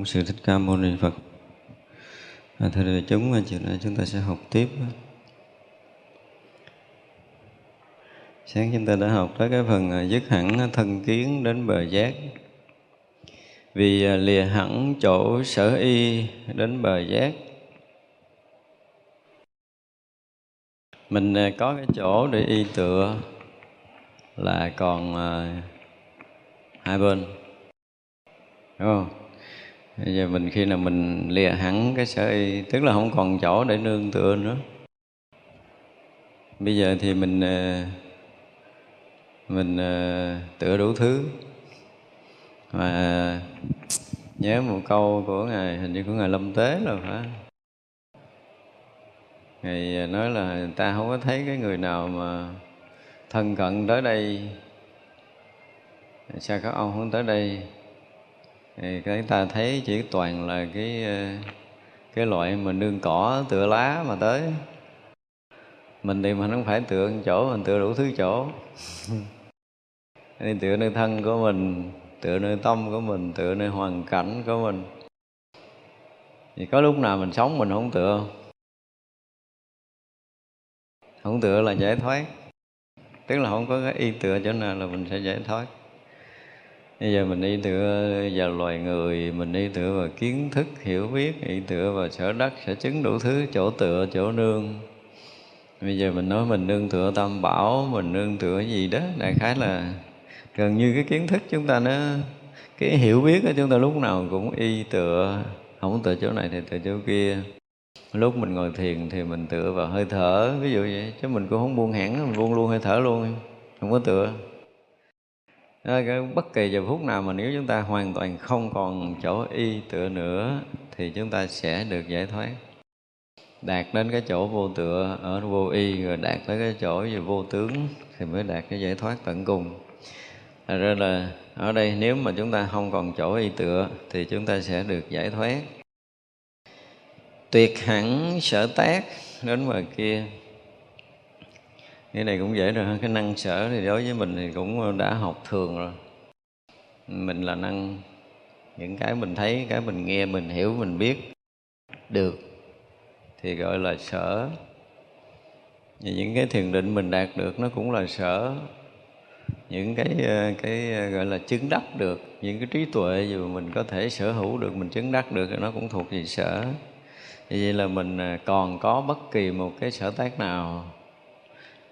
bổn sư thích ca mâu ni phật. À, thưa đại chúng à, chiều nay chúng ta sẽ học tiếp. Sáng chúng ta đã học tới cái phần à, dứt hẳn thân kiến đến bờ giác. Vì à, lìa hẳn chỗ sở y đến bờ giác. Mình có cái chỗ để y tựa là còn hai bên. Đúng không? Bây giờ mình khi nào mình lìa hẳn cái sở y, tức là không còn chỗ để nương tựa nữa. Bây giờ thì mình ờ, mình ờ, tựa đủ thứ. Mà nhớ một câu của ngài, hình như của ngài lâm tế là phải ngài nói là ta không có thấy cái người nào mà thân cận tới đây. Sao các ông không tới đây? Thì chúng ta thấy chỉ toàn là cái ờ, cái loại mà nương cỏ, tựa lá mà tới. Mình thì mình không phải tựa một chỗ, mình tựa đủ thứ chỗ. Nên tựa nơi thân của mình tựa nơi tâm của mình tựa nơi hoàn cảnh của mình. Thì có lúc nào mình sống mình không tựa không không tựa là giải thoát. Tức là không có cái y tựa chỗ nào là mình sẽ giải thoát bây giờ mình y tựa vào loài người, mình y tựa vào kiến thức, hiểu biết y tựa vào sở đất, sở chứng đủ thứ, chỗ tựa, chỗ nương. Bây giờ mình nói mình nương tựa tam bảo, mình nương tựa gì đó, đại khái là gần như cái kiến thức chúng ta nó, cái hiểu biết của chúng ta lúc nào cũng y tựa, không tựa chỗ này thì tựa chỗ kia. Lúc mình ngồi thiền thì mình tựa vào hơi thở, ví dụ vậy, chứ mình cũng không buông hẳn, mình buông luôn hơi thở luôn, không có tựa. Ờ, bất kỳ giờ phút nào mà nếu chúng ta hoàn toàn không còn chỗ y tựa nữa thì chúng ta sẽ được giải thoát. Đạt đến cái chỗ vô tựa ở vô y rồi đạt tới cái chỗ về vô tướng thì mới đạt cái giải thoát tận cùng. Thật ra là ở đây nếu mà chúng ta không còn chỗ y tựa thì chúng ta sẽ được giải thoát. Tuyệt hẳn sở tác đến ngoài kia cái này cũng dễ rồi, ha. Cái năng sở thì đối với mình thì cũng đã học thường rồi. Mình là năng, những cái mình thấy, cái mình nghe, mình hiểu, mình biết được thì gọi là sở. Và những cái thiền định mình đạt được nó cũng là sở. Những cái ờ, cái ờ, gọi là chứng đắc được, những cái trí tuệ dù mình có thể sở hữu được, mình chứng đắc được thì nó cũng thuộc về sở. Vậy là mình ờ, còn có bất kỳ một cái sở tác nào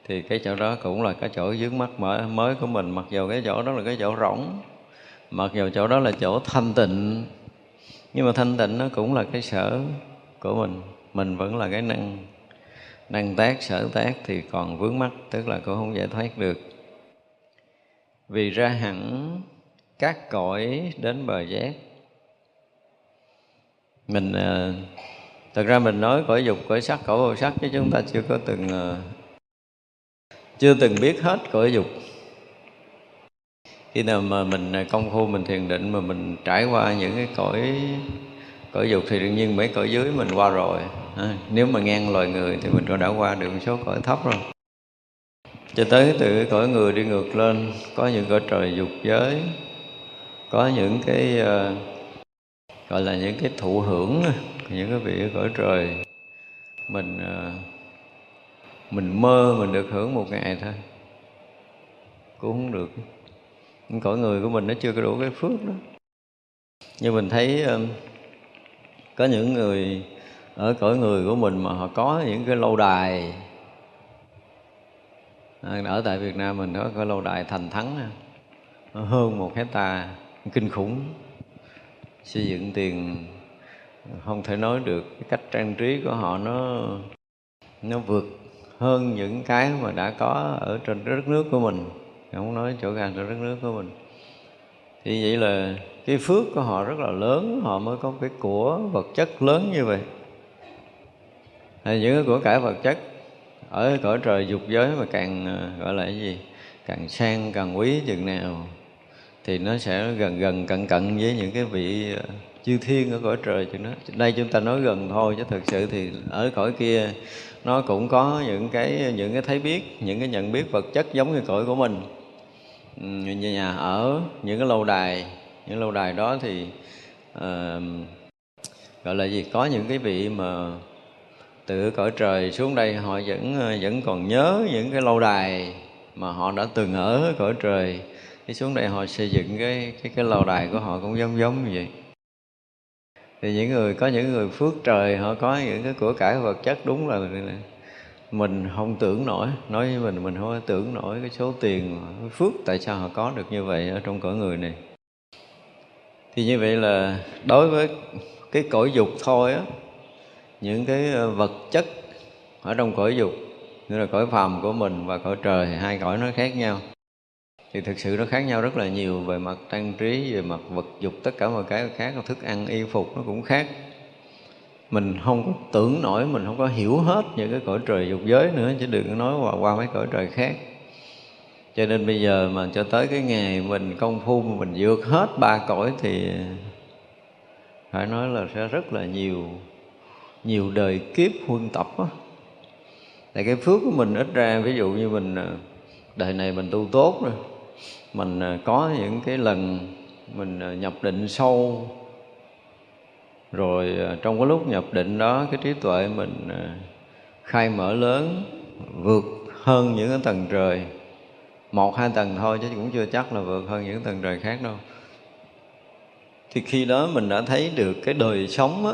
thì cái chỗ đó cũng là cái chỗ dướng mắt mới mới của mình. Mặc dù cái chỗ đó là cái chỗ rỗng, mặc dù chỗ đó là chỗ thanh tịnh, nhưng mà thanh tịnh nó cũng là cái sở của mình. Mình vẫn là cái năng năng tác, sở tác thì còn vướng mắc, tức là cũng không giải thoát được. Vì ra hẳn các cõi đến bờ giác. Mình à, thật ra mình nói cõi dục, cõi sắc, cõi vô sắc chứ chúng ta chưa có từng à, chưa từng biết hết cõi dục. Khi nào mà mình à, công phu mình thiền định mà mình trải qua những cái cõi cõi dục thì đương nhiên mấy cõi dưới mình qua rồi. À, nếu mà ngang loài người thì mình cũng đã qua được một số cõi thấp rồi. Cho tới từ cái cõi người đi ngược lên có những cõi trời dục giới có những cái uh, gọi là những cái thụ hưởng những cái vị cõi trời mình uh, mình mơ mình được hưởng một ngày thôi. Cũng không được. Cõi người của mình nó chưa có đủ cái phước đó. Như mình thấy có những người ở cõi người của mình mà họ có những cái lâu đài. À, ở tại Việt Nam mình có cái lâu đài thành thắng hơn một hecta kinh khủng. Xây dựng tiền, không thể nói được. Cái cách trang trí của họ nó nó vượt hơn những cái mà đã có ở trên đất nước của mình. Không nói chỗ gần trên đất nước của mình. Thì vậy là cái phước của họ rất là lớn, họ mới có cái của vật chất lớn như vậy. Hay những cái của cải vật chất ở cõi trời dục giới mà càng ờ, gọi là cái gì? Càng sang, càng quý chừng nào thì nó sẽ gần gần cận cận với những cái vị ờ, chư thiên ở cõi trời chừng đó. Đây chúng ta nói gần thôi chứ thực sự thì ở cõi kia nó cũng có những cái những cái thấy biết những cái nhận biết vật chất giống như cõi của mình. Như nhà ở những cái lâu đài những lâu đài đó thì uh, gọi là gì có những cái vị mà từ cõi trời xuống đây họ vẫn ờ, vẫn còn nhớ những cái lâu đài mà họ đã từng ở cõi trời. Cái xuống đây họ xây dựng cái cái cái lâu đài của họ cũng giống giống như vậy thì những người, có những người phước trời, họ có những cái của cải vật chất đúng là mình không tưởng nổi. Nói với mình mình không tưởng nổi cái số tiền phước tại sao họ có được như vậy ở trong cõi người này. Thì như vậy là đối với cái cõi dục thôi á, những cái ờ, vật chất ở trong cõi dục, như là cõi phàm của mình và cõi trời, hai cõi nó khác nhau thì thực sự nó khác nhau rất là nhiều về mặt trang trí về mặt vật dục tất cả mọi cái khác. Thức ăn y phục nó cũng khác. Mình không có tưởng nổi mình không có hiểu hết những cái cõi trời dục giới nữa chứ đừng nói qua, qua mấy cõi trời khác. Cho nên bây giờ mà cho tới cái ngày mình công phu mình vượt hết ba cõi thì phải nói là sẽ rất là nhiều nhiều đời kiếp huân tập á. Tại cái phước của mình ít ra ví dụ như mình à, đời này mình tu tốt rồi mình ờ, có những cái lần mình ờ, nhập định sâu. Rồi ờ, trong cái lúc nhập định đó, cái trí tuệ mình khai mở lớn, vượt hơn những cái tầng trời. Một, hai tầng thôi chứ cũng chưa chắc là vượt hơn những tầng trời khác đâu. Thì khi đó mình đã thấy được cái đời sống á,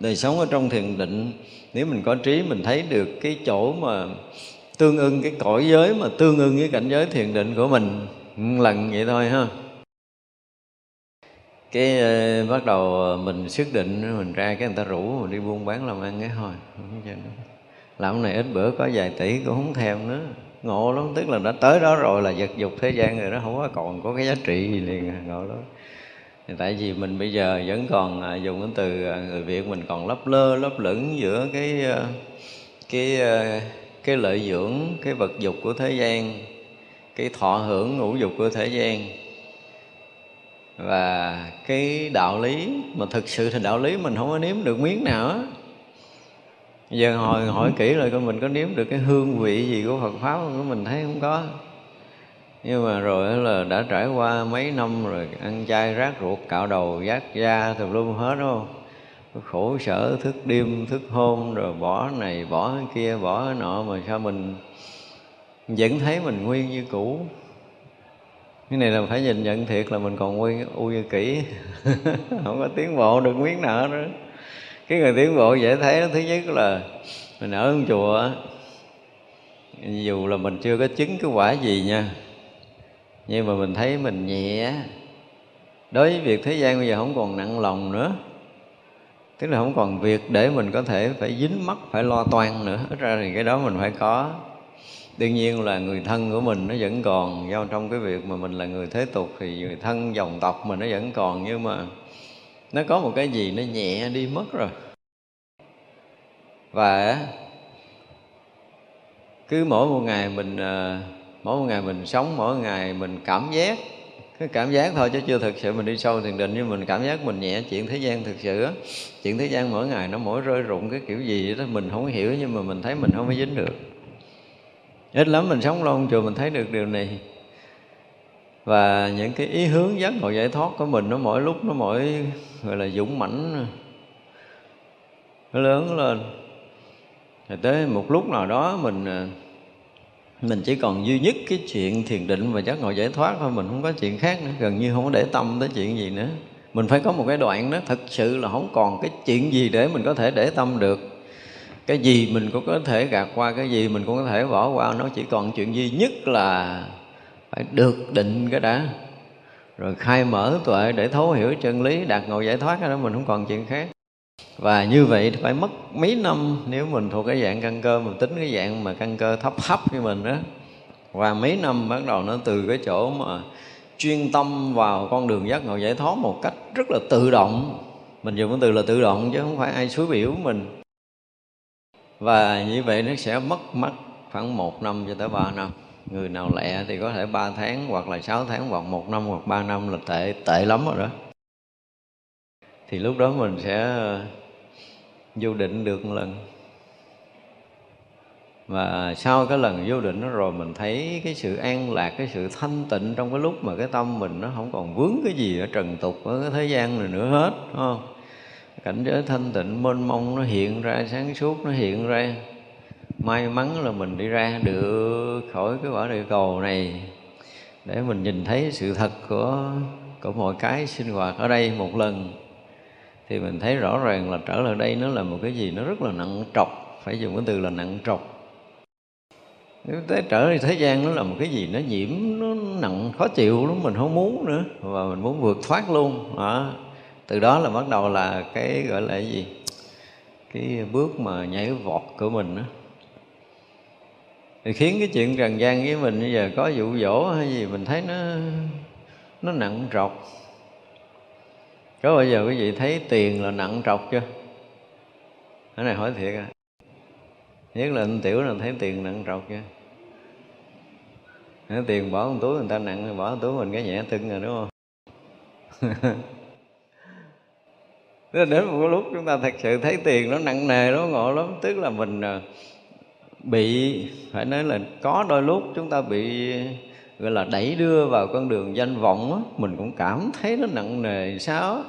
đời sống ở trong thiền định, nếu mình có trí mình thấy được cái chỗ mà tương ưng cái cõi giới mà tương ưng với cảnh giới thiền định của mình một lần vậy thôi ha. Cái uh, bắt đầu ờ, mình xác định mình ra cái người ta rủ mình đi buôn bán làm ăn cái thôi. Làm này ít bữa có vài tỷ cũng không thèm nữa. Ngộ lắm tức là đã tới đó rồi là vật dục thế gian rồi nó không có còn có cái giá trị gì liền à, ngộ lắm. Tại vì mình bây giờ vẫn còn à, dùng cái từ à, người việt mình còn lấp lơ lấp lửng giữa cái ờ, cái cái lợi dưỡng, cái vật dục của thế gian, cái thọ hưởng ngũ dục của thế gian. Và cái đạo lý mà thực sự thì đạo lý mình không có nếm được miếng nào á. Giờ hồi hỏi kỹ rồi coi mình có nếm được cái hương vị gì của Phật pháp của mình thấy không có. Nhưng mà rồi là đã trải qua mấy năm rồi, ăn chay rác ruột, cạo đầu giác da, tùm lum hết, đúng không? Khổ sở thức đêm thức hôm rồi bỏ này bỏ kia bỏ nọ mà sao mình vẫn thấy mình nguyên như cũ? Cái này là phải nhìn nhận thiệt là mình còn nguyên u như kỹ không có tiến bộ được miếng nào nữa. Cái người tiến bộ dễ thấy đó, thứ nhất là mình ở trong chùa dù là mình chưa có chứng cái quả gì nha nhưng mà mình thấy mình nhẹ. Đối với việc thế gian bây giờ không còn nặng lòng nữa tức là không còn việc để mình có thể phải dính mắt, phải lo toan nữa. Ít ra thì cái đó mình phải có. Đương nhiên là người thân của mình nó vẫn còn. Do trong cái việc mà mình là người thế tục thì người thân dòng tộc mình nó vẫn còn. Nhưng mà nó có một cái gì nó nhẹ đi mất rồi. Và cứ mỗi một ngày mình à, mỗi một ngày mình sống, mỗi một ngày mình cảm giác cái cảm giác thôi chứ chưa thực sự mình đi sâu thiền định, nhưng mình cảm giác mình nhẹ, chuyện thế gian thực sự á, chuyện thế gian mỗi ngày nó mỗi rơi rụng cái kiểu gì đó, mình không hiểu nhưng mà mình thấy mình không có dính được. Ít lắm mình sống lâu chùa mình thấy được điều này. Và những cái ý hướng giác ngộ giải thoát của mình nó mỗi lúc nó mỗi, gọi là, dũng mãnh, nó lớn lên. Rồi tới một lúc nào đó mình à, mình chỉ còn duy nhất cái chuyện thiền định và giác ngộ giải thoát thôi, mình không có chuyện khác nữa, gần như không có để tâm tới chuyện gì nữa. Mình phải có một cái đoạn đó, thật sự là không còn cái chuyện gì để mình có thể để tâm được. Cái gì mình cũng có thể gạt qua, cái gì mình cũng có thể bỏ qua, nó chỉ còn chuyện duy nhất là phải được định cái đã. Rồi khai mở tuệ để thấu hiểu chân lý, đạt ngộ giải thoát đó, mình không còn chuyện khác và như vậy thì phải mất mấy năm nếu mình thuộc cái dạng căn cơ, mình tính cái dạng mà căn cơ thấp thấp như mình đó. Và mấy năm bắt đầu nó từ cái chỗ mà chuyên tâm vào con đường giác ngộ giải thoát một cách rất là tự động. Mình dùng cái từ là tự động chứ không phải ai suối biểu mình. Và như vậy nó sẽ mất mất khoảng một năm cho tới ba năm. Người nào lẹ thì có thể ba tháng hoặc là sáu tháng hoặc một năm hoặc ba năm là tệ tệ lắm rồi đó thì lúc đó mình sẽ ờ, vô định được một lần. Và sau cái lần vô định đó rồi mình thấy cái sự an lạc, cái sự thanh tịnh trong cái lúc mà cái tâm mình nó không còn vướng cái gì ở trần tục ở cái thế gian này nữa hết không? Cảnh giới thanh tịnh mênh mông nó hiện ra, sáng suốt nó hiện ra. May mắn là mình đi ra được khỏi cái quả địa cầu này để mình nhìn thấy sự thật của của mọi cái sinh hoạt ở đây một lần thì mình thấy rõ ràng là trở lại đây nó là một cái gì nó rất là nặng trọc, phải dùng cái từ là nặng trọc. Nếu tới trở lại thế gian nó là một cái gì nó nhiễm, nó nặng, khó chịu lắm, mình không muốn nữa. Và mình muốn vượt thoát luôn, đó. từ đó là bắt đầu là cái gọi là cái gì? Cái bước mà nhảy vọt của mình đó thì khiến cái chuyện trần gian với mình bây giờ có dụ dỗ hay gì, mình thấy nó nó nặng trọc có bao giờ quý vị thấy tiền là nặng trọc chưa? Cái này hỏi thiệt à. Nhất là anh tiểu là thấy tiền nặng trọc chưa? Cái tiền bỏ trong túi người ta nặng, bỏ trong túi mình cái nhẹ tưng rồi đúng không? Thế đến một lúc chúng ta thật sự thấy tiền nó nặng nề, nó ngộ lắm. Tức là mình à, bị, phải nói là có đôi lúc chúng ta bị gọi là đẩy đưa vào con đường danh vọng á, mình cũng cảm thấy nó nặng nề sao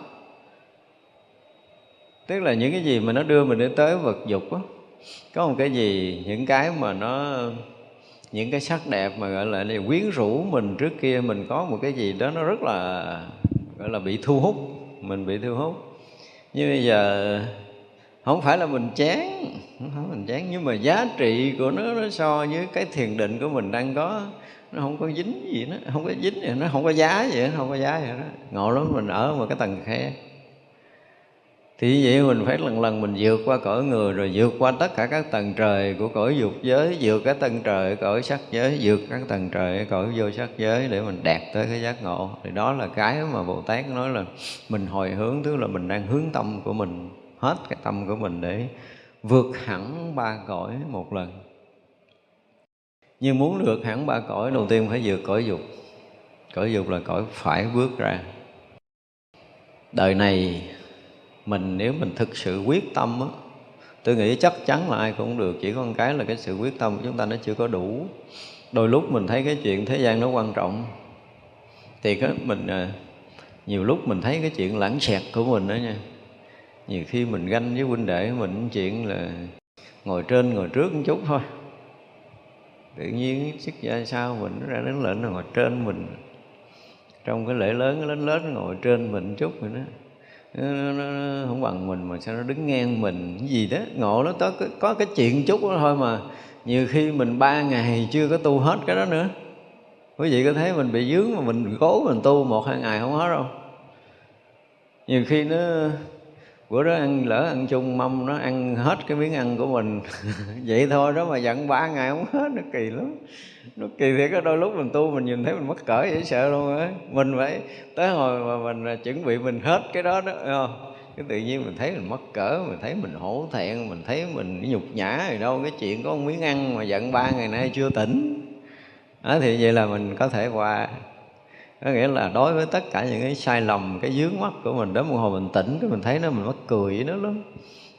tức là những cái gì mà nó đưa mình đến tới vật dục á có một cái gì những cái mà nó những cái sắc đẹp mà gọi là, này quyến rũ mình trước kia mình có một cái gì đó nó rất là gọi là bị thu hút mình bị thu hút. Nhưng bây giờ không phải là mình chán không phải mình chán nhưng mà giá trị của nó nó so với cái thiền định của mình đang có nó không có dính gì nó không có dính gì nó không có giá gì nó không có giá gì đó ngộ lắm mình ở một cái tầng khe. Thì vậy mình phải lần lần mình vượt qua cõi người, rồi vượt qua tất cả các tầng trời của cõi dục giới, vượt các tầng trời, cõi sắc giới, vượt các tầng trời, cõi vô sắc giới để mình đạt tới cái giác ngộ. Thì đó là cái mà bồ tát nói là mình hồi hướng, tức là mình đang hướng tâm của mình, hết cái tâm của mình để vượt hẳn ba cõi một lần nhưng muốn được hẳn ba cõi, đầu tiên phải vượt cõi dục. Cõi dục là cõi phải bước ra. Đời này, mình nếu mình thực sự quyết tâm á, tôi nghĩ chắc chắn là ai cũng được, chỉ có một cái là cái sự quyết tâm của chúng ta nó chưa có đủ. Đôi lúc mình thấy cái chuyện thế gian nó quan trọng, thì cái mình à, nhiều lúc mình thấy cái chuyện lãng xẹt của mình đó nha. Nhiều khi mình ganh với huynh đệ mình chuyện là ngồi trên, ngồi trước một chút thôi tự nhiên sức gia sao mình nó ra đến lệnh ngồi trên mình. Trong cái lễ lớn lớn lớn ngồi trên mình chút rồi đó. Nó, nó, nó không bằng mình mà sao nó đứng ngang mình. Cái gì đó ngộ nó có, có cái chuyện chút đó thôi mà nhiều khi mình ba ngày chưa có tu hết cái đó nữa. Quý vị có thấy mình bị dướng mà mình cố mình tu một hai ngày không hết đâu. Nhiều khi nó bữa đó ăn lỡ ăn chung mâm nó ăn hết cái miếng ăn của mình. Vậy thôi đó mà giận ba ngày không hết nó kỳ lắm. Nó kỳ thiệt có đôi lúc mình tu mình nhìn thấy mình mắc cỡ dễ sợ luôn á. Mình phải tới hồi mà mình à, chuẩn bị mình hết cái đó đó không? Cái tự nhiên mình thấy mình mất cỡ mình thấy mình hổ thẹn mình thấy mình nhục nhã rồi đâu. Cái chuyện có một miếng ăn mà giận ba ngày nay chưa tỉnh. Đó, thì vậy là mình có thể qua có nghĩa là đối với tất cả những cái sai lầm, cái dướng mắt của mình, đến một hồi mình tỉnh cái mình thấy nó mình mắc cười với nó lắm.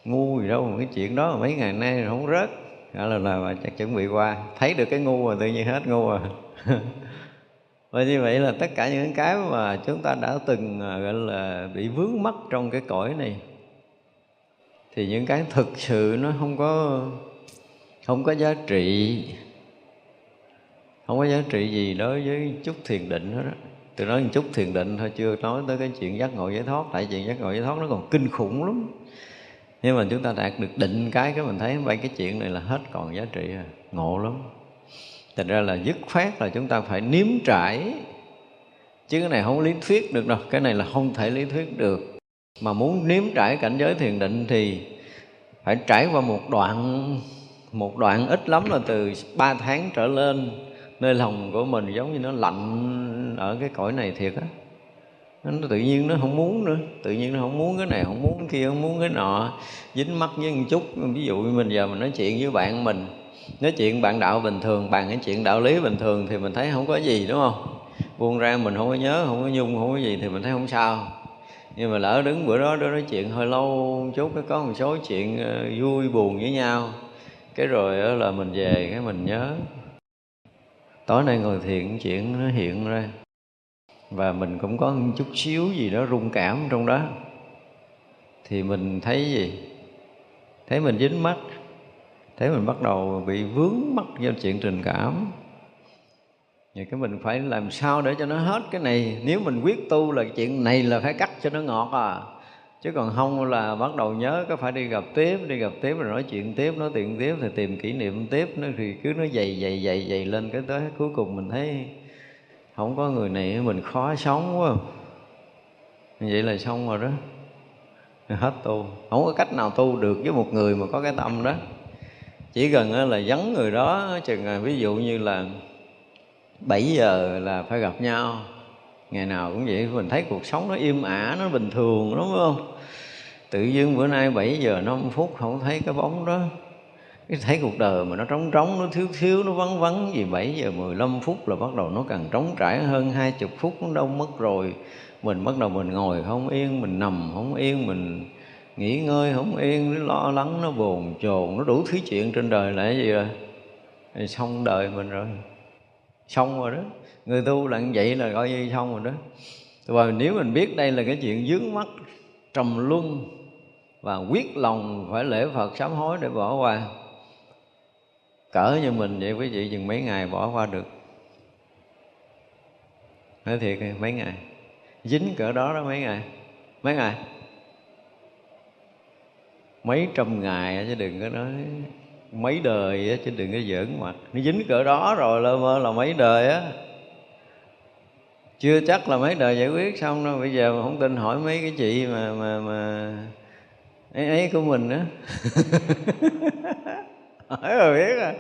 Ngu gì đâu mà cái chuyện đó mà mấy ngày nay không rớt. Gọi là là mà chắc chuẩn bị qua. Thấy được cái ngu rồi tự nhiên hết ngu rồi à. và như vậy là tất cả những cái mà chúng ta đã từng à, gọi là bị vướng mắc trong cái cõi này, thì những cái thực sự nó không có không có giá trị không có giá trị gì đối với chút thiền định hết đó tôi nói một chút thiền định thôi, chưa nói tới cái chuyện giác ngộ giải thoát, tại chuyện giác ngộ giải thoát nó còn kinh khủng lắm. Nhưng mà chúng ta đạt được định cái cái mình thấy, vậy cái chuyện này là hết còn giá trị à. ngộ lắm. Thành ra là dứt khoát là chúng ta phải nếm trải. Chứ cái này không lý thuyết được đâu, cái này là không thể lý thuyết được. Mà muốn nếm trải cảnh giới thiền định thì phải trải qua một đoạn một đoạn ít lắm là từ 3 tháng trở lên nơi lòng của mình giống như nó lạnh ở cái cõi này thiệt á. Nó tự nhiên nó không muốn nữa. Tự nhiên nó không muốn cái này, không muốn cái kia, không muốn cái nọ. Dính mắt với một chút. Ví dụ như mình giờ mình nói chuyện với bạn mình. Nói chuyện bạn đạo bình thường bàn cái chuyện đạo lý bình thường thì mình thấy không có gì, đúng không? Buông ra mình không có nhớ, không có nhung, không có gì thì mình thấy không sao. Nhưng mà lỡ đứng bữa đó đó nói chuyện hơi lâu một chút, cái có một số chuyện ờ, vui buồn với nhau. Cái rồi là mình về, cái mình nhớ tối nay ngồi thiện chuyện nó hiện ra. Và mình cũng có một chút xíu gì đó rung cảm trong đó. Thì mình thấy gì? Thấy mình dính mắt. Thấy mình bắt đầu bị vướng mắc do chuyện tình cảm. Vậy cái mình phải làm sao để cho nó hết cái này? Nếu mình quyết tu là chuyện này là phải cắt cho nó ngọt à chứ còn không là bắt đầu nhớ có phải đi gặp tiếp, đi gặp tiếp rồi nói chuyện tiếp, nói chuyện tiếp thì tìm kỷ niệm tiếp, nó thì cứ nó dày dày dày dày lên cái tới cuối cùng mình thấy không có người này, mình khó sống quá. Vậy là xong rồi đó. Hết tu. Không có cách nào tu được với một người mà có cái tâm đó. Chỉ cần là vắng người đó, chừng à, ví dụ như là 7 giờ là phải gặp nhau. Ngày nào cũng vậy, mình thấy cuộc sống nó im ả, nó bình thường, đúng không? Tự dưng bữa nay 7 giờ 5 phút không thấy cái bóng đó. Cái thấy cuộc đời mà nó trống trống, nó thiếu thiếu, nó vắng vắng. Gì 7 giờ 15 phút là bắt đầu nó càng trống trải hơn hai chục phút, nó đâu mất rồi. Mình bắt đầu mình ngồi không yên, mình nằm không yên, mình nghỉ ngơi không yên, nó lo lắng, nó buồn chồn, nó đủ thứ chuyện trên đời là cái gì rồi? Thì xong đời mình rồi. Xong rồi đó. Người tu là như vậy là coi như xong rồi đó. Và nếu mình biết đây là cái chuyện dướng mắt trầm luân và quyết lòng phải lễ Phật sám hối để bỏ qua. Cỡ như mình vậy, quý vị chừng mấy ngày bỏ qua được? Nói thiệt mấy ngày? Dính cỡ đó đó mấy ngày? Mấy ngày? Mấy trăm ngày chứ đừng có nói mấy đời chứ đừng có giỡn mặt nó dính cỡ đó rồi là mơ là mấy đời á. Chưa chắc là mấy đời giải quyết xong đâu. Bây giờ mà không tin, hỏi mấy cái chị mà mà mà ấy ấy của mình á. Hỏi rồi biết rồi.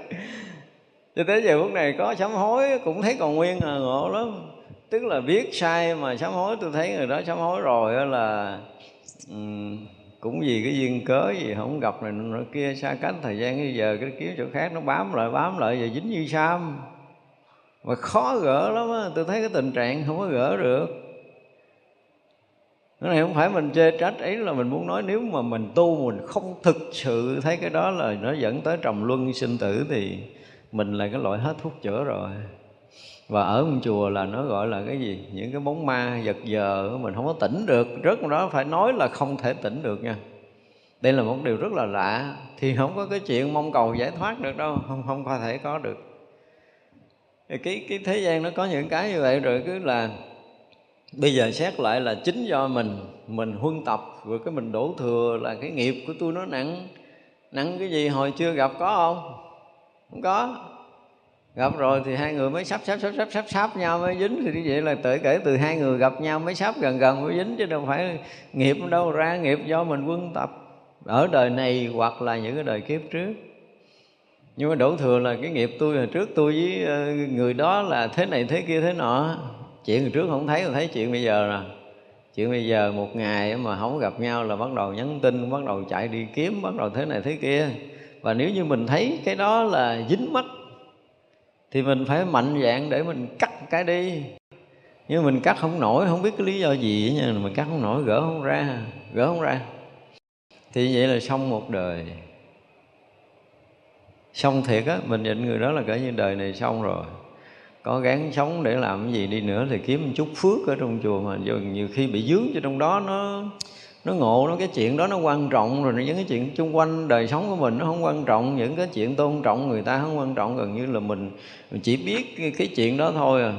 cho tới giờ phút này có sám hối cũng thấy còn nguyên à ngộ lắm. Tức là biết sai mà sám hối tôi thấy người đó sám hối rồi là um, cũng vì cái duyên cớ gì không gặp này nọ kia xa cách thời gian bây giờ cái kiếm chỗ khác nó bám lại bám lại và dính như sam. Và khó gỡ lắm á tôi thấy cái tình trạng không có gỡ được cái này không phải mình chê trách ấy là mình muốn nói nếu mà mình tu mình không thực sự thấy cái đó là nó dẫn tới trầm luân sinh tử thì mình là cái loại hết thuốc chữa rồi. Và ở một chùa là nó gọi là cái gì? Những cái bóng ma giật giờ mình không có tỉnh được. Rất đó, phải nói là không thể tỉnh được nha. Đây là một điều rất là lạ, thì không có cái chuyện mong cầu giải thoát được đâu, không không có thể có được. Cái cái thế gian nó có những cái như vậy rồi, cứ là bây giờ xét lại là chính do mình mình huân tập, rồi cái mình đổ thừa là cái nghiệp của tôi nó nặng. Nặng cái gì hồi chưa gặp có không? Không có. Gặp rồi thì hai người mới sắp sắp sắp sắp sắp sắp nhau mới dính. Thì như vậy là tự kể từ hai người gặp nhau mới sắp gần gần mới dính, chứ đâu phải nghiệp đâu ra. Nghiệp do mình quân tập. Ở đời này hoặc là những cái đời kiếp trước. Nhưng mà đổ thừa là cái nghiệp tôi hồi trước tôi với ờ, người đó là thế này thế kia thế nọ chuyện hồi trước không thấy, tôi thấy chuyện bây giờ nè. Chuyện bây giờ một ngày mà không gặp nhau là bắt đầu nhắn tin, bắt đầu chạy đi kiếm, bắt đầu thế này thế kia. Và nếu như mình thấy cái đó là dính mắt, thì mình phải mạnh dạng để mình cắt cái đi. Nhưng mình cắt không nổi, không biết cái lý do gì nha, mình cắt không nổi, gỡ không ra, gỡ không ra. Thì vậy là xong một đời. Xong thiệt á, mình nhận người đó là cỡ như đời này xong rồi có gắng sống để làm cái gì đi nữa thì kiếm một chút phước ở trong chùa mà. Nhiều khi bị dướng cho trong đó nó nó ngộ nó cái chuyện đó nó quan trọng rồi những cái chuyện xung quanh đời sống của mình nó không quan trọng. Những cái chuyện tôn trọng người ta không quan trọng gần như là mình, mình chỉ biết cái, cái chuyện đó thôi à.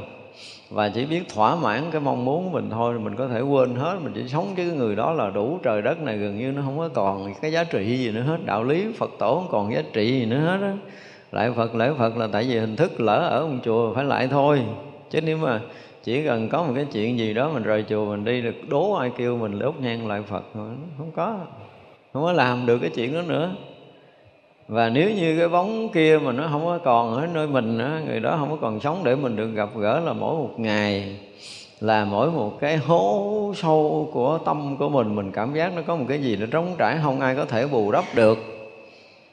Và chỉ biết thỏa mãn cái mong muốn của mình thôi mình có thể quên hết mình chỉ sống với cái người đó là đủ trời đất này gần như nó không có còn cái giá trị gì nữa hết đạo lý phật tổ không còn giá trị gì nữa hết á lại phật lễ phật là tại vì hình thức lỡ ở một chùa phải lại thôi. Chứ nếu mà chỉ cần có một cái chuyện gì đó mình rời chùa mình đi được đố ai kêu mình đốt nhang lại phật không có không có làm được cái chuyện đó nữa. Và nếu như cái bóng kia mà nó không có còn ở nơi mình đó, người đó không có còn sống để mình được gặp gỡ là mỗi một ngày là mỗi một cái hố sâu của tâm của mình mình cảm giác nó có một cái gì nó trống trải không ai có thể bù đắp được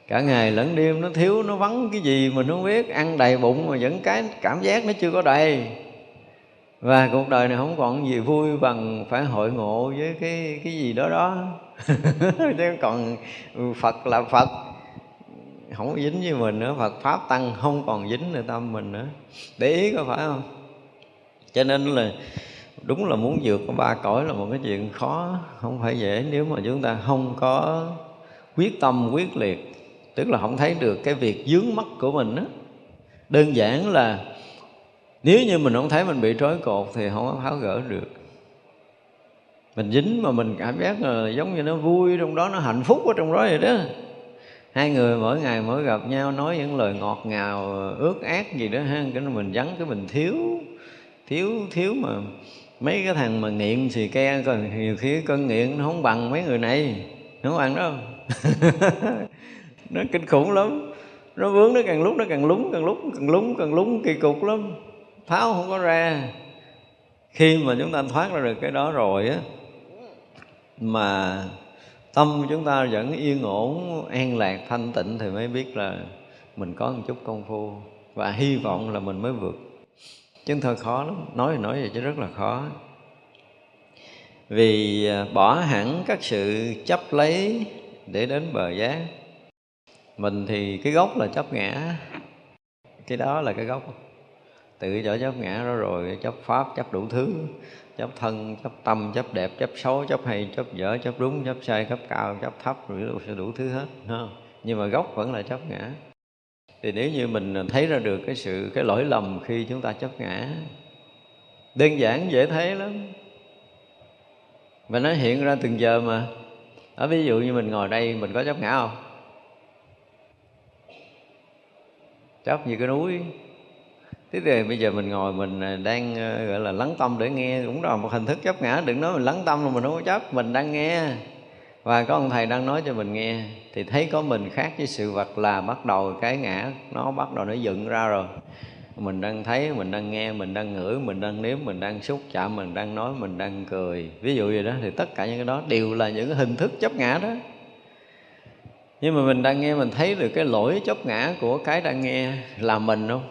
cả ngày lẫn đêm nó thiếu, nó vắng cái gì mình không biết. Ăn đầy bụng mà vẫn cái cảm giác nó chưa có đầy. Và cuộc đời này không còn gì vui bằng phải hội ngộ với cái cái gì đó đó. Chứ còn phật là phật. Không có dính với mình nữa. Phật Pháp Tăng không còn dính nơi tâm mình nữa. Để ý có phải không? Cho nên là đúng là muốn vượt qua ba cõi là một cái chuyện khó, Không phải dễ. Nếu mà chúng ta không có quyết tâm, quyết liệt Tức là không thấy được cái việc dướng mắt của mình đó. Đơn giản là nếu như mình không thấy mình bị trói cột thì không có tháo gỡ được. Mình dính mà mình cảm giác là giống như nó vui, trong đó nó hạnh phúc ở trong đó vậy đó. Hai người mỗi ngày mỗi gặp nhau nói những lời ngọt ngào, ước ác gì đó ha, cái mình vắng, cái mình thiếu thiếu thiếu mà mấy cái thằng mà nghiện xì ke, còn nhiều khi cơn nghiện nó không bằng mấy người này, nó không bằng đâu. nó kinh khủng lắm. Nó vướng nó càng lúc, nó càng lúng, càng lúc, càng lúng càng lúng, kỳ cục lắm. Tháo không có ra. Khi mà chúng ta thoát ra được cái đó rồi á, mà tâm chúng ta vẫn yên ổn, an lạc, thanh tịnh thì mới biết là mình có một chút công phu và hy vọng là mình mới vượt. Chứ thôi khó lắm. Nói thì nói vậy chứ rất là khó. Vì à, bỏ hẳn các sự chấp lấy để đến bờ giác mình thì cái gốc là chấp ngã. Cái đó là cái gốc. Tự chỗ chấp ngã đó rồi chấp pháp chấp đủ thứ. Chấp thân chấp tâm chấp đẹp chấp xấu chấp hay chấp dở chấp đúng chấp sai chấp cao chấp thấp rồi đủ, đủ thứ hết nhưng mà gốc vẫn là chấp ngã. Thì nếu như mình thấy ra được cái sự cái lỗi lầm khi chúng ta chấp ngã đơn giản dễ thấy lắm. Và nó hiện ra từng giờ mà. Ở ví dụ như mình ngồi đây mình có chấp ngã không? Chấp như cái núi. Thế thì bây giờ mình ngồi mình à, đang à, gọi là lắng tâm để nghe, cũng là một hình thức chấp ngã. Đừng nói mình lắng tâm là mình không có chấp mình đang nghe. Và có ông thầy đang nói cho mình nghe, thì thấy có mình khác với sự vật là bắt đầu cái ngã, nó bắt đầu nó dựng ra rồi. Mình đang thấy, mình đang nghe, mình đang ngửi, mình đang nếm, mình đang xúc chạm, mình đang nói, mình đang cười. Ví dụ gì đó, thì tất cả những cái đó đều là những hình thức chấp ngã đó nhưng mà mình đang nghe, mình thấy được cái lỗi chốc ngã của cái đang nghe là mình không?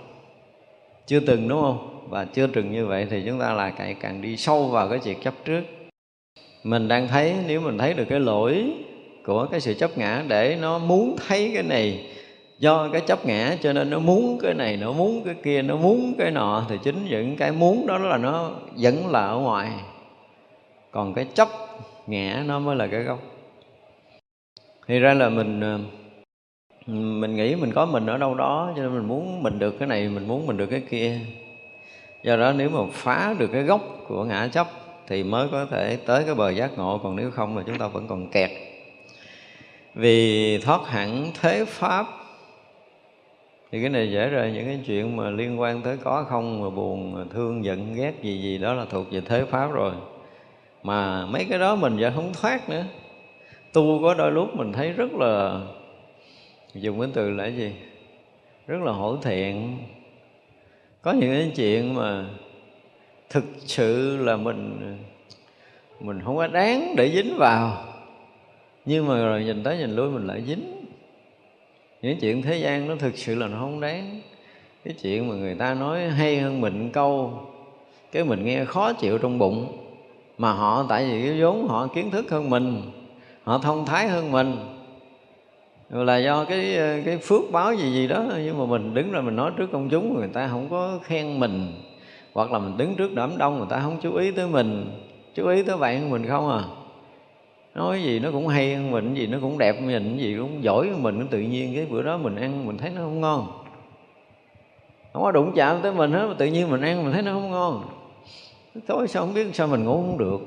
Chưa từng, đúng không? Và chưa từng như vậy thì chúng ta là càng càng đi sâu vào cái việc chấp trước. Mình đang thấy, nếu mình thấy được cái lỗi của cái sự chấp ngã để nó muốn thấy cái này do cái chấp ngã, cho nên nó muốn cái này, nó muốn cái kia, nó muốn cái nọ, thì chính những cái muốn đó là nó vẫn là ở ngoài. Còn cái chấp ngã nó mới là cái gốc thì ra là mình ờ, mình nghĩ mình có mình ở đâu đó, cho nên mình muốn mình được cái này, mình muốn mình được cái kia. Do đó nếu mà phá được cái gốc của ngã chấp thì mới có thể tới cái bờ giác ngộ, còn nếu không mà chúng ta vẫn còn kẹt. Vì thoát hẳn thế pháp, thì cái này dễ rồi những cái chuyện mà liên quan tới có không, mà buồn, mà thương, giận, ghét gì gì, đó là thuộc về thế pháp rồi. Mà mấy cái đó mình giờ không thoát nữa tu có đôi lúc mình thấy rất là, dùng cái từ là cái gì? Rất là hổ thiện có những cái chuyện mà thực sự là mình mình không có đáng để dính vào. Nhưng mà rồi nhìn tới nhìn lui mình lại dính. Những chuyện thế gian nó thực sự là nó không đáng. Cái chuyện mà người ta nói hay hơn mình câu, cái mình nghe khó chịu trong bụng. Mà họ tại vì cái vốn họ kiến thức hơn mình họ thông thái hơn mình. Là do cái ờ, cái phước báo gì gì đó, nhưng mà mình đứng ra mình nói trước công chúng, người ta không có khen mình. Hoặc là mình đứng trước đám đông, người ta không chú ý tới mình. Chú ý tới bạn của mình không à? Nói gì nó cũng hay hơn mình, gì nó cũng đẹp mình, gì cũng giỏi hơn mình. Tự nhiên cái bữa đó mình ăn, mình thấy nó không ngon. Không có đụng chạm tới mình hết, tự nhiên mình ăn, mình thấy nó không ngon. Tối sao không biết sao mình ngủ không được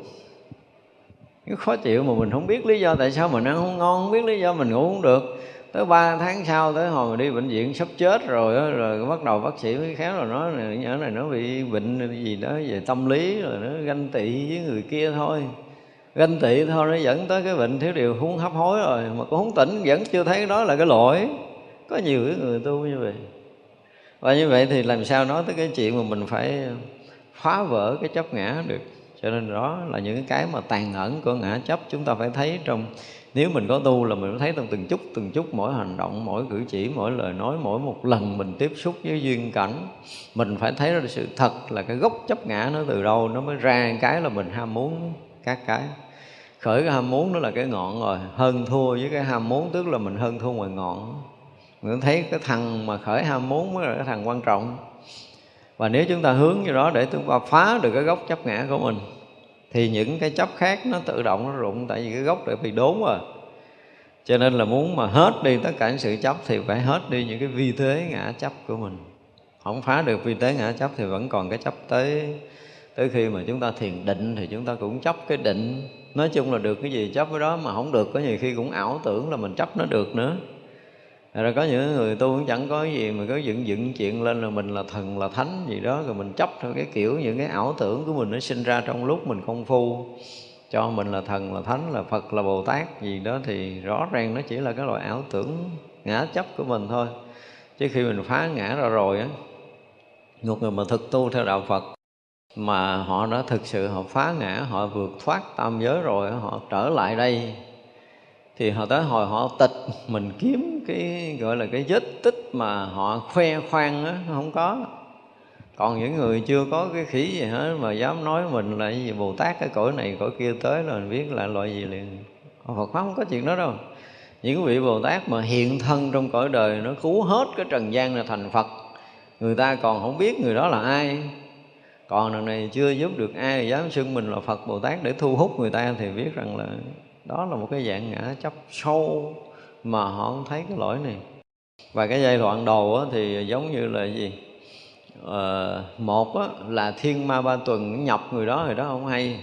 cái khó chịu mà mình không biết lý do tại sao mình ăn không ngon không biết lý do mình ngủ không được. Tới ba tháng sau tới hồi mà đi bệnh viện sắp chết rồi đó, rồi bắt đầu bác sĩ mới khéo rồi nói này nhỏ này nó bị bệnh gì đó về tâm lý rồi nó ganh tị với người kia thôi. Ganh tị thôi nó dẫn tới cái bệnh thiếu điều huống hấp hối rồi mà cũng không tỉnh vẫn chưa thấy đó là cái lỗi. Có nhiều cái người tu như vậy. Và như vậy thì làm sao nói tới cái chuyện mà mình phải phá vỡ cái chấp ngã được? Cho nên đó là những cái mà tàn ẩn của ngã chấp chúng ta phải thấy trong, nếu mình có tu là mình thấy trong từng chút từng chút mỗi hành động, mỗi cử chỉ, mỗi lời nói, mỗi một lần mình tiếp xúc với duyên cảnh, mình phải thấy ra sự thật là cái gốc chấp ngã nó từ đâu, nó mới ra cái là mình ham muốn các cái. Khởi cái ham muốn nó là cái ngọn rồi, hơn thua với cái ham muốn tức là mình hơn thua ngoài ngọn. Mình thấy cái thằng mà khởi ham muốn mới là cái thằng quan trọng. Và nếu chúng ta hướng như đó để chúng ta phá được cái gốc chấp ngã của mình thì những cái chấp khác nó tự động nó rụng, tại vì cái gốc đã bị đốn rồi cho nên là muốn mà hết đi tất cả những sự chấp thì phải hết đi những cái vi thế ngã chấp của mình. Không phá được vi thế ngã chấp thì vẫn còn cái chấp tới tới khi mà chúng ta thiền định thì chúng ta cũng chấp cái định. Nói chung là được cái gì chấp cái đó mà không được, có nhiều khi cũng ảo tưởng là mình chấp nó được nữa rồi có những người tu cũng chẳng có gì mà có dựng dựng chuyện lên là mình là thần, là thánh gì đó, rồi mình chấp theo cái kiểu, những cái ảo tưởng của mình nó sinh ra trong lúc mình công phu. Cho mình là thần, là thánh, là phật, là bồ tát gì đó thì rõ ràng nó chỉ là cái loại ảo tưởng ngã chấp của mình thôi. Chứ khi mình phá ngã ra rồi á, một người mà thực tu theo đạo phật mà họ đã thực sự họ phá ngã, họ vượt thoát tam giới rồi họ trở lại đây thì họ tới hồi họ tịch, mình kiếm cái gọi là cái vết tích mà họ khoe khoang á không có. Còn những người chưa có cái khí gì hết, mà dám nói mình là gì, bồ tát cái cõi này, cõi kia tới là mình biết là loại gì liền. Phật pháp không có chuyện đó đâu. Những vị bồ tát mà hiện thân trong cõi đời, nó cứu hết cái trần gian là thành phật. Người ta còn không biết người đó là ai. Còn lần này chưa giúp được ai dám xưng mình là phật bồ tát để thu hút người ta thì biết rằng là đó là một cái dạng ngã chấp sâu mà họ không thấy cái lỗi này. Và cái giai đoạn đầu thì giống như là gì? Ờ, một á, là thiên ma ba tuần nhập người đó thì đó không hay.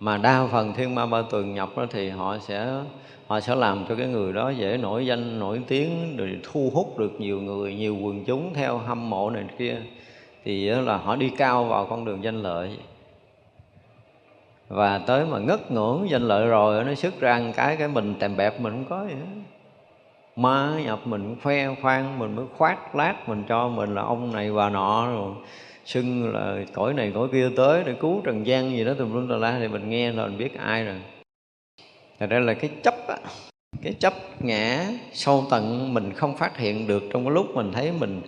Mà đa phần thiên ma ba tuần nhập đó thì họ sẽ họ sẽ làm cho cái người đó dễ nổi danh nổi tiếng rồi thu hút được nhiều người nhiều quần chúng theo hâm mộ này kia. Thì là họ đi cao vào con đường danh lợi và tới mà ngất ngưỡng danh lợi rồi, nó xuất ra một cái cái mình tèm bẹp mình không có gì hết. Ma nhập mình khoe khoang, mình mới khoát lát mình cho mình là ông này bà nọ rồi. Xưng là cõi này cõi kia tới để cứu trần gian gì đó, tùm lum tà la, thì mình nghe rồi mình biết ai rồi. Thật ra là cái chấp á, cái chấp ngã sâu tận mình không phát hiện được trong cái lúc mình thấy mình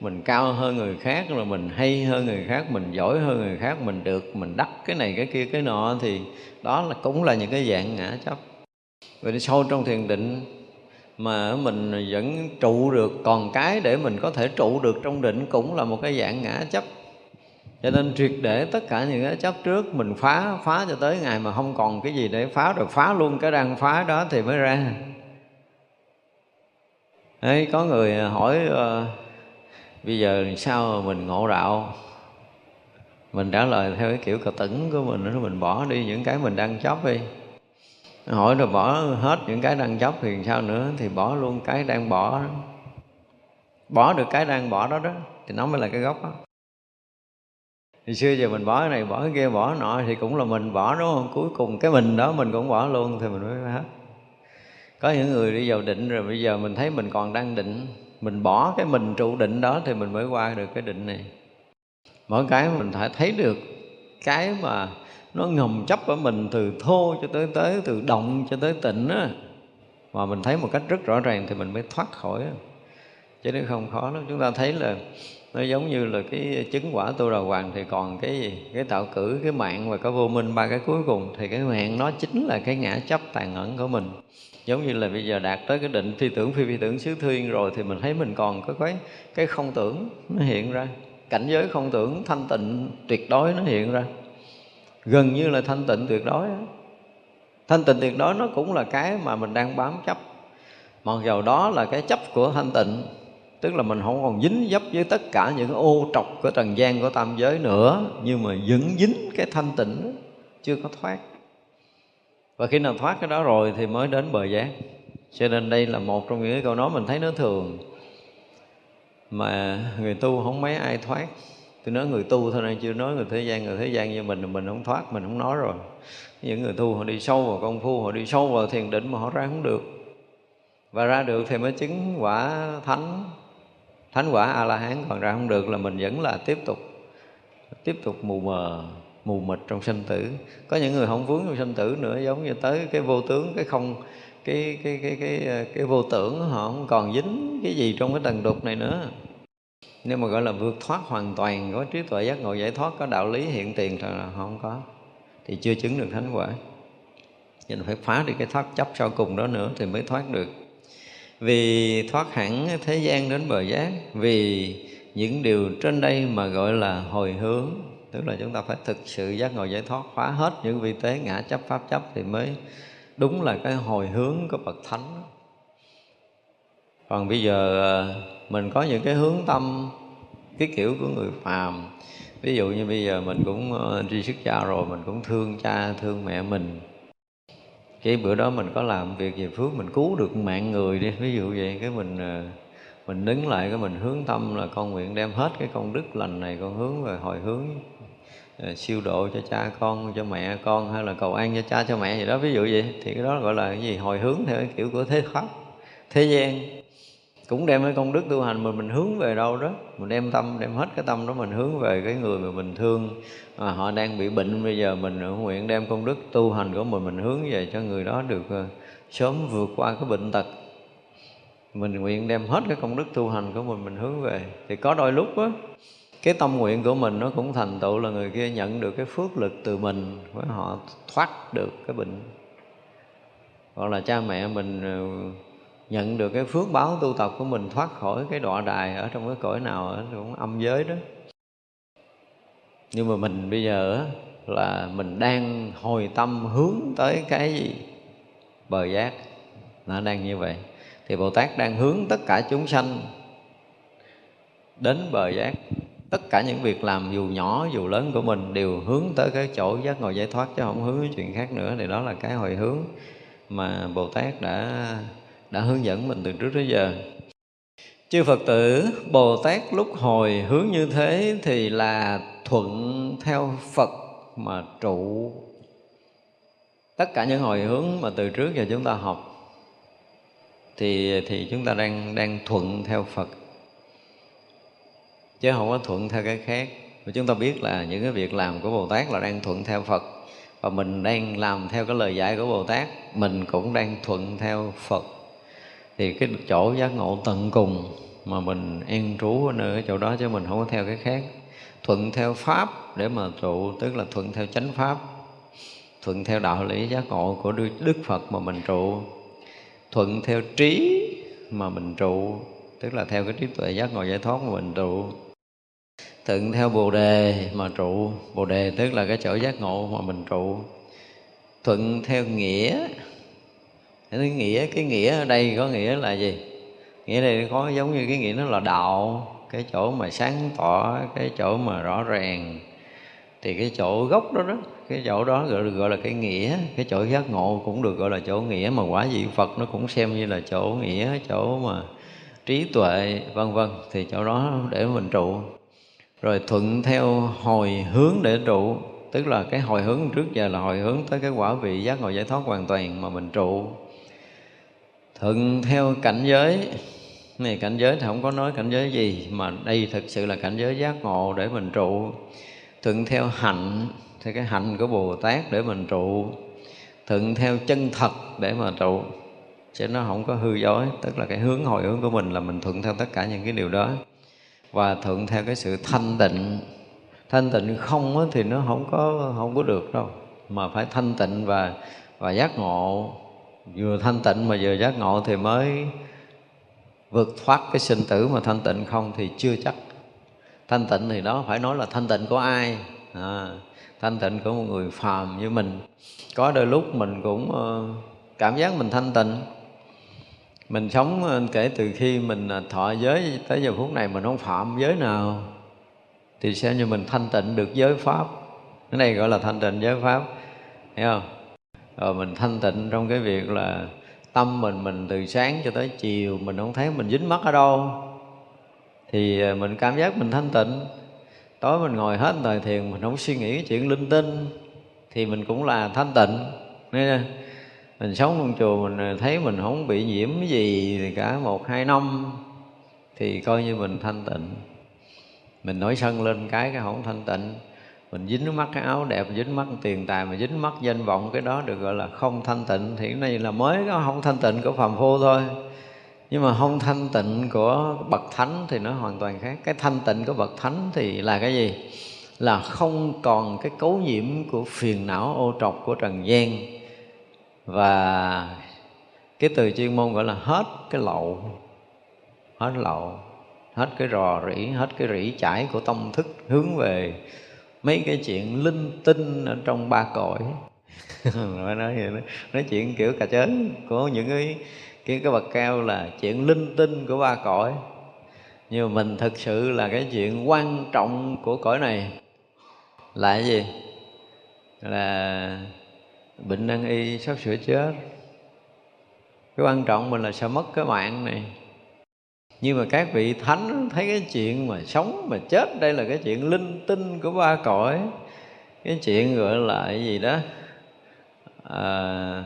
mình cao hơn người khác rồi mình hay hơn người khác mình giỏi hơn người khác mình được mình đắc cái này cái kia cái nọ thì đó là cũng là những cái dạng ngã chấp vậy sâu trong thiền định mà mình vẫn trụ được còn cái để mình có thể trụ được trong định cũng là một cái dạng ngã chấp cho nên triệt để tất cả những cái chấp trước mình phá phá cho tới ngày mà không còn cái gì để phá rồi phá luôn cái đang phá đó thì mới ra. Đấy, có người hỏi uh, bây giờ sao mình ngộ đạo? Mình trả lời theo cái kiểu cờ tửng của mình nó mình bỏ đi những cái mình đang chấp đi. Hỏi rồi bỏ hết những cái đang chấp thì sao nữa? Thì bỏ luôn cái đang bỏ đó. bỏ được cái đang bỏ đó đó, thì nó mới là cái gốc đó. Thì xưa giờ mình bỏ cái này, bỏ cái kia, bỏ cái nọ thì cũng là mình bỏ, đúng không? Cuối cùng cái mình đó mình cũng bỏ luôn thì mình mới hết. Có những người đi vào định rồi, bây giờ mình thấy mình còn đang định mình bỏ cái mình trụ định đó thì mình mới qua được cái định này. Mỗi cái mình phải thấy được cái mà nó ngầm chấp ở mình từ thô cho tới tới, từ động cho tới tịnh á, mà mình thấy một cách rất rõ ràng thì mình mới thoát khỏi chứ nếu không khó lắm. Chúng ta thấy là nó giống như là cái chứng quả tu đà hoàng thì còn cái gì? Cái tạo cử, cái mạng và cái vô minh, ba cái cuối cùng. Thì cái mạng nó chính là cái ngã chấp tàn ẩn của mình giống như là bây giờ đạt tới cái định phi tưởng phi phi tưởng xứ thiên rồi thì mình thấy mình còn có cái cái không tưởng nó hiện ra. Cảnh giới không tưởng thanh tịnh tuyệt đối nó hiện ra. Gần như là thanh tịnh tuyệt đối đó. thanh tịnh tuyệt đối nó cũng là cái mà mình đang bám chấp. Mặc dầu đó là cái chấp của thanh tịnh tức là mình không còn dính dấp với tất cả những ô trọc của trần gian của tam giới nữa nhưng mà vẫn dính cái thanh tịnh đó, chưa có thoát và khi nào thoát cái đó rồi thì mới đến bờ giác cho nên đây là một trong những cái câu nói mình thấy nó thường. Mà người tu không mấy ai thoát. Tôi nói người tu thôi nên chưa nói người thế gian, người thế gian như mình mình không thoát, mình không nói rồi. Những người tu họ đi sâu vào công phu, họ đi sâu vào thiền định mà họ ra không được. Và ra được thì mới chứng quả thánh. Thánh quả a la hán còn ra không được là mình vẫn là tiếp tục tiếp tục mù mờ mù mịt trong sinh tử. Có những người không vướng trong sinh tử nữa giống như tới cái vô tướng cái không cái cái cái cái cái, vô tưởng họ không còn dính cái gì trong cái tầng đục này nữa. Nếu mà gọi là vượt thoát hoàn toàn có trí tuệ giác ngộ giải thoát có đạo lý hiện tiền thì là không có thì chưa chứng được thánh quả. Nên phải phá đi cái thoát chấp sau cùng đó nữa thì mới thoát được. Vì thoát hẳn thế gian đến bờ giác vì những điều trên đây mà gọi là hồi hướng tức là chúng ta phải thực sự giác ngộ giải thoát, phá hết những vi tế ngã chấp, pháp chấp thì mới đúng là cái hồi hướng của bậc thánh. Còn bây giờ ờ, mình có những cái hướng tâm, cái kiểu của người phàm. Ví dụ như bây giờ mình cũng ờ, đi sức cha rồi, mình cũng thương cha, thương mẹ mình. Cái bữa đó mình có làm việc gì phước, mình cứu được mạng người đi. Ví dụ vậy, cái mình ờ, mình đứng lại, cái mình hướng tâm là con nguyện đem hết cái công đức lành này, con hướng về hồi hướng. Ờ, siêu độ cho cha con cho mẹ con hay là cầu an cho cha cho mẹ gì đó. Ví dụ vậy thì cái đó gọi là cái gì? Hồi hướng theo cái kiểu của thế pháp thế gian. Cũng đem cái công đức tu hành mà mình hướng về đâu đó. Mình đem tâm đem hết cái tâm đó mình hướng về cái người mà mình thương. À, họ đang bị bệnh bây giờ mình nguyện đem công đức tu hành của mình mình hướng về cho người đó được uh, sớm vượt qua cái bệnh tật. Mình nguyện đem hết cái công đức tu hành của mình mình hướng về. Thì có đôi lúc á cái tâm nguyện của mình nó cũng thành tựu là người kia nhận được cái phước lực từ mình với họ thoát được cái bệnh. Hoặc là cha mẹ mình ờ, nhận được cái phước báo tu tập của mình, thoát khỏi cái đọa đài ở trong cái cõi nào ở cũng âm giới đó. Nhưng mà mình bây giờ là mình đang hồi tâm hướng tới cái gì bờ giác. Nó đang như vậy. Thì bồ tát đang hướng tất cả chúng sanh đến bờ giác tất cả những việc làm dù nhỏ, dù lớn của mình đều hướng tới cái chỗ giác ngộ giải thoát, chứ không hướng đến chuyện khác nữa, thì đó là cái hồi hướng mà bồ tát đã đã hướng dẫn mình từ trước tới giờ. Chư phật tử, bồ tát lúc hồi hướng như thế thì là thuận theo phật mà trụ. Tất cả những hồi hướng mà từ trước giờ chúng ta học thì thì chúng ta đang đang thuận theo phật chứ không có thuận theo cái khác. Và chúng ta biết là những cái việc làm của bồ tát là đang thuận theo phật. Và mình đang làm theo cái lời dạy của bồ tát, mình cũng đang thuận theo phật. Thì cái chỗ giác ngộ tận cùng mà mình an trú ở nơi cái chỗ đó chứ mình không có theo cái khác. Thuận theo pháp để mà trụ, tức là thuận theo chánh pháp. Thuận theo đạo lý giác ngộ của đức phật mà mình trụ. Thuận theo trí mà mình trụ, tức là theo cái trí tuệ giác ngộ giải thoát mà mình trụ thuận theo bồ đề mà trụ. Bồ đề tức là cái chỗ giác ngộ mà mình trụ. Thuận theo nghĩa. Cái nghĩa cái nghĩa ở đây có nghĩa là gì? Nghĩa đây có giống như cái nghĩa nó là đạo. Cái chỗ mà sáng tỏ cái chỗ mà rõ ràng. Thì cái chỗ gốc đó đó cái chỗ đó gọi, gọi là cái nghĩa. Cái chỗ giác ngộ cũng được gọi là chỗ nghĩa mà quả vị phật nó cũng xem như là chỗ nghĩa chỗ mà trí tuệ vân vân. Thì chỗ đó để mình trụ rồi thuận theo hồi hướng để trụ, tức là cái hồi hướng trước giờ là hồi hướng tới cái quả vị giác ngộ giải thoát hoàn toàn mà mình trụ. Thuận theo cảnh giới, này cảnh giới thì không có nói cảnh giới gì, mà đây thực sự là cảnh giới giác ngộ để mình trụ. Thuận theo hạnh theo cái hạnh của bồ tát để mình trụ. Thuận theo chân thật để mà trụ, chứ nó không có hư dối, tức là cái hướng, hồi hướng của mình là mình thuận theo tất cả những cái điều đó và thuận theo cái sự thanh tịnh. Thanh tịnh không thì nó không có không có được đâu mà phải thanh tịnh và và giác ngộ. Vừa thanh tịnh mà vừa giác ngộ thì mới vượt thoát cái sinh tử mà thanh tịnh không thì chưa chắc. Thanh tịnh thì đó phải nói là thanh tịnh của ai? À, thanh tịnh của một người phàm như mình. Có đôi lúc mình cũng ờ, cảm giác mình thanh tịnh mình sống ờ, kể từ khi mình ờ, thọ giới tới giờ phút này mình không phạm giới nào, thì xem như mình thanh tịnh được giới pháp. Cái này gọi là thanh tịnh giới pháp, hiểu không? Rồi mình thanh tịnh trong cái việc là tâm mình mình từ sáng cho tới chiều, mình không thấy mình dính mắc ở đâu. Thì ờ, mình cảm giác mình thanh tịnh. Tối mình ngồi hết thời thiền, mình không suy nghĩ cái chuyện linh tinh, thì mình cũng là thanh tịnh Nên mình sống trong chùa mình thấy mình không bị nhiễm gì thì cả một, hai năm thì coi như mình thanh tịnh. Mình nổi sân lên cái cái không thanh tịnh. Mình dính mắt cái áo đẹp, dính mắt tiền tài, mà dính mắt danh vọng cái đó được gọi là không thanh tịnh. Thì cái này là mới có không thanh tịnh của phàm phu thôi. Nhưng mà không thanh tịnh của bậc thánh thì nó hoàn toàn khác. Cái thanh tịnh của bậc thánh thì là cái gì? Là không còn cái cấu nhiễm của phiền não ô trọc của trần gian và cái từ chuyên môn gọi là hết cái lậu. Hết lậu. Hết cái rò rỉ, hết cái rỉ chải của tâm thức hướng về mấy cái chuyện linh tinh ở trong ba cõi. Nói nói vậy nói chuyện kiểu cà chớn của những cái cái cái bậc cao là chuyện linh tinh của ba cõi. Nhưng mà mình thực sự là cái chuyện quan trọng của cõi này là cái gì? Là bệnh nan y sắp sửa chết. Cái quan trọng mình là sẽ mất cái mạng này. Nhưng mà các vị thánh thấy cái chuyện mà sống mà chết đây là cái chuyện linh tinh của ba cõi. Cái chuyện gọi là cái gì đó? À,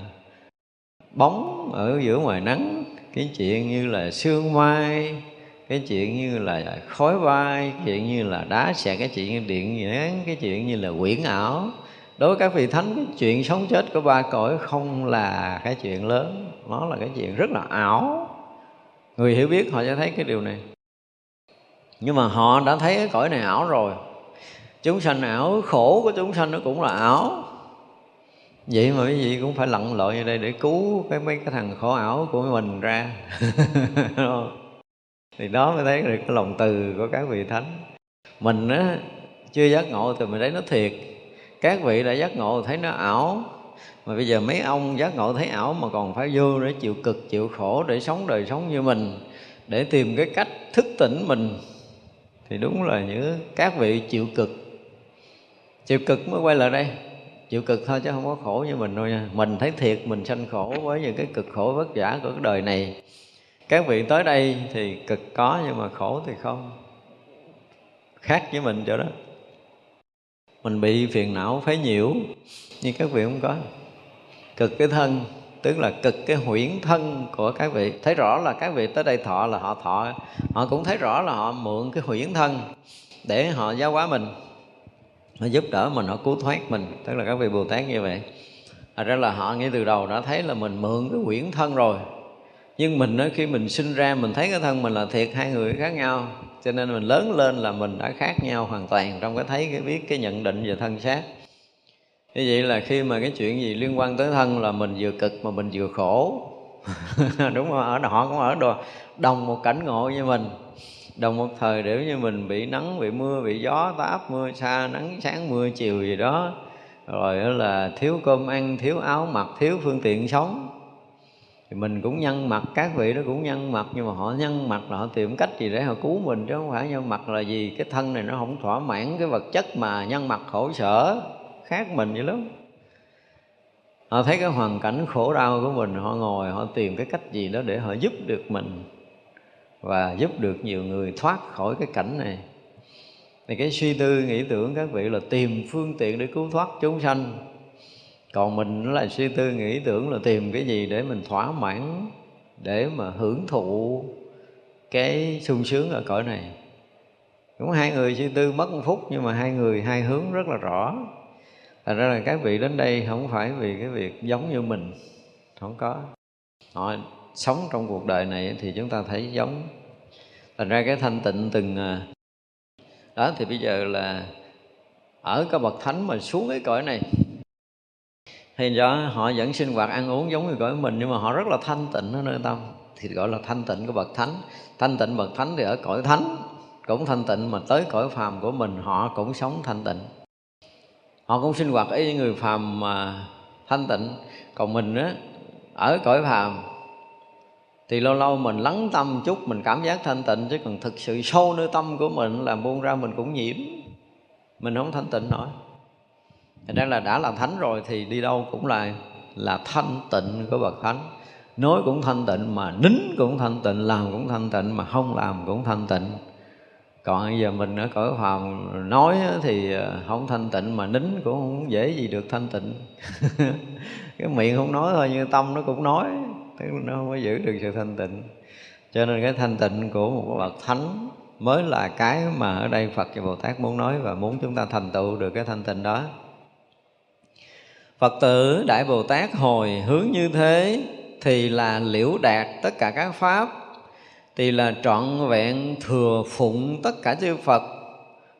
bóng ở giữa ngoài nắng. Cái chuyện như là sương mai. Cái chuyện như là khói vai cái chuyện như là đá xẹt. Cái chuyện như điện nhãn. Cái chuyện như là quyển ảo đối với các vị thánh, cái chuyện sống chết của ba cõi không là cái chuyện lớn, nó là cái chuyện rất là ảo. Người hiểu biết họ sẽ thấy cái điều này. Nhưng mà họ đã thấy cái cõi này ảo rồi. Chúng sanh ảo, khổ của chúng sanh nó cũng là ảo. Vậy mà cái gì cũng phải lặn lội như đây để cứu cái mấy cái thằng khổ ảo của mình ra. Thì đó mới thấy được cái lòng từ của các vị thánh. Mình á, chưa giác ngộ thì mình thấy nó thiệt các vị đã giác ngộ thấy nó ảo. Mà bây giờ mấy ông giác ngộ thấy ảo mà còn phải vô để chịu cực, chịu khổ để sống đời sống như mình, để tìm cái cách thức tỉnh mình, thì đúng là những các vị chịu cực. Chịu cực mới quay lại đây. Chịu cực thôi chứ không có khổ như mình đâu nha. Mình thấy thiệt, mình sanh khổ với những cái cực khổ vất vả của cái đời này. Các vị tới đây thì cực có nhưng mà khổ thì không. Khác với mình chỗ đó mình bị phiền não phế nhiễu nhưng các vị không có. Cực cái thân, tức là cực cái huyễn thân của các vị. Thấy rõ là các vị tới đây thọ là họ thọ, họ cũng thấy rõ là họ mượn cái huyễn thân để họ giáo hóa mình, họ giúp đỡ mình, họ cứu thoát mình. Tức là các vị bồ tát như vậy. Thật ra là họ ngay từ đầu đã thấy là mình mượn cái huyễn thân rồi nhưng mình đó, khi mình sinh ra mình thấy cái thân mình là thiệt hai người khác nhau. Cho nên mình lớn lên là mình đã khác nhau hoàn toàn trong cái thấy cái biết cái nhận định về thân xác. Như vậy là khi mà cái chuyện gì liên quan tới thân là mình vừa cực mà mình vừa khổ. Đúng không? Ở họ cũng ở đồ đồng một cảnh ngộ như mình. Đồng một thời để như mình bị nắng bị mưa bị gió táp mưa xa nắng sáng mưa chiều gì đó. Rồi là thiếu cơm ăn thiếu áo mặc thiếu phương tiện sống thì mình cũng nhân mặt, các vị nó cũng nhân mặt, nhưng mà họ nhân mặt là họ tìm cách gì để họ cứu mình, chứ không phải nhân mặt là gì. Cái thân này nó không thỏa mãn cái vật chất mà nhân mặt khổ sở, khác mình vậy lắm. Họ thấy cái hoàn cảnh khổ đau của mình, họ ngồi, họ tìm cái cách gì đó để họ giúp được mình và giúp được nhiều người thoát khỏi cái cảnh này. Thì cái suy tư, nghĩ tưởng các vị là tìm phương tiện để cứu thoát chúng sanh còn mình là suy tư, nghĩ tưởng là tìm cái gì để mình thỏa mãn, để mà hưởng thụ cái sung sướng ở cõi này. Cũng hai người suy tư mất một phút nhưng mà hai người hai hướng rất là rõ. Thành ra là các vị đến đây không phải vì cái việc giống như mình, không có. Họ sống trong cuộc đời này thì chúng ta thấy giống. Thành ra cái thanh tịnh từng à, đó thì bây giờ là ở cái bậc thánh mà xuống cái cõi này thì do họ vẫn sinh hoạt ăn uống giống như cõi mình, nhưng mà họ rất là thanh tịnh ở nơi tâm. Thì gọi là thanh tịnh của bậc thánh. Thanh tịnh bậc thánh thì ở cõi thánh cũng thanh tịnh, mà tới cõi phàm của mình họ cũng sống thanh tịnh. Họ cũng sinh hoạt với những người phàm mà thanh tịnh. Còn mình á, ở cõi phàm thì lâu lâu mình lắng tâm chút, mình cảm giác thanh tịnh, chứ còn thực sự sâu nơi tâm của mình là buông ra mình cũng nhiễm. Mình không thanh tịnh nổi. Thành ra là đã là thánh rồi thì đi đâu cũng là là thanh tịnh của bậc thánh. Nói cũng thanh tịnh mà nín cũng thanh tịnh, làm cũng thanh tịnh mà không làm cũng thanh tịnh. Còn giờ mình ở cõi phàm nói thì ờ, không thanh tịnh mà nín cũng không dễ gì được thanh tịnh. Cái miệng không nói thôi nhưng tâm nó cũng nói tức nó không có giữ được sự thanh tịnh. Cho nên cái thanh tịnh của một bậc thánh mới là cái mà ở đây Phật và Bồ Tát muốn nói và muốn chúng ta thành tựu được cái thanh tịnh đó. Phật tử Đại Bồ Tát hồi hướng như thế thì là liễu đạt tất cả các pháp, thì là trọn vẹn thừa phụng tất cả chư Phật.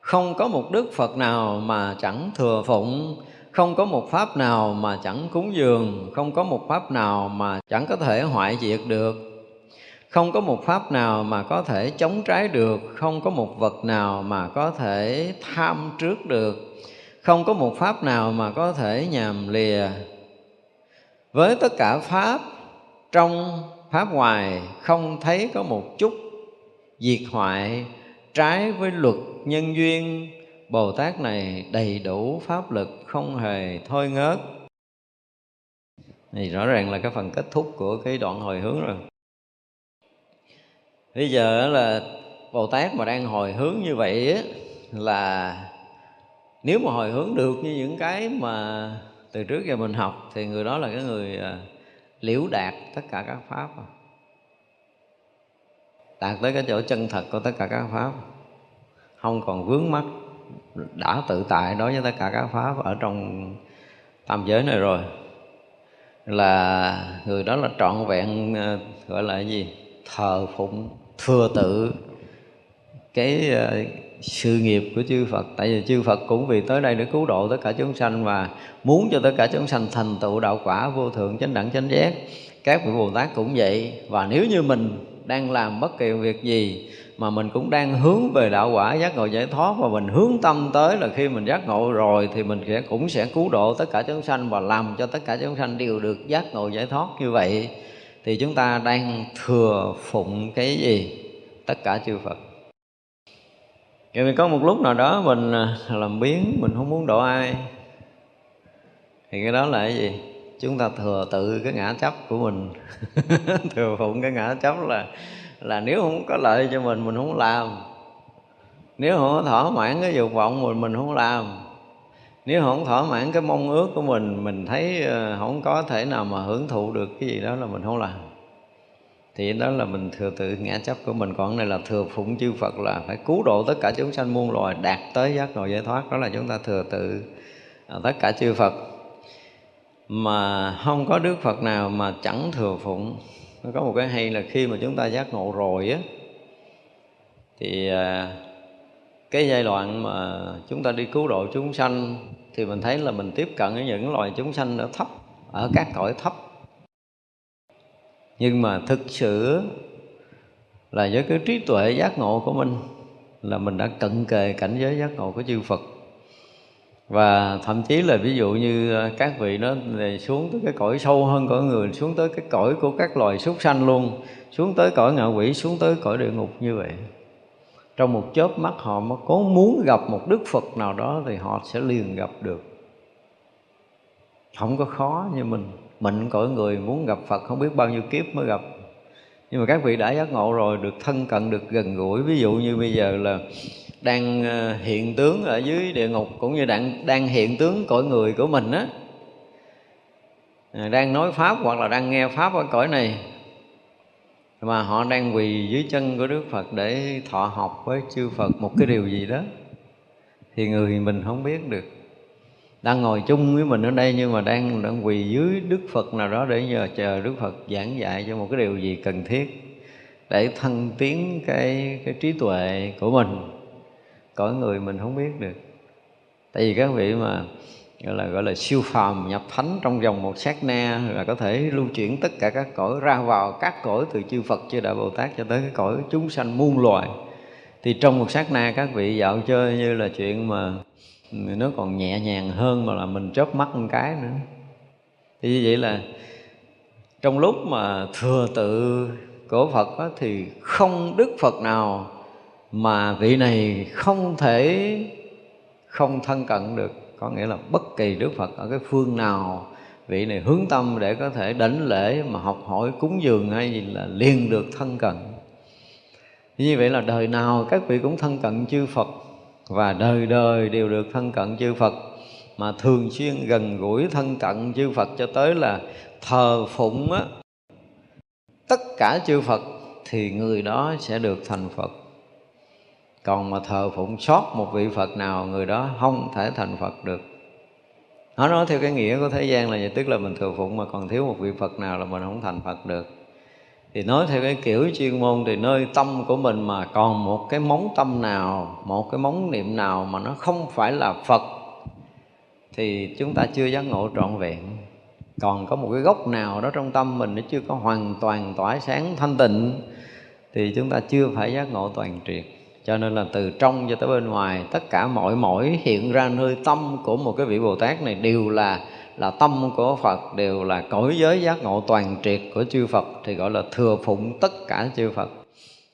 Không có một đức Phật nào mà chẳng thừa phụng, không có một pháp nào mà chẳng cúng dường, không có một pháp nào mà chẳng có thể hoại diệt được. Không có một pháp nào mà có thể chống trái được, không có một vật nào mà có thể tham trước được không có một pháp nào mà có thể nhàm lìa. Với tất cả pháp, trong pháp ngoài không thấy có một chút diệt hoại. Trái với luật nhân duyên, bồ tát này đầy đủ pháp lực không hề thôi ngớt. Thì rõ ràng là cái phần kết thúc của cái đoạn hồi hướng rồi. Bây giờ là bồ tát mà đang hồi hướng như vậy là nếu mà hồi hướng được như những cái mà từ trước giờ mình học, thì người đó là cái người à, liễu đạt tất cả các pháp. Đạt tới cái chỗ chân thật của tất cả các pháp. Không còn vướng mắc, đã tự tại đối với tất cả các pháp ở trong tam giới này rồi. Là người đó là trọn vẹn à, gọi là cái gì? Thờ phụng, thừa tự. Cái à, sự nghiệp của chư Phật. Tại vì chư Phật cũng vì tới đây để cứu độ tất cả chúng sanh và muốn cho tất cả chúng sanh thành tựu đạo quả vô thượng, chánh đẳng, chánh giác. Các vị Bồ Tát cũng vậy. Và nếu như mình đang làm bất kỳ việc gì mà mình cũng đang hướng về đạo quả, giác ngộ giải thoát và mình hướng tâm tới là khi mình giác ngộ rồi thì mình sẽ, cũng sẽ cứu độ tất cả chúng sanh và làm cho tất cả chúng sanh đều được giác ngộ giải thoát như vậy. Thì chúng ta đang thừa phụng cái gì? Tất cả chư Phật. Vậy mình có một lúc nào đó mình à, làm biến mình không muốn độ ai. Thì cái đó là cái gì? Chúng ta thừa tự cái ngã chấp của mình. Thừa phụng cái ngã chấp là là nếu không có lợi cho mình mình không làm. Nếu không thỏa mãn cái dục vọng mình mình không làm. Nếu không thỏa mãn cái mong ước của mình mình thấy à, không có thể nào mà hưởng thụ được cái gì đó là mình không làm thì đó là mình thừa tự ngã chấp của mình. Còn này là thừa phụng chư Phật, là phải cứu độ tất cả chúng sanh muôn loài, đạt tới giác ngộ giải thoát. Đó là chúng ta thừa tự à, tất cả chư Phật. Mà không có Đức Phật nào mà chẳng thừa phụng. Nó có một cái hay là khi mà chúng ta giác ngộ rồi á, thì à, cái giai đoạn mà chúng ta đi cứu độ chúng sanh, thì mình thấy là mình tiếp cận với những loài chúng sanh ở thấp, ở các cõi thấp nhưng mà thực sự là với cái trí tuệ giác ngộ của mình là mình đã cận kề cảnh giới giác ngộ của chư Phật. Và thậm chí là ví dụ như các vị nó xuống tới cái cõi sâu hơn cõi người, xuống tới cái cõi của các loài súc sanh luôn, xuống tới cõi ngạ quỷ, xuống tới cõi địa ngục như vậy. Trong một chớp mắt họ mà có muốn gặp một đức phật nào đó thì họ sẽ liền gặp được. Không có khó như mình mệnh cõi người muốn gặp Phật, không biết bao nhiêu kiếp mới gặp. Nhưng mà các vị đã giác ngộ rồi, được thân cận, được gần gũi. Ví dụ như bây giờ là đang ờ, hiện tướng ở dưới địa ngục, cũng như đang đang hiện tướng cõi người của mình á. À, đang nói pháp hoặc là đang nghe pháp ở cõi này. Mà họ đang quỳ dưới chân của Đức Phật để thọ học với chư Phật một cái điều gì đó. Thì người mình không biết được đang ngồi chung với mình ở đây nhưng mà đang đang quỳ dưới Đức Phật nào đó để nhờ chờ Đức Phật giảng dạy cho một cái điều gì cần thiết để thăng tiến cái cái trí tuệ của mình. Cõi người mình không biết được. Tại vì các vị mà, gọi là gọi là siêu phàm nhập thánh trong vòng một sát na là có thể lưu chuyển tất cả các cõi, ra vào các cõi từ chư Phật, chư Đại Bồ Tát cho tới cái cõi chúng sanh muôn loài. Thì trong một sát na các vị dạo chơi như là chuyện mà nó còn nhẹ nhàng hơn mà là mình chớp mắt một cái nữa. Thì như vậy là trong lúc mà thừa tự của Phật đó, thì không đức Phật nào mà vị này không thể không thân cận được. Có nghĩa là bất kỳ Đức Phật ở cái phương nào vị này hướng tâm để có thể đảnh lễ mà học hỏi cúng dường hay gì là liền được thân cận. Như vậy là đời nào các vị cũng thân cận chư Phật và đời đời đều được thân cận chư Phật. Mà thường xuyên gần gũi thân cận chư Phật cho tới là thờ phụng á, tất cả chư Phật thì người đó sẽ được thành Phật. Còn mà thờ phụng sót một vị Phật nào người đó không thể thành Phật được. Nó nói theo cái nghĩa của thế gian là vậy tức là mình thờ phụng mà còn thiếu một vị Phật nào là mình không thành Phật được thì nói theo cái kiểu chuyên môn thì nơi tâm của mình mà còn một cái móng tâm nào, một cái móng niệm nào mà nó không phải là Phật, thì chúng ta chưa giác ngộ trọn vẹn. Còn có một cái gốc nào đó trong tâm mình nó chưa có hoàn toàn tỏa sáng thanh tịnh, thì chúng ta chưa phải giác ngộ toàn triệt. Cho nên là từ trong cho tới bên ngoài, tất cả mọi mỗi hiện ra nơi tâm của một cái vị bồ tát này đều là là tâm của phật đều là cõi giới giác ngộ toàn triệt của chư phật, thì gọi là thừa phụng tất cả chư phật.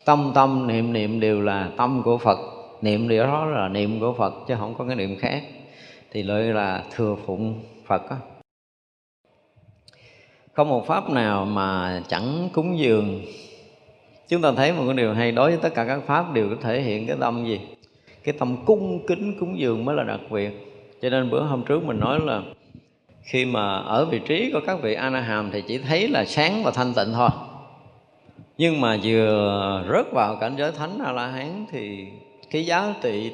Tâm tâm, niệm niệm đều là tâm của phật. Niệm điều đó là niệm của phật, chứ không có cái niệm khác. Thì lợi là thừa phụng phật đó. không một pháp nào mà chẳng cúng dường? Chúng ta thấy một cái điều hay, đối với tất cả các pháp đều có thể hiện cái tâm gì? Cái tâm cung kính cúng dường mới là đặc biệt. Cho nên bữa hôm trước mình nói là khi mà ở vị trí của các vị anaham hàm thì chỉ thấy là sáng và thanh tịnh thôi. Nhưng mà vừa rớt vào cảnh giới thánh a la hán thì cái giá trị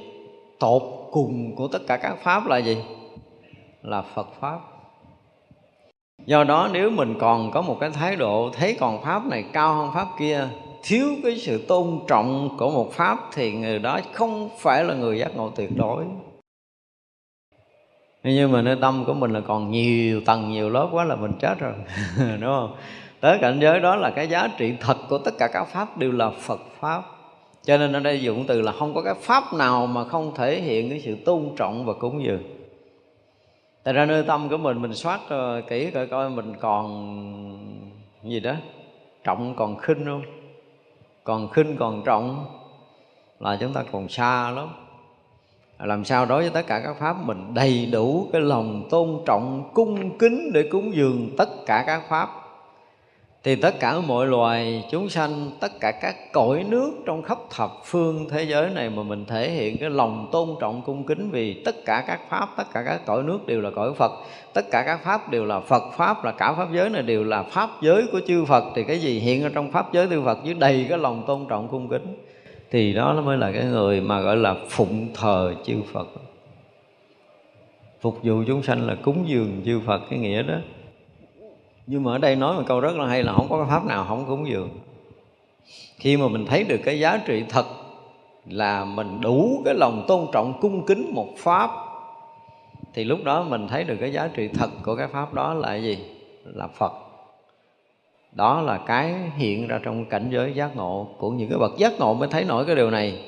tột cùng của tất cả các pháp là gì? Là phật pháp. Do đó nếu mình còn có một cái thái độ thấy còn pháp này cao hơn pháp kia, thiếu cái sự tôn trọng của một pháp thì người đó không phải là người giác ngộ tuyệt đối nhưng mà nơi tâm của mình là còn nhiều tầng, nhiều lớp quá là mình chết rồi. Đúng không? Tới cảnh giới đó là cái giá trị thật của tất cả các pháp đều là phật pháp. Cho nên ở đây dụng từ là không có cái pháp nào mà không thể hiện cái sự tôn trọng và cúng dường. Tại ra nơi tâm của mình mình soát ờ, kỹ coi coi mình còn gì đó, trọng còn khinh không? Còn khinh còn trọng là chúng ta còn xa lắm làm sao đối với tất cả các pháp mình đầy đủ cái lòng tôn trọng, cung kính để cúng dường tất cả các pháp. Thì tất cả mọi loài chúng sanh, tất cả các cõi nước trong khắp thập phương thế giới này mà mình thể hiện cái lòng tôn trọng, cung kính vì tất cả các pháp, tất cả các cõi nước đều là cõi phật, tất cả các pháp đều là phật pháp, là cả pháp giới này đều là pháp giới của chư phật, thì cái gì hiện ở trong pháp giới chư phật dưới đầy cái lòng tôn trọng, cung kính thì đó nó mới là cái người mà gọi là phụng thờ chư phật. Phục vụ chúng sanh là cúng dường chư phật, cái nghĩa đó. Nhưng mà ở đây nói một câu rất là hay là không có cái pháp nào không cúng dường. Khi mà mình thấy được cái giá trị thật là mình đủ cái lòng tôn trọng, cung kính một pháp, thì lúc đó mình thấy được cái giá trị thật của cái pháp đó là gì? Là phật đó là cái hiện ra trong cảnh giới giác ngộ của những cái bậc giác ngộ mới thấy nổi cái điều này.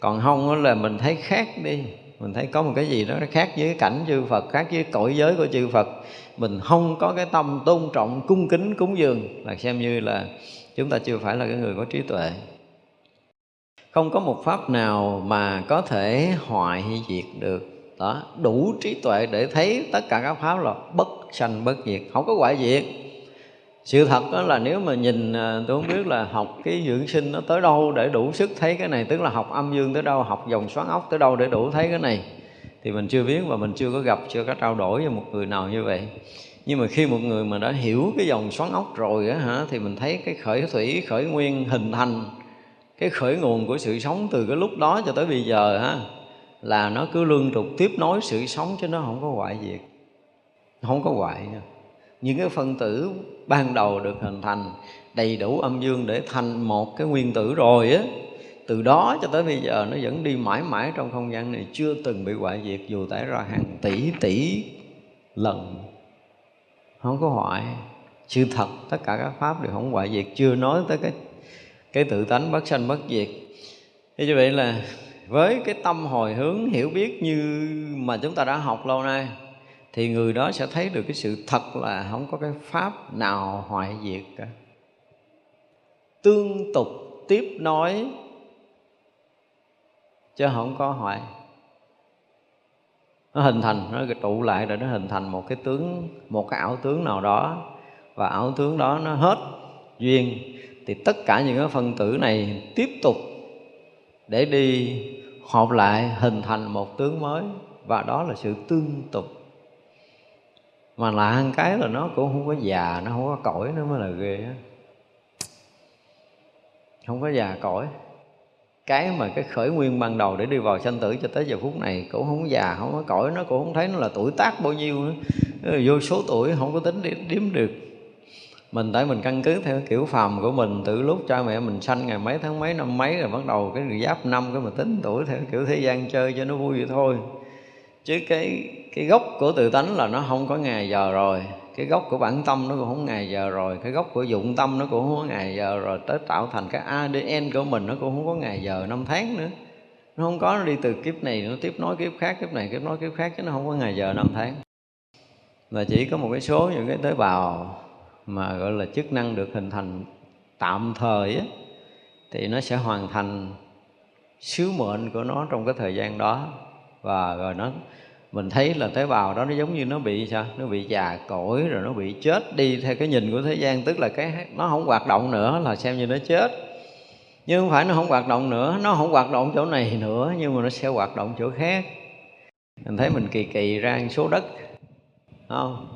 Còn không là mình thấy khác đi. Mình thấy có một cái gì đó khác với cảnh chư Phật, khác với cõi giới của chư Phật. Mình không có cái tâm tôn trọng, cung kính, cúng dường là xem như là chúng ta chưa phải là cái người có trí tuệ. Không có một pháp nào mà có thể hoại diệt được. Đó, đủ trí tuệ để thấy tất cả các pháp là bất sanh bất diệt, không có hoại diệt sự thật đó là nếu mà nhìn à, tôi không biết là học cái dưỡng sinh nó tới đâu để đủ sức thấy cái này, tức là học âm dương tới đâu, học dòng xoắn ốc tới đâu để đủ thấy cái này, thì mình chưa biết và mình chưa có gặp, chưa có trao đổi với một người nào như vậy. Nhưng mà khi một người mà đã hiểu cái dòng xoắn ốc rồi á hả, thì mình thấy cái khởi thủy, khởi nguyên hình thành, cái khởi nguồn của sự sống từ cái lúc đó cho tới bây giờ á, là nó cứ lương trục tiếp nối sự sống chứ nó không có hoại diệt, không có hoại nha những cái phân tử ban đầu được hình thành đầy đủ âm dương để thành một cái nguyên tử rồi á. Từ đó cho tới bây giờ nó vẫn đi mãi mãi trong không gian này, chưa từng bị hoại diệt, dù tải ra hàng tỷ tỷ lần. Không có hoại. Sự thật, tất cả các pháp đều không hoại diệt. Chưa nói tới cái cái tự tánh bất sanh bất diệt. Thế như vậy là, với cái tâm hồi hướng hiểu biết như mà chúng ta đã học lâu nay thì người đó sẽ thấy được cái sự thật là không có cái pháp nào hoại diệt cả. Tương tục tiếp nối chứ không có hoại. Nó hình thành, nó tụ lại rồi nó hình thành một cái tướng, một cái ảo tướng nào đó. Và ảo tướng đó nó hết duyên. Thì tất cả những cái phân tử này tiếp tục để đi, họp lại, hình thành một tướng mới. Và đó là sự tương tục mà lạ một cái là nó cũng không có già, nó không có cõi nó mới là ghê không có già cõi. Cái mà cái khởi nguyên ban đầu để đi vào sanh tử cho tới giờ phút này cũng không già, không có cõi, nó cũng không thấy nó là tuổi tác bao nhiêu nữa. Ờ, vô số tuổi không có tính đếm được. Mình tại mình căn cứ theo kiểu phàm của mình, từ lúc cha mẹ mình sanh ngày mấy tháng mấy, năm mấy rồi bắt đầu cái giáp năm cái mà tính tuổi theo kiểu thế gian chơi cho nó vui vậy thôi. Chứ cái cái gốc của tự tánh là nó không có ngày giờ rồi. Cái gốc của bản tâm nó cũng không ngày giờ rồi. Cái gốc của dụng tâm nó cũng không có ngày giờ rồi. Tới tạo thành cái ADN của mình nó cũng không có ngày giờ năm tháng nữa. Nó không có nó đi từ kiếp này nó tiếp nối kiếp khác kiếp này kiếp nối kiếp khác chứ nó không có ngày giờ năm tháng. Mà chỉ có một cái số những cái tế bào mà gọi là chức năng được hình thành tạm thời á, thì nó sẽ hoàn thành sứ mệnh của nó trong cái thời gian đó. Và rồi nó mình thấy là tế bào đó nó giống như nó bị sao? Nó bị già cỗi rồi nó bị chết đi theo cái nhìn của thế gian, tức là cái nó không hoạt động nữa là xem như nó chết. Nhưng không phải nó không hoạt động nữa, nó không hoạt động chỗ này nữa, nhưng mà nó sẽ hoạt động chỗ khác. Mình thấy mình kỳ kỳ ra số đất không?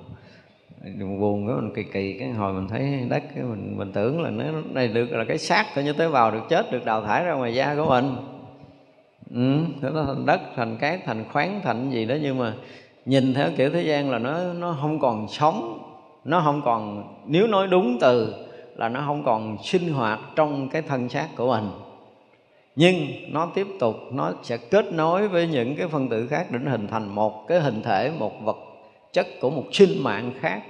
Buồn cái mình kỳ kỳ, cái hồi mình thấy đất, cái mình mình tưởng là nó này được là cái xác coi như tế bào được chết, được đào thải ra ngoài da của mình ừ, nó thành đất thành cát thành khoáng thành gì đó nhưng mà nhìn theo kiểu thế gian là nó nó không còn sống nó không còn nếu nói đúng từ là nó không còn sinh hoạt trong cái thân xác của mình. Nhưng nó tiếp tục nó sẽ kết nối với những cái phân tử khác để hình thành một cái hình thể một vật chất của một sinh mạng khác.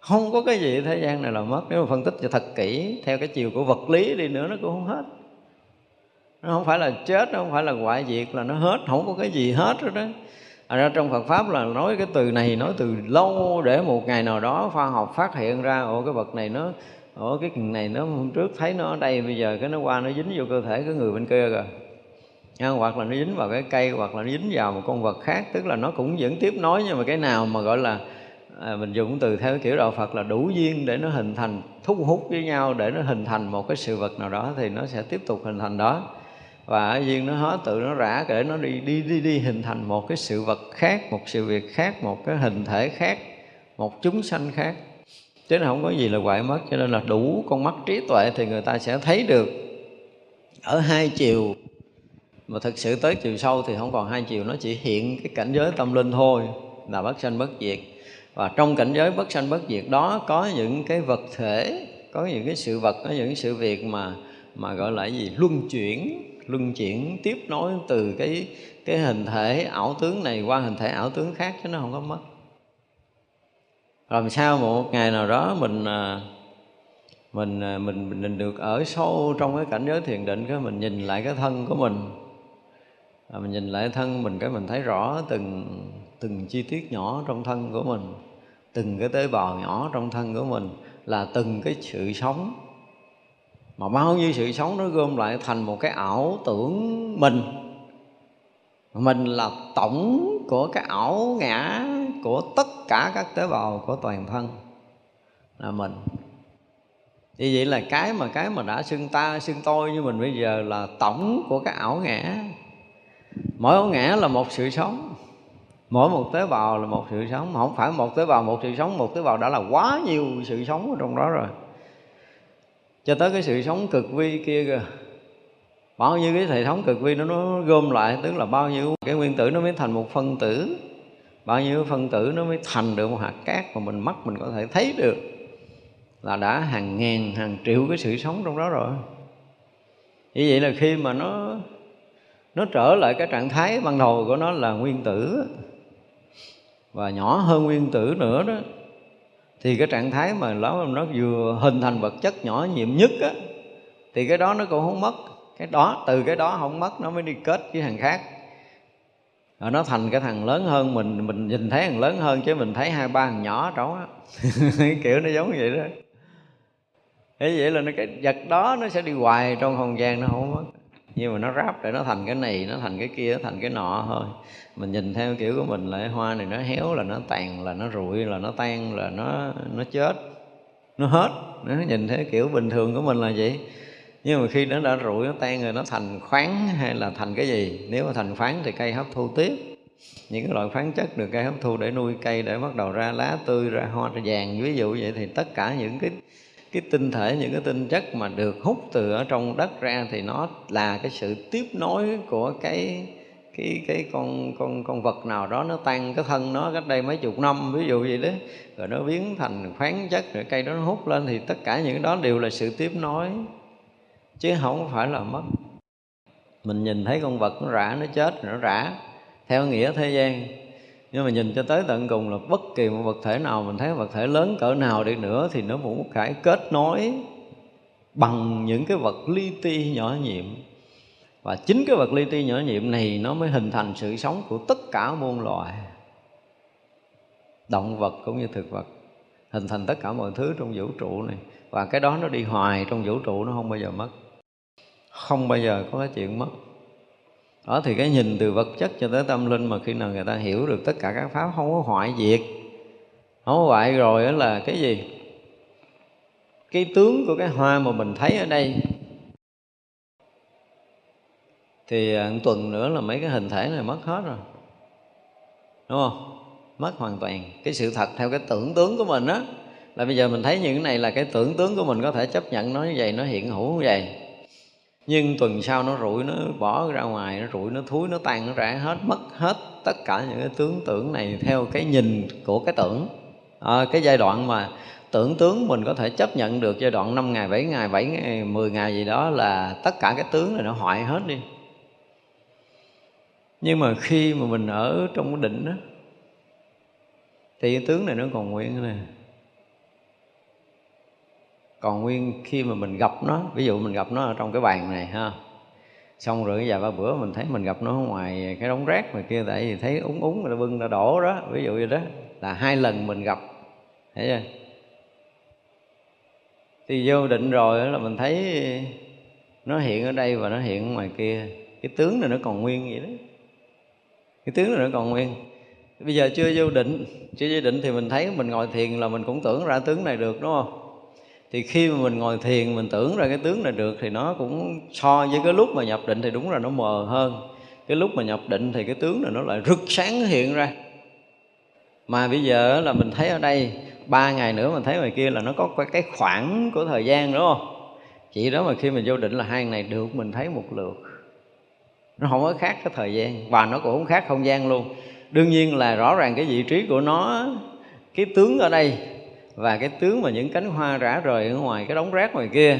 Không có cái gì thế gian này là mất nếu mà phân tích cho thật kỹ theo cái chiều của vật lý đi nữa nó cũng không hết nó không phải là chết nó không phải là hoại diệt là nó hết không có cái gì hết rồi đó. À ra trong Phật pháp là nói cái từ này nói từ lâu để một ngày nào đó khoa học phát hiện ra ồ cái vật này nó ồ cái này nó hôm trước thấy nó ở đây bây giờ cái nó qua nó dính vô cơ thể cái người bên kia rồi à, hoặc là nó dính vào cái cây hoặc là nó dính vào một con vật khác tức là nó cũng vẫn tiếp nối nhưng mà cái nào mà gọi là à, mình dùng từ theo kiểu đạo Phật là đủ duyên để nó hình thành thu hút với nhau để nó hình thành một cái sự vật nào đó thì nó sẽ tiếp tục hình thành đó và duyên nó hết tự nó rã để nó đi đi đi đi hình thành một cái sự vật khác, một sự việc khác, một cái hình thể khác, một chúng sanh khác. Chứ nó không có gì là hoại mất, cho nên là đủ con mắt trí tuệ thì người ta sẽ thấy được. Ở hai chiều, mà thực sự tới chiều sâu thì không còn hai chiều, nó chỉ hiện cái cảnh giới tâm linh thôi, là bất sanh bất diệt. Và trong cảnh giới bất sanh bất diệt đó có những cái vật thể, có những cái sự vật, có những sự việc mà mà gọi là gì? Luân chuyển luân chuyển tiếp nối từ cái cái hình thể ảo tướng này qua hình thể ảo tướng khác chứ nó không có mất. Làm sao một ngày nào đó mình à, à, mình mình mình được ở sâu trong cái cảnh giới thiền định, cái mình nhìn lại cái thân của mình. Và mình nhìn lại thân mình cái mình thấy rõ từng từng chi tiết nhỏ trong thân của mình, từng cái tế bào nhỏ trong thân của mình là từng cái sự sống mà bao nhiêu sự sống nó gom lại thành một cái ảo tưởng mình. Mình là tổng của cái ảo ngã của tất cả các tế bào của toàn thân là mình. Như vậy là cái mà cái mà đã xưng ta, xưng tôi như mình bây giờ là tổng của cái ảo ngã. Mỗi ảo ngã là một sự sống. Mỗi một tế bào là một sự sống. Không phải một tế bào một sự sống, một tế bào đã là quá nhiều sự sống ở trong đó rồi cho tới cái sự sống cực vi kia kìa. Bao nhiêu cái hệ thống cực vi nó nó gom lại, tức là bao nhiêu cái nguyên tử nó mới thành một phân tử. Bao nhiêu phân tử nó mới thành được một hạt cát mà mình mắt mình có thể thấy được là đã hàng ngàn, hàng triệu cái sự sống trong đó rồi. Như vậy là khi mà nó nó trở lại cái trạng thái ban đầu của nó là nguyên tử, và nhỏ hơn nguyên tử nữa đó thì cái trạng thái mà nó nó vừa hình thành vật chất nhỏ nhiệm nhất á, thì cái đó nó cũng không mất. Cái đó, từ cái đó không mất, nó mới đi kết với thằng khác. Rồi nó thành cái thằng lớn hơn mình mình nhìn thấy thằng lớn hơn chứ mình thấy hai, ba thằng nhỏ trống á. Kiểu nó giống vậy đó. Thế vậy là nó cái vật đó nó sẽ đi hoài trong không gian, nó không mất nhưng mà nó ráp để nó thành cái này, nó thành cái kia nó thành cái nọ thôi. Mình nhìn theo kiểu của mình là hoa này nó héo, là nó tàn, là nó rụi, là nó tan, là nó nó chết. Nó hết. Nó nhìn theo kiểu bình thường của mình là vậy. Nhưng mà khi nó đã rụi, nó tan rồi, nó thành khoáng hay là thành cái gì? Nếu mà thành khoáng thì cây hấp thu tiếp. Những cái loại khoáng chất được cây hấp thu để nuôi cây, để bắt đầu ra lá tươi, ra hoa, ra vàng, ví dụ vậy thì tất cả những cái cái tinh thể, những cái tinh chất mà được hút từ ở trong đất ra thì nó là cái sự tiếp nối của cái cái cái con con con vật nào đó. Nó tan cái thân nó cách đây mấy chục năm, ví dụ vậy đấy rồi nó biến thành khoáng chất, rồi cây đó nó hút lên thì tất cả những đó đều là sự tiếp nối. Chứ không phải là mất. Mình nhìn thấy con vật nó rã, nó chết, nó rã. Theo nghĩa thế gian nhưng mà nhìn cho tới tận cùng là bất kỳ một vật thể nào, mình thấy vật thể lớn cỡ nào đi nữa thì nó cũng phải kết nối bằng những cái vật li ti nhỏ nhiệm. Và chính cái vật li ti nhỏ nhiệm này nó mới hình thành sự sống của tất cả muôn loài, động vật cũng như thực vật, hình thành tất cả mọi thứ trong vũ trụ này. Và cái đó nó đi hoài trong vũ trụ, nó không bao giờ mất, không bao giờ có cái chuyện mất đó thì cái nhìn từ vật chất cho tới tâm linh mà khi nào người ta hiểu được tất cả các pháp, không có hoại diệt. Không có hoại rồi đó là cái gì? Cái tướng của cái hoa mà mình thấy ở đây. Thì à, một tuần nữa là mấy cái hình thể này mất hết rồi. Đúng không? Mất hoàn toàn. Cái sự thật theo cái tưởng tướng của mình á, là bây giờ mình thấy những cái này là cái tưởng tướng của mình có thể chấp nhận nó như vậy, nó hiện hữu như vậy nhưng tuần sau nó rủi nó bỏ ra ngoài nó rủi nó thúi nó tan nó rã hết mất hết tất cả những cái tướng tưởng này theo cái nhìn của cái tưởng à, cái giai đoạn mà tưởng tướng mình có thể chấp nhận được giai đoạn 5 ngày, 7 ngày, 7 ngày, 10 ngày gì đó là tất cả cái tướng này nó hoại hết đi. Nhưng mà khi mà mình ở trong cái định đó thì cái tướng này nó còn nguyên này còn nguyên khi mà mình gặp nó, ví dụ mình gặp nó ở trong cái bàn này ha. Xong rồi vài ba bữa mình thấy mình gặp nó ngoài cái đống rác mà kia, tại vì thấy úng úng rồi bưng ra đổ đó, ví dụ như đó. Là hai lần mình gặp, thấy chưa? Thì vô định rồi là mình thấy nó hiện ở đây và nó hiện ở ngoài kia. Cái tướng này nó còn nguyên vậy đó. Cái tướng này nó còn nguyên. Bây giờ chưa vô định, chưa vô định thì mình thấy mình ngồi thiền là mình cũng tưởng ra tướng này được, đúng không? Thì khi mà mình ngồi thiền, mình tưởng ra cái tướng là được thì nó cũng so với cái lúc mà nhập định thì đúng là nó mờ hơn. Cái lúc mà nhập định thì cái tướng là nó lại rực sáng hiện ra. Mà bây giờ là mình thấy ở đây, ba ngày nữa mình thấy ngoài kia là nó có cái khoảng của thời gian đúng không? Chỉ đó mà khi mình vô định là hai ngày được, mình thấy một lượt. Nó không có khác cái thời gian, và nó cũng không khác không gian luôn. Đương nhiên là rõ ràng cái vị trí của nó cái tướng ở đây và cái tướng mà những cánh hoa rã rời ở ngoài, cái đống rác ngoài kia.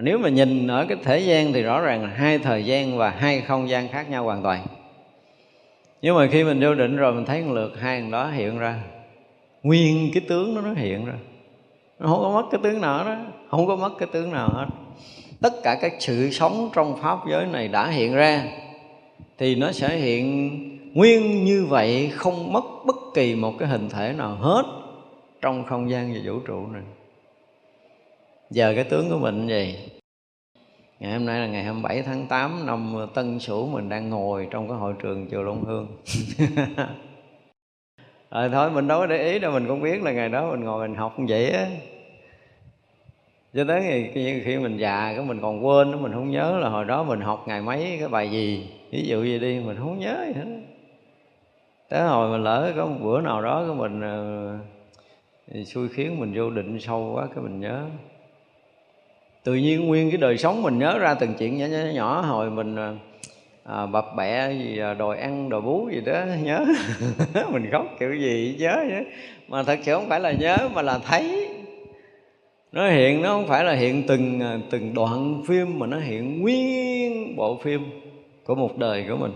Nếu mà nhìn ở cái thế gian thì rõ ràng là hai thời gian và hai không gian khác nhau hoàn toàn. Nhưng mà khi mình vô định rồi, mình thấy một lượt hai thằng đó hiện ra. Nguyên cái tướng đó nó hiện ra. Nó không có mất cái tướng nào đó không có mất cái tướng nào hết. Tất cả các sự sống trong pháp giới này đã hiện ra. Thì nó sẽ hiện nguyên như vậy, không mất bất kỳ một cái hình thể nào hết trong không gian và vũ trụ này. Giờ cái tướng của mình gì ngày hôm nay là ngày 27 tháng 8 năm Tân Sửu mình đang ngồi trong cái hội trường chùa Long Hương. À, thôi mình đâu có để ý đâu mình cũng biết là ngày đó mình ngồi mình học như vậy á. Cho tới ngày khi mình già cái mình còn quên mình không nhớ là hồi đó mình học ngày mấy cái bài gì. Ví dụ gì đi mình không nhớ gì hết. Tới hồi mình lỡ có một bữa nào đó cái mình ờ, thì xui khiến mình vô định sâu quá cái mình nhớ. Tự nhiên nguyên cái đời sống mình nhớ ra từng chuyện nhỏ nhỏ, nhỏ hồi mình à, à bập bẹ gì à, đòi ăn đòi bú gì đó nhớ. Mình khóc kiểu gì nhớ nhớ mà thật sự không phải là nhớ mà là thấy. Nó hiện nó không phải là hiện từng à, từng đoạn phim mà nó hiện nguyên bộ phim của một đời của mình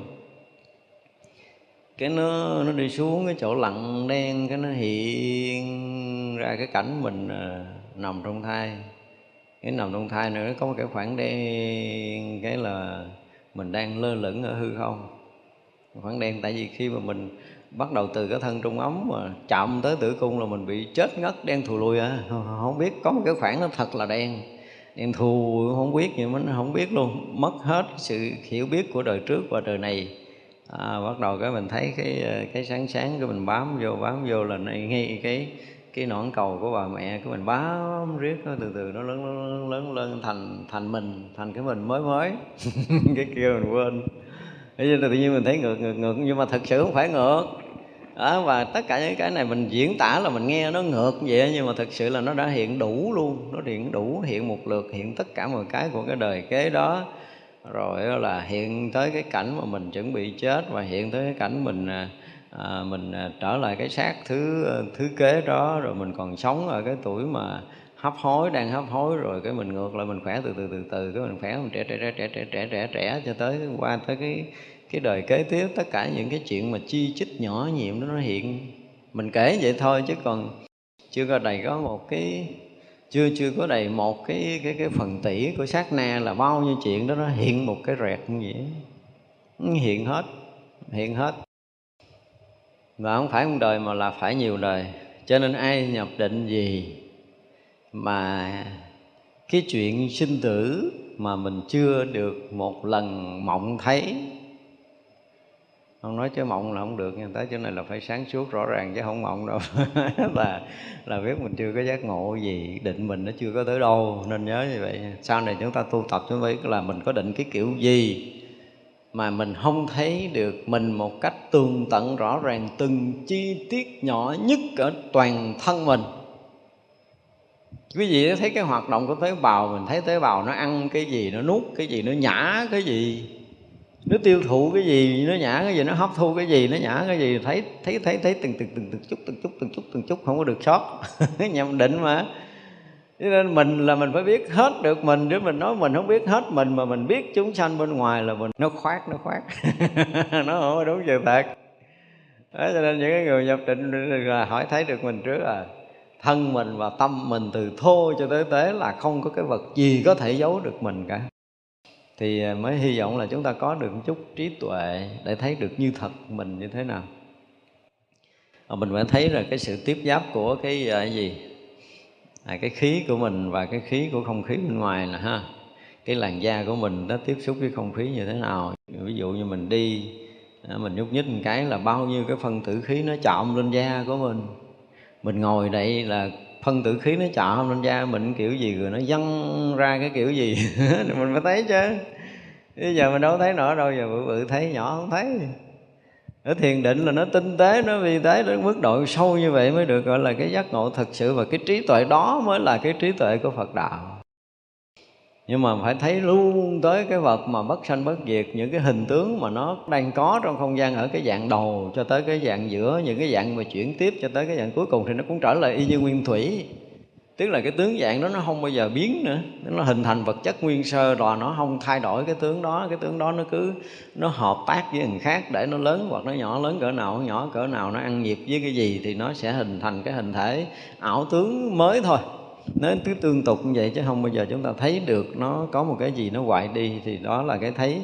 cái nó nó đi xuống cái chỗ lặng đen cái nó hiện ra cái cảnh mình à, nằm trong thai. Cái nằm trong thai nữa có một cái khoảng đen cái là mình đang lơ lửng ở hư không. Khoảng đen tại vì khi mà mình bắt đầu từ cái thân trung ấm mà chạm tới tử cung là mình bị chết ngất đen thù lùi à. Không biết có một cái khoảng nó thật là đen. Đen thù không biết nhưng mà không biết luôn. Mất hết sự hiểu biết của đời trước và đời này à, bắt đầu cái mình thấy cái ờ, cái sáng sáng của mình bám vô bám vô là ngay cái cái nõn cầu của bà mẹ của mình bám riết nó từ từ nó lớn lớn lớn lên thành thành mình thành cái mình mới mới. Cái kia mình quên. Thế nên tự nhiên mình thấy ngược ngược ngược nhưng mà thật sự không phải ngược. Đó, và tất cả những cái này mình diễn tả là mình nghe nó ngược vậy nhưng mà thực sự là nó đã hiện đủ luôn nó hiện đủ hiện một lượt hiện tất cả mọi cái của cái đời kế đó rồi là hiện tới cái cảnh mà mình chuẩn bị chết và hiện tới cái cảnh mình à, à mình à, trở lại cái xác thứ ờ, thứ kế đó rồi mình còn sống ở cái tuổi mà hấp hối đang hấp hối rồi cái mình ngược lại mình khỏe từ từ từ từ cái mình khỏe mình trẻ trẻ trẻ trẻ trẻ trẻ trẻ trẻ cho tới qua tới cái cái đời kế tiếp. Tất cả những cái chuyện mà chi chích nhỏ nhiệm đó nó hiện. Mình kể vậy thôi chứ còn chưa có đầy có một cái chưa chưa có đầy một cái cái cái phần tỷ của sát na là bao nhiêu chuyện đó nó hiện một cái rẹt như vậy. Hiện hết hiện hết. Và không phải một đời mà là phải nhiều đời. Cho nên ai nhập định gì mà cái chuyện sinh tử mà mình chưa được một lần mộng thấy không nói chứ mộng là không được nhưng tới chỗ này là phải sáng suốt rõ ràng chứ không mộng đâu. Là là biết mình chưa có giác ngộ gì, định mình nó chưa có tới đâu, nên nhớ như vậy. Sau này chúng ta tu tập chúng ta biết là mình có định cái kiểu gì mà mình không thấy được mình một cách tường tận, rõ ràng từng chi tiết nhỏ nhất ở toàn thân mình. Quý vị thấy cái hoạt động của tế bào, mình thấy tế bào nó ăn cái gì, nó nuốt cái gì, nó nhả cái gì nó tiêu thụ cái gì nó nhả cái gì nó hấp thu cái gì nó nhả cái gì thấy thấy thấy thấy từng từng từng từng chút từng chút từng chút từng chút không có được sót. Nhầm định mà. Cho nên mình là mình phải biết hết được mình. Chứ mình nói mình không biết hết mình mà mình biết chúng sanh bên ngoài là mình nó khoát nó khoát nó không có đúng sự thật. Đó, cho nên những cái người nhập định là hỏi thấy được mình trước à thân mình và tâm mình từ thô cho tới tế là không có cái vật gì có thể giấu được mình cả thì à, mới hy vọng là chúng ta có được một chút trí tuệ để thấy được như thật mình như thế nào. Mình phải thấy là cái sự tiếp giáp của cái, à, cái gì? À, cái khí của mình và cái khí của không khí bên ngoài là ha cái làn da của mình nó tiếp xúc với không khí như thế nào? Ví dụ như mình đi à, mình nhúc nhích một cái là bao nhiêu cái phân tử khí nó chạm lên da của mình? Mình ngồi đây là phân tử khí nó chạm lên da mình kiểu gì rồi nó văng ra cái kiểu gì? Mình phải thấy chứ. Bây giờ mình đâu thấy nọ đâu, giờ bự bự thấy, nhỏ không thấy. Ở thiền định là nó tinh tế, nó vi tế đến mức độ sâu như vậy mới được gọi là cái giác ngộ thật sự và cái trí tuệ đó mới là cái trí tuệ của phật đạo nhưng mà phải thấy luôn tới cái vật mà bất sanh bất diệt, những cái hình tướng mà nó đang có trong không gian ở cái dạng đầu cho tới cái dạng giữa, những cái dạng mà chuyển tiếp cho tới cái dạng cuối cùng thì nó cũng trở lại y như nguyên thủy. Tức là cái tướng dạng đó nó không bao giờ biến nữa. Nó hình thành vật chất nguyên sơ rồi, nó không thay đổi cái tướng đó. Cái tướng đó nó cứ, nó hợp tác với người khác để nó lớn hoặc nó nhỏ, lớn cỡ nào, nhỏ cỡ nào, nó ăn nhịp với cái gì thì nó sẽ hình thành cái hình thể ảo tướng mới thôi nó cứ tương tục như vậy chứ không bao giờ chúng ta thấy được nó có một cái gì nó hoại đi, thì đó là cái thấy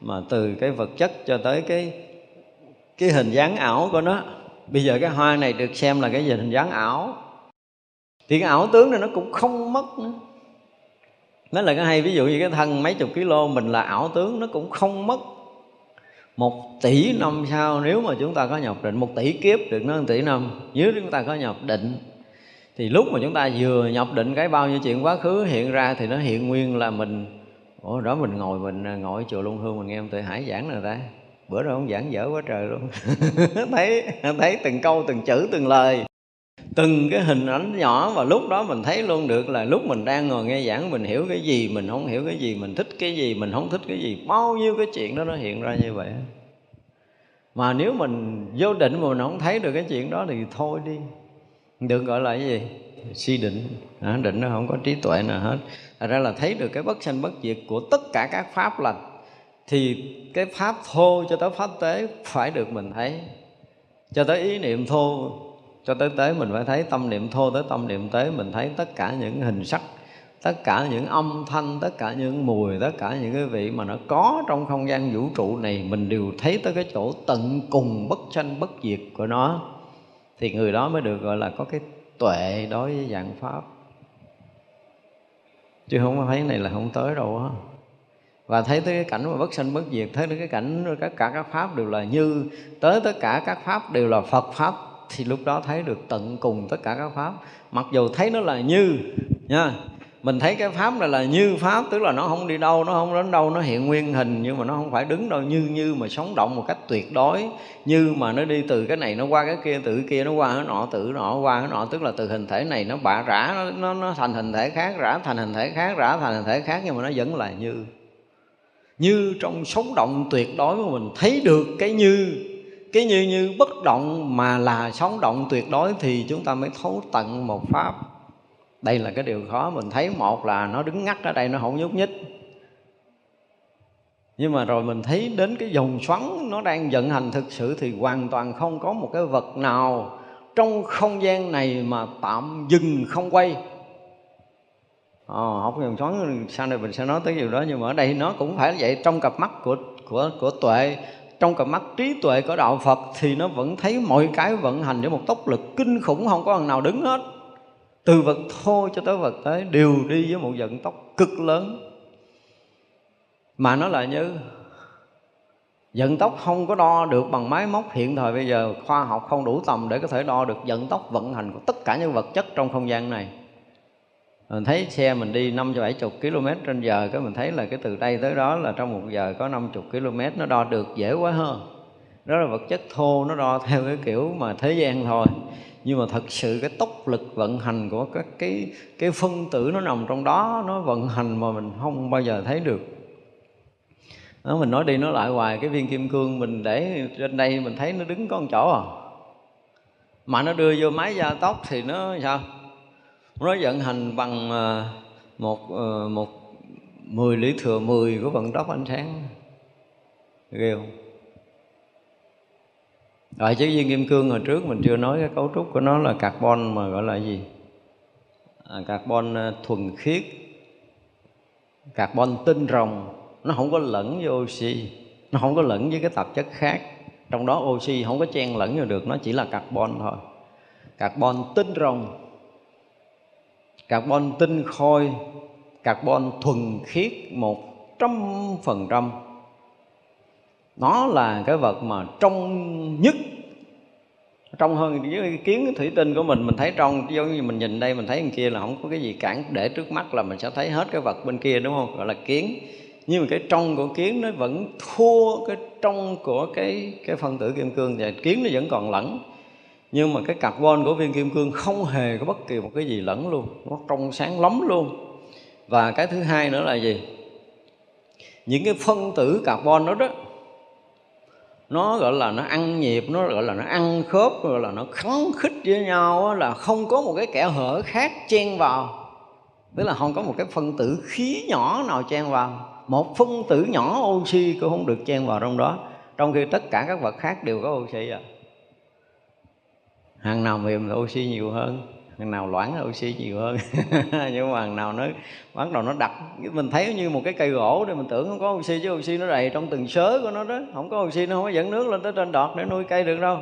mà từ cái vật chất cho tới cái cái hình dáng ảo của nó. Bây giờ cái hoa này được xem là cái gì? Hình dáng ảo. Thì cái ảo tướng này nó cũng không mất nữa. Nó là cái hay, ví dụ như cái thân mấy chục kg mình là ảo tướng, nó cũng không mất. Một tỷ năm sau, nếu mà chúng ta có nhập định, một tỷ kiếp được, nó một tỷ năm. Nếu chúng ta có nhập định thì lúc mà chúng ta vừa nhập định cái bao nhiêu chuyện quá khứ hiện ra thì nó hiện nguyên là mình. Ủa, đó mình ngồi mình à, ngồi ở chùa Luân Hương mình nghe ông Tự Hải giảng rồi ta. Bữa đó ông giảng dở quá trời luôn. Thấy thấy từng câu, từng chữ, từng lời. Từng cái hình ảnh nhỏ và lúc đó mình thấy luôn được là lúc mình đang ngồi nghe giảng mình hiểu cái gì, mình không hiểu cái gì, mình thích cái gì, mình không thích cái gì. Bao nhiêu cái chuyện đó nó hiện ra như vậy mà nếu mình vô định mà mình không thấy được cái chuyện đó thì thôi đi được gọi là cái gì? Si định. À, định nó không có trí tuệ nào hết. Thật ra là thấy được cái bất sanh bất diệt của tất cả các pháp lành thì cái pháp thô cho tới pháp tế phải được mình thấy. Cho tới ý niệm thô cho tới tế mình phải thấy. Tâm niệm thô tới tâm niệm tế mình thấy tất cả những hình sắc tất cả những âm thanh tất cả những mùi tất cả những cái vị mà nó có trong không gian vũ trụ này mình đều thấy tới cái chỗ tận cùng bất sanh bất diệt của nó thì người đó mới được, gọi là, có cái tuệ đối với dạng pháp. Chứ không thấy này là không tới đâu á. Và thấy tới cái cảnh mà bất sanh bất diệt, thấy tới cái cảnh tất cả các pháp đều là như, tới tất cả các pháp đều là phật pháp, thì lúc đó thấy được tận cùng tất cả các pháp. Mặc dù thấy nó là như, nha mình thấy cái pháp này là như pháp tức là nó không đi đâu nó không đến đâu nó hiện nguyên hình nhưng mà nó không phải đứng đâu như như mà sống động một cách tuyệt đối như mà nó đi từ cái này nó qua cái kia từ cái kia nó qua cái nọ từ cái nọ qua cái nọ tức là từ hình thể này nó bạ rã nó, nó, nó thành hình thể khác rã thành hình thể khác rã thành hình thể khác nhưng mà nó vẫn là như. Như trong sống động tuyệt đối mà mình thấy được cái như cái như như bất động mà là sống động tuyệt đối thì chúng ta mới thấu tận một pháp đây là cái điều khó mình thấy một là nó đứng ngắt ở đây nó không nhúc nhích. Nhưng mà rồi mình thấy đến cái dòng xoắn nó đang vận hành thực sự thì hoàn toàn không có một cái vật nào trong không gian này mà tạm dừng không quay. Ồ, học dòng xoắn sau này mình sẽ nói tới điều đó nhưng mà ở đây nó cũng phải vậy. Trong cặp mắt của của của tuệ trong cặp mắt trí tuệ của đạo Phật thì nó vẫn thấy mọi cái vận hành với một tốc lực kinh khủng không có thằng nào đứng hết từ vật thô cho tới vật tế đều đi với một vận tốc cực lớn. Mà nó là như, vận tốc không có đo được bằng máy móc hiện thời bây giờ, khoa học không đủ tầm để có thể đo được vận tốc vận hành của tất cả những vật chất trong không gian này. Mình thấy xe mình đi năm bảy chục km trên giờ, cái mình thấy là cái từ đây tới đó là trong một giờ có 50 km nó đo được dễ quá hơn đó là vật chất thô, nó đo theo cái kiểu mà thế gian thôi nhưng mà thật sự cái tốc lực vận hành của các cái cái phân tử nó nằm trong đó nó vận hành mà mình không bao giờ thấy được. Đó, mình nói đi nói lại hoài cái viên kim cương mình để trên đây mình thấy nó đứng có một chỗ à. Mà nó đưa vô máy gia tốc thì nó sao? Nó vận hành bằng ờ, một ờ, một mười lý thừa mười của vận tốc ánh sáng. Ghê không? Rồi chứ viên kim cương hồi trước mình chưa nói cái cấu trúc của nó là carbon mà gọi là gì? À, carbon à, thuần khiết carbon tinh rồng. Nó không có lẫn với oxy nó không có lẫn với cái tạp chất khác. Trong đó oxy không có chen lẫn vào được nó chỉ là carbon thôi. Carbon tinh rồng carbon tinh khôi carbon thuần khiết một trăm phần trăm nó là cái vật mà trong nhất, trong hơn với cái kiến thủy tinh của mình. Mình thấy trong, giống như mình nhìn đây, mình thấy bên kia là không có cái gì cản để trước mắt là mình sẽ thấy hết cái vật bên kia, đúng không? Gọi là kiến. Nhưng mà cái trong của kiến nó vẫn thua cái trong của cái cái phân tử kim cương. Và kiến nó vẫn còn lẫn. Nhưng mà cái carbon của viên kim cương không hề có bất kỳ một cái gì lẫn luôn. Nó trong sáng lắm luôn. Và cái thứ hai nữa là gì? Những cái phân tử carbon đó đó nó gọi là nó ăn nhịp, nó gọi là nó ăn khớp, gọi là nó khắng khích với nhau là không có một cái kẻ hở khác chen vào. Tức là không có một cái phân tử khí nhỏ nào chen vào. Một phân tử nhỏ oxy cũng không được chen vào trong đó. Trong khi tất cả các vật khác đều có oxy à. Hàng nào mềm thì oxy nhiều hơn thằng nào loãng oxy nhiều hơn. Nhưng mà thằng nào nó, bắt đầu nó đặt mình thấy như một cái cây gỗ để mình tưởng không có oxy chứ oxy nó đầy trong từng sớ của nó đó. Không có oxy nó không có dẫn nước lên tới trên đọt để nuôi cây được đâu.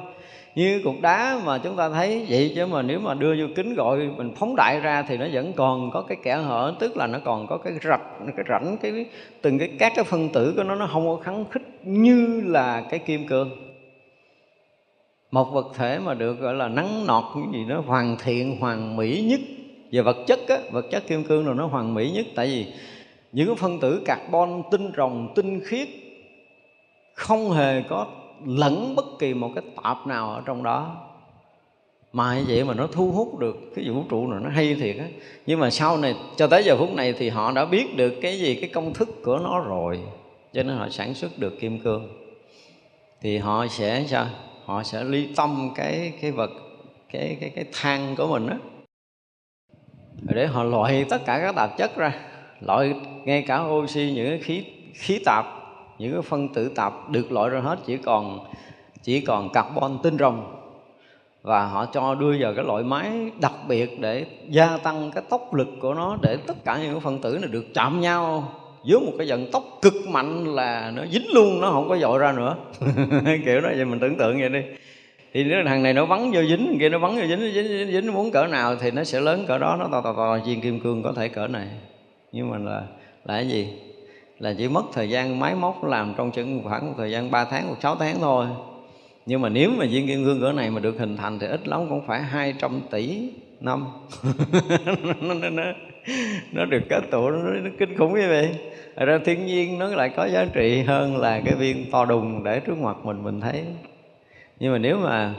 Như cục đá mà chúng ta thấy vậy chứ mà nếu mà đưa vô kính gọi, mình phóng đại ra thì nó vẫn còn có cái kẽ hở. Tức là nó còn có cái rạch, cái rãnh, cái, từng cái, các cái phân tử của nó nó không có kháng khích như là cái kim cương một vật thể mà được gọi là nắng nọt, cái gì đó, hoàn thiện, hoàn mỹ nhất. Về vật chất á, vật chất kim cương rồi nó hoàn mỹ nhất. Tại vì những cái phân tử carbon, tinh rồng, tinh khiết, không hề có lẫn bất kỳ một cái tạp nào ở trong đó. Mà như vậy mà nó thu hút được cái vũ trụ này, nó hay thiệt á. Nhưng mà sau này, cho tới giờ phút này thì họ đã biết được cái gì, cái công thức của nó rồi. Cho nên họ sản xuất được kim cương. Thì họ sẽ sao? Họ sẽ ly tâm cái cái vật, cái cái cái than của mình đó để họ loại tất cả các tạp chất ra, loại ngay cả oxy, những cái khí khí tạp, những cái phân tử tạp được loại ra hết, chỉ còn chỉ còn carbon tinh rồng. Và họ cho đưa vào cái loại máy đặc biệt để gia tăng cái tốc lực của nó, để tất cả những phân tử này được chạm nhau dưới một cái vận tốc cực mạnh là nó dính luôn nó không có dội ra nữa. Kiểu đó vậy mình tưởng tượng vậy đi. Thì nếu thằng này nó vắng vô dính kia nó vắng vô dính dính, dính, dính muốn cỡ nào thì nó sẽ lớn cỡ đó. Nó to to to viên kim cương có thể cỡ này. Nhưng mà là là cái gì? Là chỉ mất thời gian máy móc làm trong chừng khoảng một thời gian 3 tháng hoặc 6 tháng thôi. Nhưng mà nếu mà viên kim cương cỡ này mà được hình thành thì ít lắm cũng phải 200 tỷ năm. Nó, nó, nó, nó được kết tụ nó, nó kinh khủng như vậy. Ra thiên nhiên nó lại có giá trị hơn là cái viên to đùng để trước mặt mình mình thấy. Nhưng mà nếu mà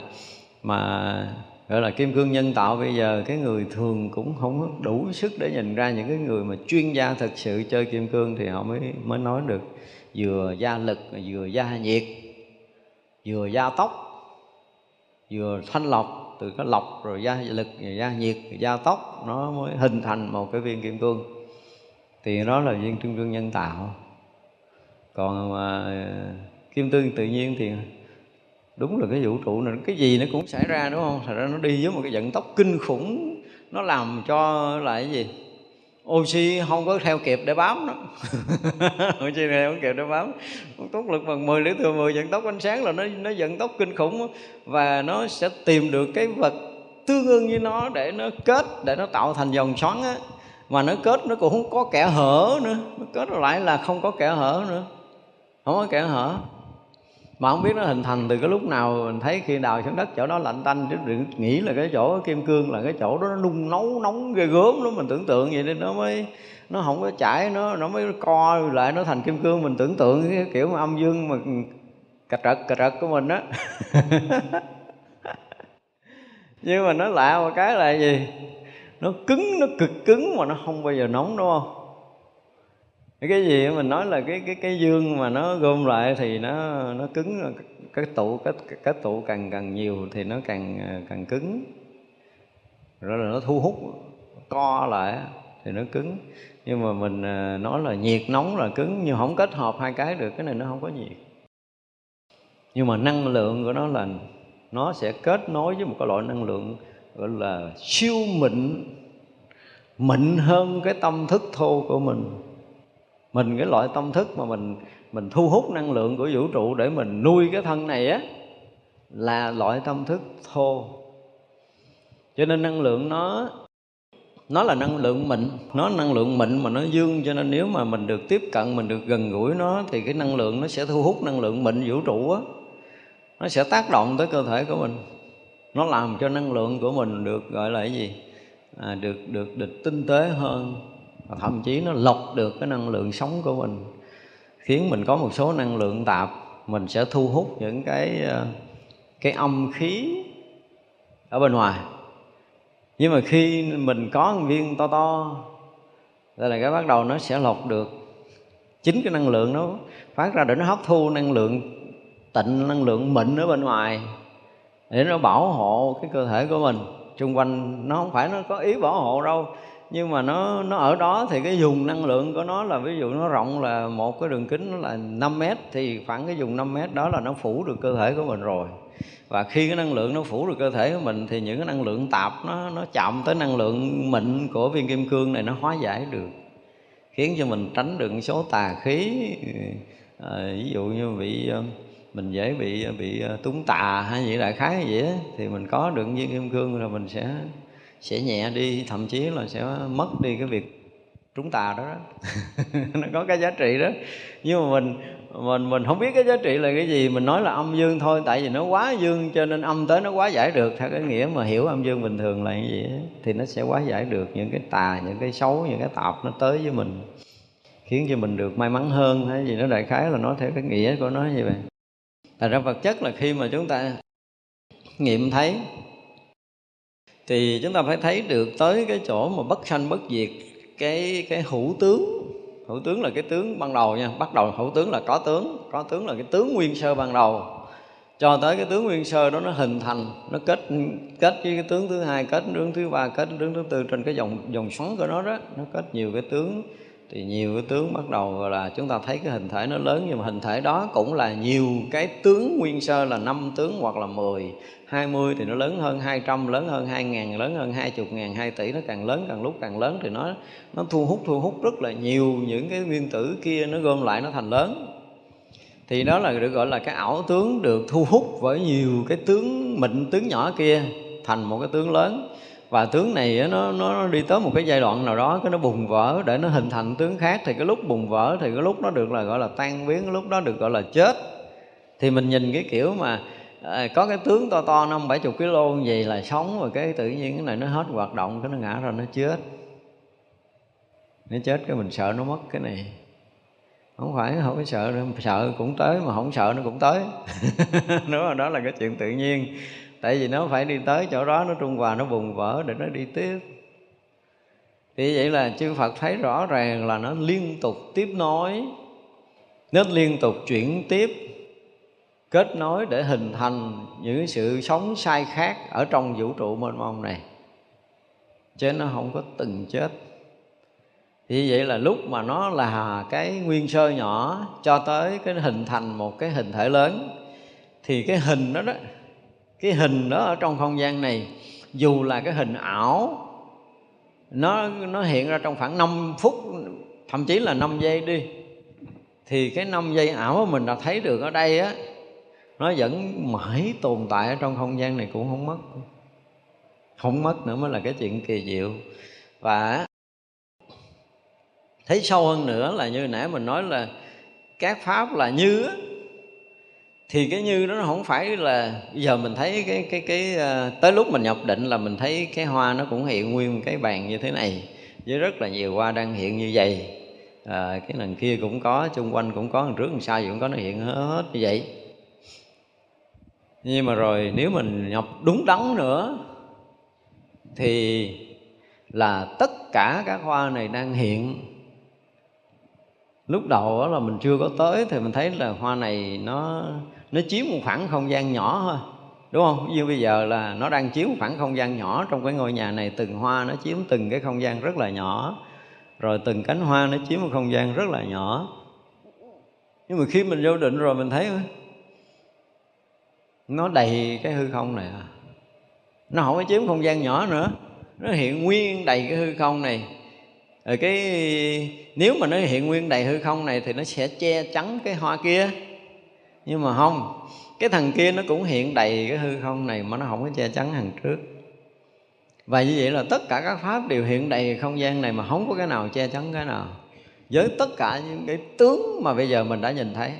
mà gọi là kim cương nhân tạo bây giờ cái người thường cũng không đủ sức để nhìn ra những cái người mà chuyên gia thực sự chơi kim cương thì họ mới mới nói được vừa gia lực vừa gia nhiệt vừa gia tốc vừa thanh lọc từ cái lọc rồi gia lực, rồi gia nhiệt, rồi gia tốc, nó mới hình thành một cái viên kim cương. Thì đó là viên kim cương nhân tạo. Còn mà kim cương tự nhiên thì đúng là cái vũ trụ này, cái gì nó cũng xảy ra, đúng không? Thật ra nó đi với một cái vận tốc kinh khủng, nó làm cho lại cái gì? Oxy không có theo kịp để bám nó oxy này không kịp để bám. Tốc lực bằng 10 lý thừa 10 vận tốc ánh sáng là nó nó vận tốc kinh khủng và nó sẽ tìm được cái vật tương ưng với nó để nó kết, để nó tạo thành dòng xoắn á. Mà nó kết, nó cũng không có kẻ hở nữa. Nó kết lại là không có kẻ hở nữa. Không có kẻ hở mà không biết nó hình thành từ cái lúc nào, mình thấy khi đào xuống đất chỗ đó lạnh tanh, chứ đừng nghĩ là cái chỗ kim cương là cái chỗ đó nó nung nấu, nóng ghê gớm lắm. Mình tưởng tượng vậy nên nó mới, nó không có chảy, nó nó mới co lại, nó thành kim cương. Mình tưởng tượng cái kiểu mà âm dương mà cà trật cà trật của mình á. Nhưng mà nó lạ một cái là gì? Nó cứng, nó cực cứng mà nó không bao giờ nóng, đúng không? Cái gì mình nói là cái cái cái dương mà nó gom lại thì nó nó cứng cái tụ cái cái tụ càng càng nhiều thì nó càng à, càng cứng. Rồi là nó thu hút, co lại thì nó cứng. Nhưng mà mình à, nói là nhiệt nóng là cứng, nhưng không kết hợp hai cái được, cái này nó không có nhiệt. Nhưng mà năng lượng của nó là, nó sẽ kết nối với một cái loại năng lượng gọi là siêu mịn mịn hơn cái tâm thức thô của mình mình cái loại tâm thức mà mình mình thu hút năng lượng của vũ trụ để mình nuôi cái thân này á là loại tâm thức thô. Cho nên năng lượng nó nó là năng lượng mịn nó năng lượng mịn mà nó dương. Cho nên nếu mà mình được tiếp cận mình được gần gũi nó thì cái năng lượng nó sẽ thu hút năng lượng mịn vũ trụ á. Nó sẽ tác động tới cơ thể của mình. Nó làm cho năng lượng của mình được gọi là cái gì? À, được được được tinh tế hơn và thậm chí nó lọc được cái năng lượng sống của mình, khiến mình có một số năng lượng tạp. Mình sẽ thu hút những cái ờ, cái âm khí ở bên ngoài. Nhưng mà khi mình có một viên to to đây là cái bắt đầu nó sẽ lọc được. Chính cái năng lượng nó phát ra để nó hấp thu năng lượng tịnh, năng lượng mịn ở bên ngoài, để nó bảo hộ cái cơ thể của mình. Xung quanh nó không phải nó có ý bảo hộ đâu nhưng mà nó nó ở đó thì cái dùng năng lượng của nó là ví dụ nó rộng là một cái đường kính nó là 5 mét thì khoảng cái dùng 5 mét đó là nó phủ được cơ thể của mình rồi. Và khi cái năng lượng nó phủ được cơ thể của mình thì những cái năng lượng tạp nó nó chạm tới năng lượng mịn của viên kim cương này nó hóa giải được khiến cho mình tránh được số tà khí à, ví dụ như bị ờ, mình dễ bị ờ, bị túng tà hay gì đại khái gì đó, thì mình có được viên kim cương là mình sẽ sẽ nhẹ đi thậm chí là sẽ mất đi cái việc trúng tà đó, đó. nó có cái giá trị đó. Nhưng mà mình mình mình không biết cái giá trị là cái gì. Mình nói là âm dương thôi tại vì nó quá dương cho nên âm tới nó quá giải được. Theo cái nghĩa mà hiểu âm dương bình thường là cái gì thì nó sẽ quá giải được những cái tà những cái xấu những cái tạp nó tới với mình khiến cho mình được may mắn hơn. Hay gì nó đại khái là nói theo cái nghĩa của nó như vậy. Thành ra vật chất là khi mà chúng ta nghiệm thấy thì chúng ta phải thấy được tới cái chỗ mà bất sanh bất diệt cái cái hữu tướng. Hữu tướng là cái tướng ban đầu nha, bắt đầu hữu tướng là có tướng có tướng là cái tướng nguyên sơ ban đầu. Cho tới cái tướng nguyên sơ đó nó hình thành, nó kết kết với cái tướng thứ hai, kết tướng thứ ba, kết tướng thứ tư trên cái dòng dòng xoắn của nó đó, nó kết nhiều cái tướng thì nhiều cái tướng bắt đầu là chúng ta thấy cái hình thể nó lớn, nhưng mà hình thể đó cũng là nhiều cái tướng. Nguyên sơ là năm tướng hoặc là 10 20 thì nó lớn hơn 200 lớn hơn 2 ngàn, lớn hơn 20 ngàn 2 tỷ, nó càng lớn càng lúc càng lớn thì nó nó thu hút thu hút rất là nhiều những cái nguyên tử kia, nó gom lại nó thành lớn. Thì đó là được gọi là cái ảo tướng được thu hút với nhiều cái tướng, mịn tướng nhỏ kia thành một cái tướng lớn và tướng này nó nó đi tới một cái giai đoạn nào đó cái nó bùng vỡ để nó hình thành tướng khác. Thì cái lúc bùng vỡ thì cái lúc nó được là gọi là tan biến cái lúc đó được gọi là chết. Thì mình nhìn cái kiểu mà à, có cái tướng to to năm bảy chục kg gì là sống rồi cái tự nhiên cái này nó hết hoạt động cái nó ngã ra nó chết. Nó chết cái mình sợ nó mất cái này. Không phải không có sợ nữa sợ cũng tới mà không sợ nó cũng tới. Đúng rồi đó là cái chuyện tự nhiên tại vì nó phải đi tới chỗ đó, nó trung hòa, nó bùng vỡ để nó đi tiếp. Thì vậy là chư Phật thấy rõ ràng là nó liên tục tiếp nối, nó liên tục chuyển tiếp, kết nối để hình thành những sự sống sai khác ở trong vũ trụ mênh mông này. Chứ nó không có từng chết. Thì vậy là lúc mà nó là cái nguyên sơ nhỏ cho tới cái hình thành một cái hình thể lớn, thì cái hình đó đó cái hình đó ở trong không gian này, dù là cái hình ảo, nó nó hiện ra trong khoảng 5 phút, thậm chí là 5 giây đi, thì cái 5 giây ảo mình đã thấy được ở đây á, nó vẫn mãi tồn tại ở trong không gian này cũng không mất. Không mất nữa mới là cái chuyện kỳ diệu. Và thấy sâu hơn nữa là như nãy mình nói là các pháp là như thì cái như đó nó không phải là giờ mình thấy cái cái cái ờ, tới lúc mình nhập định là mình thấy cái hoa nó cũng hiện nguyên cái bàn như thế này với rất là nhiều hoa đang hiện như vậy. À, cái lần kia cũng có chung quanh cũng có lần trước lần sau gì cũng có nó hiện hết như vậy. Nhưng mà rồi nếu mình nhập đúng đắn nữa thì là tất cả các hoa này đang hiện. Lúc đầu đó là mình chưa có tới thì mình thấy là hoa này nó nó chiếm một khoảng không gian nhỏ thôi, đúng không? Như bây giờ là nó đang chiếm một khoảng không gian nhỏ trong cái ngôi nhà này, từng hoa nó chiếm từng cái không gian rất là nhỏ. Rồi từng cánh hoa nó chiếm một không gian rất là nhỏ. Nhưng mà khi mình vô định rồi mình thấy nó đầy cái hư không này à. Nó không có chiếm không gian nhỏ nữa, nó hiện nguyên đầy cái hư không này. Rồi cái, nếu mà nó hiện nguyên đầy hư không này thì nó sẽ che chắn cái hoa kia nhưng mà không, cái thằng kia nó cũng hiện đầy cái hư không này mà nó không có che chắn thằng trước. Và như vậy là tất cả các pháp đều hiện đầy không gian này mà không có cái nào che chắn cái nào. Với tất cả những cái tướng mà bây giờ mình đã nhìn thấy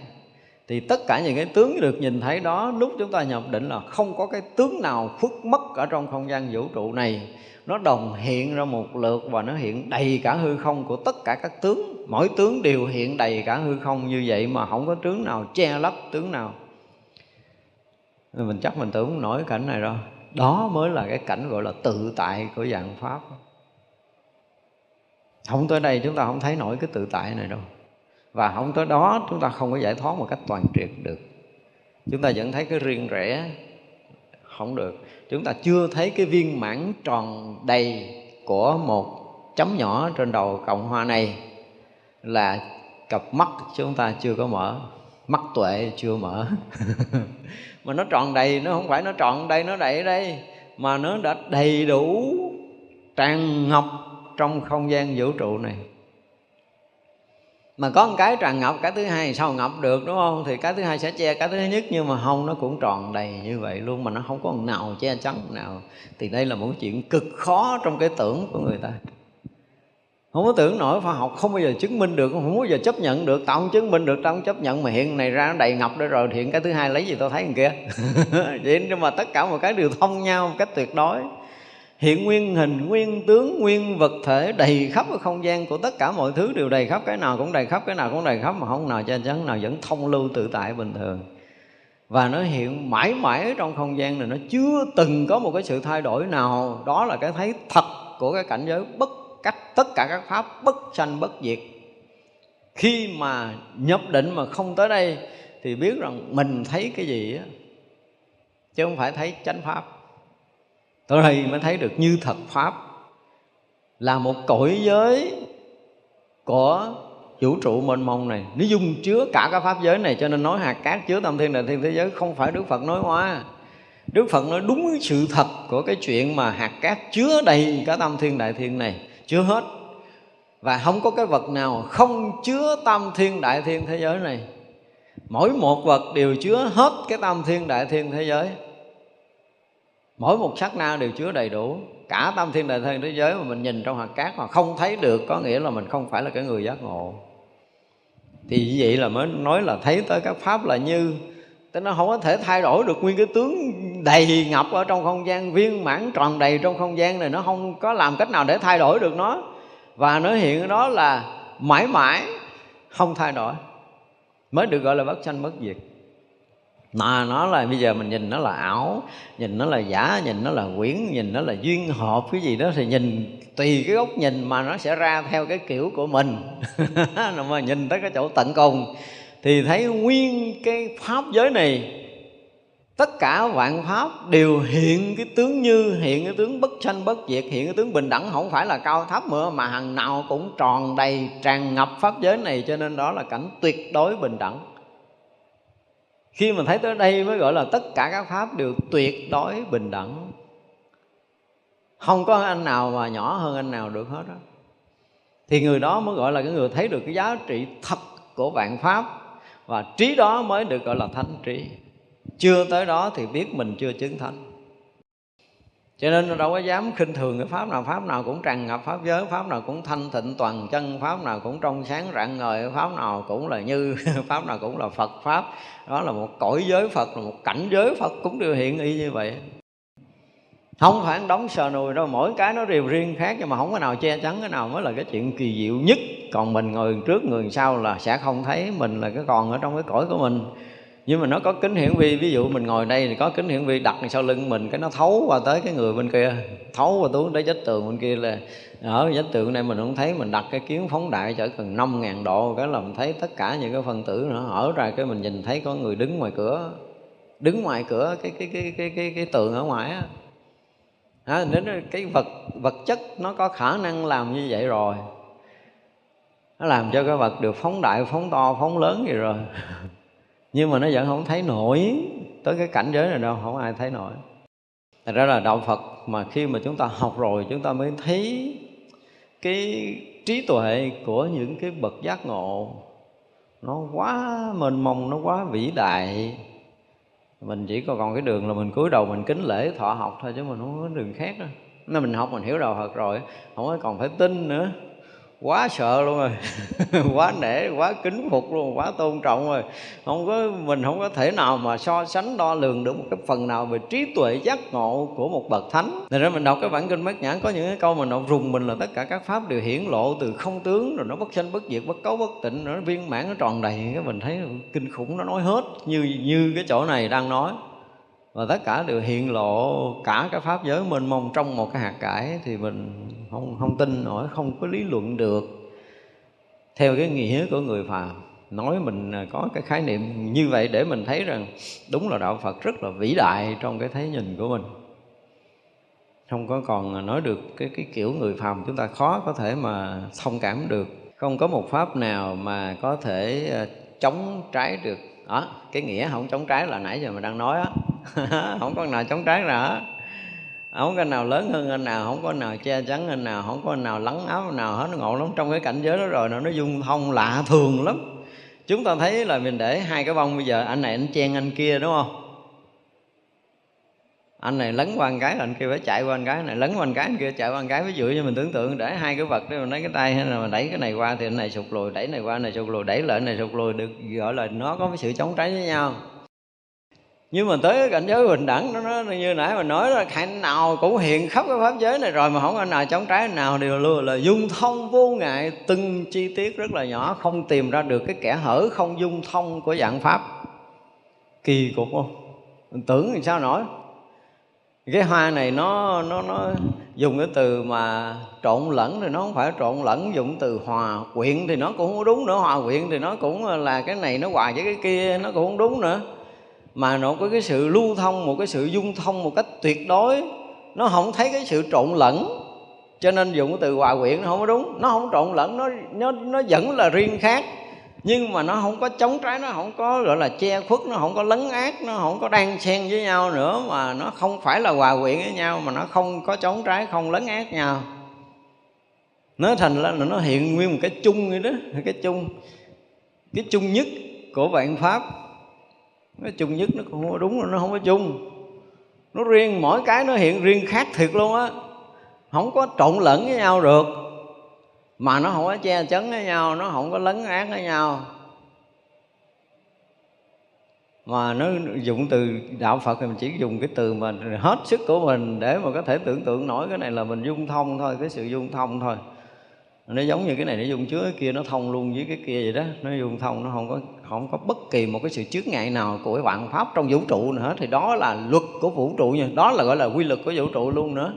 thì tất cả những cái tướng được nhìn thấy đó, lúc chúng ta nhập định là không có cái tướng nào khuất mất ở trong không gian vũ trụ này. Nó đồng hiện ra một lượt và nó hiện đầy cả hư không của tất cả các tướng. Mỗi tướng đều hiện đầy cả hư không như vậy mà không có tướng nào che lấp tướng nào. Mình chắc mình tưởng nổi cảnh này đâu. Đó mới là cái cảnh gọi là tự tại của dạng pháp. Không tới đây chúng ta không thấy nổi cái tự tại này đâu và không tới đó, chúng ta không có giải thoát một cách toàn triệt được. Chúng ta vẫn thấy cái riêng rẽ không được. Chúng ta chưa thấy cái viên mãn tròn đầy của một chấm nhỏ trên đầu cộng hoa này là cặp mắt chúng ta chưa có mở. Mắt tuệ chưa mở. Mà nó tròn đầy, nó không phải nó tròn đây nó đầy đây, mà nó đã đầy đủ tràn ngập trong không gian vũ trụ này mà có một cái tràn ngập cái thứ hai sao ngập được, đúng không? Thì cái thứ hai sẽ che, cái thứ nhất, nhưng mà không nó cũng tròn đầy như vậy luôn, mà nó không có nào che chắn nào. Thì đây là một chuyện cực khó trong cái tưởng của người ta. Không có tưởng nổi, khoa học không bao giờ chứng minh được, không bao giờ chấp nhận được. Tao không chứng minh được, tao không chấp nhận, mà hiện này ra nó đầy ngập đó rồi hiện cái thứ hai lấy gì tao thấy thằng kia? Vậy nhưng mà tất cả một cái đều thông nhau một cách tuyệt đối hiện nguyên hình, nguyên tướng, nguyên vật thể đầy khắp ở không gian của tất cả mọi thứ đều đầy khắp, cái nào cũng đầy khắp, cái nào cũng đầy khắp mà không nào cho chắn, nào vẫn thông lưu tự tại bình thường. Và nó hiện mãi mãi trong không gian này, nó chưa từng có một cái sự thay đổi nào. Đó là cái thấy thật của cái cảnh giới bất cách tất cả các pháp, bất sanh, bất diệt. Khi mà nhập định mà không tới đây thì biết rằng mình thấy cái gì á, chứ không phải thấy chánh pháp tới đây mới thấy được như thật pháp là một cõi giới của vũ trụ mênh mông này. Nó dung chứa cả cái pháp giới này, cho nên nói hạt cát chứa tam thiên, đại thiên thế giới không phải đức phật nói hoa. Đức phật nói đúng sự thật của cái chuyện mà hạt cát chứa đầy cả tam thiên, đại thiên này, chứa hết. Và không có cái vật nào không chứa tam thiên, đại thiên thế giới này. Mỗi một vật đều chứa hết cái tam thiên, đại thiên thế giới mỗi một sắc na đều chứa đầy đủ. Cả tam thiên đại thiên thế giới mà mình nhìn trong hạt cát mà không thấy được, có nghĩa là mình không phải là cái người giác ngộ. Thì như vậy là mới nói là thấy tới các pháp là như, Tức nó không có thể thay đổi được nguyên cái tướng đầy ngập ở trong không gian, Viên mãn tròn đầy trong không gian này, Nó không có làm cách nào để thay đổi được nó. Và nó hiện đó là mãi mãi không thay đổi, Mới được gọi là bất sanh bất diệt mà nó là, bây giờ mình nhìn nó là ảo, nhìn nó là giả, nhìn nó là quyển, nhìn nó là duyên hợp, cái gì đó thì nhìn, tùy cái góc nhìn mà nó sẽ ra theo cái kiểu của mình. Mà nhìn tới cái chỗ tận cùng, thì thấy nguyên cái pháp giới này, tất cả vạn pháp đều hiện cái tướng như, hiện cái tướng bất sanh, bất diệt, hiện cái tướng bình đẳng, không phải là cao thấp nữa, mà hàng nào cũng tròn đầy, tràn ngập pháp giới này, cho nên đó là cảnh tuyệt đối bình đẳng khi mà thấy tới đây mới gọi là tất cả các pháp đều tuyệt đối bình đẳng. Không có anh nào mà nhỏ hơn anh nào được hết đó thì người đó mới gọi là cái người thấy được cái giá trị thật của vạn pháp và trí đó mới được gọi là thánh trí. Chưa tới đó thì biết mình chưa chứng thánh cho nên đâu có dám khinh thường cái pháp nào pháp nào cũng tràn ngập pháp giới, pháp nào cũng thanh tịnh toàn chân, pháp nào cũng trong sáng rạng ngời, pháp nào cũng là như, pháp nào cũng là phật pháp. Đó là một cõi giới phật, là một cảnh giới phật cũng đều hiện y như vậy. Không phải đóng sờ nùi đâu, mỗi cái nó đều riêng khác, nhưng mà không có nào che chắn, cái nào mới là cái chuyện kỳ diệu nhất. Còn mình ngồi trước, người sau là sẽ không thấy mình là cái còn ở trong cái cõi của mình nhưng mà nó có kính hiển vi ví dụ mình ngồi đây thì có kính hiển vi đặt sau lưng mình cái nó thấu qua tới cái người bên kia thấu qua xuống tới vách tường bên kia là ở vách tường này mình không thấy mình đặt cái kiến phóng đại chở cần năm ngàn độ cái là mình thấy tất cả những cái phân tử nó ở ra cái mình nhìn thấy có người đứng ngoài cửa đứng ngoài cửa cái cái cái cái cái, cái tường ở ngoài á. À, đến cái vật vật chất nó có khả năng làm như vậy rồi. Nó làm cho cái vật được phóng đại phóng to phóng lớn gì rồi. nhưng mà nó vẫn không thấy nổi. Tới cái cảnh giới này đâu, không ai thấy nổi. Thật ra là đạo Phật mà khi mà chúng ta học rồi, chúng ta mới thấy cái trí tuệ của những cái bậc giác ngộ nó quá mênh mông, nó quá vĩ đại. Mình chỉ còn cái đường là mình cúi đầu mình kính lễ thọ học thôi chứ mình không có đường khác đâu. Nên mình học mình hiểu đạo Phật rồi, không có còn phải tin nữa quá sợ luôn rồi. Quá nể, quá kính phục luôn, quá tôn trọng rồi. Không có, mình không có thể nào mà so sánh, đo lường được một cái phần nào về trí tuệ giác ngộ của một bậc thánh. Nên ra mình đọc cái bản kinh bát nhãn, có những cái câu mình đọc rùng mình là tất cả các pháp đều hiển lộ từ không tướng, rồi nó bất sanh, bất diệt, bất cấu, bất tịnh nó viên mãn, nó tròn đầy. Cái mình thấy kinh khủng, nó nói hết như như cái chỗ này đang nói và tất cả đều hiện lộ cả cái pháp giới mênh mông trong một cái hạt cải thì mình không không tin nổi, không có lý luận được. Theo cái nghĩa của người phàm, nói mình có cái khái niệm như vậy để mình thấy rằng đúng là đạo Phật rất là vĩ đại trong cái thấy nhìn của mình. Không có còn nói được cái cái kiểu người phàm chúng ta khó có thể mà thông cảm được. Không có một pháp nào mà có thể ờ, chống trái được đó, cái nghĩa không chống trái là nãy giờ mình đang nói á. Không có nào chống trái nữa không có nào lớn hơn anh nào, không có nào che chắn anh nào, không có nào lắng áo nào hết. Nó ngộ lắm, trong cái cảnh giới đó rồi nó dung thông lạ thường lắm. Chúng ta thấy là mình để hai cái bông bây giờ, anh này anh chen anh kia, đúng không? Anh này lấn qua anh cái anh kia phải chạy qua anh cái này lấn qua anh cái anh kia chạy qua anh cái ví dụ như mình tưởng tượng để hai cái vật đó mình lấy cái tay hay là mình đẩy cái này qua thì anh này sụt lùi đẩy này qua anh này sụt lùi đẩy lại anh này sụt lùi. Được gọi là nó có cái sự chống trái với nhau. Nhưng mà tới cái cảnh giới bình đẳng nó, nó như nãy mình nói là khả nào cũng hiện khắp cái pháp giới này rồi mà không có nào chống trái nào đều luôn là dung thông vô ngại từng chi tiết rất là nhỏ không tìm ra được cái kẻ hở không dung thông của dạng pháp. Kỳ cục không? Mình tưởng thì sao nổi? Cái hoa này nó nó nó dùng cái từ mà trộn lẫn thì nó không phải trộn lẫn, dùng từ hòa quyện thì nó cũng không đúng nữa. Hòa quyện thì nó cũng là cái này nó hòa với cái kia, nó cũng không đúng nữa. Mà nó có cái sự lưu thông, một cái sự dung thông một cách tuyệt đối. Nó không thấy cái sự trộn lẫn. Cho nên dùng cái từ hòa quyện nó không có đúng. Nó không trộn lẫn, nó nó nó vẫn là riêng khác nhưng mà nó không có chống trái, nó không có, gọi là, che khuất, nó không có lấn át, nó không có đan xen với nhau nữa, mà nó không phải là hòa quyện với nhau, mà nó không có chống trái, không lấn át nhau. Nó thành là nó hiện nguyên một cái chung vậy đó, cái chung cái chung nhất của vạn pháp. Cái chung nhất nó cũng không có đúng nó không có chung. Nó riêng, mỗi cái nó hiện riêng khác thiệt luôn á. Không có trộn lẫn với nhau được mà nó không có che chắn với nhau, nó không có lấn át với nhau. Mà nó dùng từ đạo Phật thì mình chỉ dùng cái từ mà hết sức của mình để mà có thể tưởng tượng nổi cái này là mình dung thông thôi, cái sự dung thông thôi. Nó giống như cái này nó dung chứa cái kia nó thông luôn với cái kia vậy đó. Nó dung thông, nó không có không có bất kỳ một cái sự chướng ngại nào của cái vạn pháp trong vũ trụ nữa thì đó là luật của vũ trụ nha. Đó là gọi là quy luật của vũ trụ luôn nữa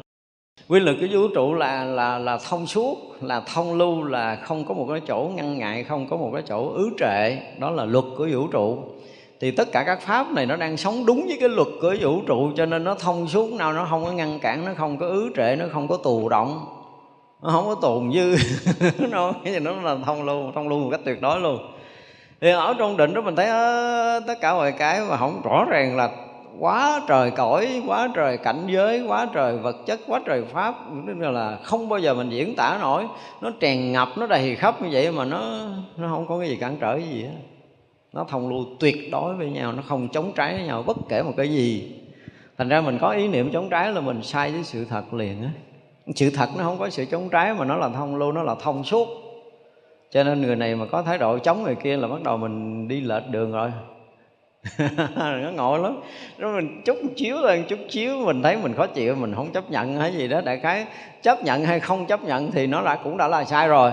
quy luật của vũ trụ là là là thông suốt, là thông lưu, là không có một cái chỗ ngăn ngại, không có một cái chỗ ứ trệ. Đó là luật của vũ trụ. Thì tất cả các pháp này nó đang sống đúng với cái luật của vũ trụ, cho nên nó thông suốt, nào nó không có ngăn cản, nó không có ứ trệ, nó không có tù động. Nó không có tồn dư. Nó nó là thông lưu thông lưu một cách tuyệt đối luôn. Thì ở trong định đó mình thấy tất cả mọi cái mà không rõ ràng là quá trời cõi, quá trời cảnh giới, quá trời vật chất, quá trời pháp. Tức là không bao giờ mình diễn tả nổi. Nó tràn ngập, nó đầy khắp như vậy mà nó nó không có cái gì cản trở gì hết. Nó thông lưu tuyệt đối với nhau, nó không chống trái với nhau bất kể một cái gì. Thành ra mình có ý niệm chống trái là mình sai với sự thật liền á. Sự thật nó không có sự chống trái mà nó là thông lưu, nó là thông suốt. Cho nên người này mà có thái độ chống người kia là bắt đầu mình đi lệch đường rồi. nó ngộ lắm. Nó mình chút chiếu lên chút chiếu mình thấy mình khó chịu, mình không chấp nhận hay gì đó. Đại khái chấp nhận hay không chấp nhận thì nó đã, cũng đã là sai rồi.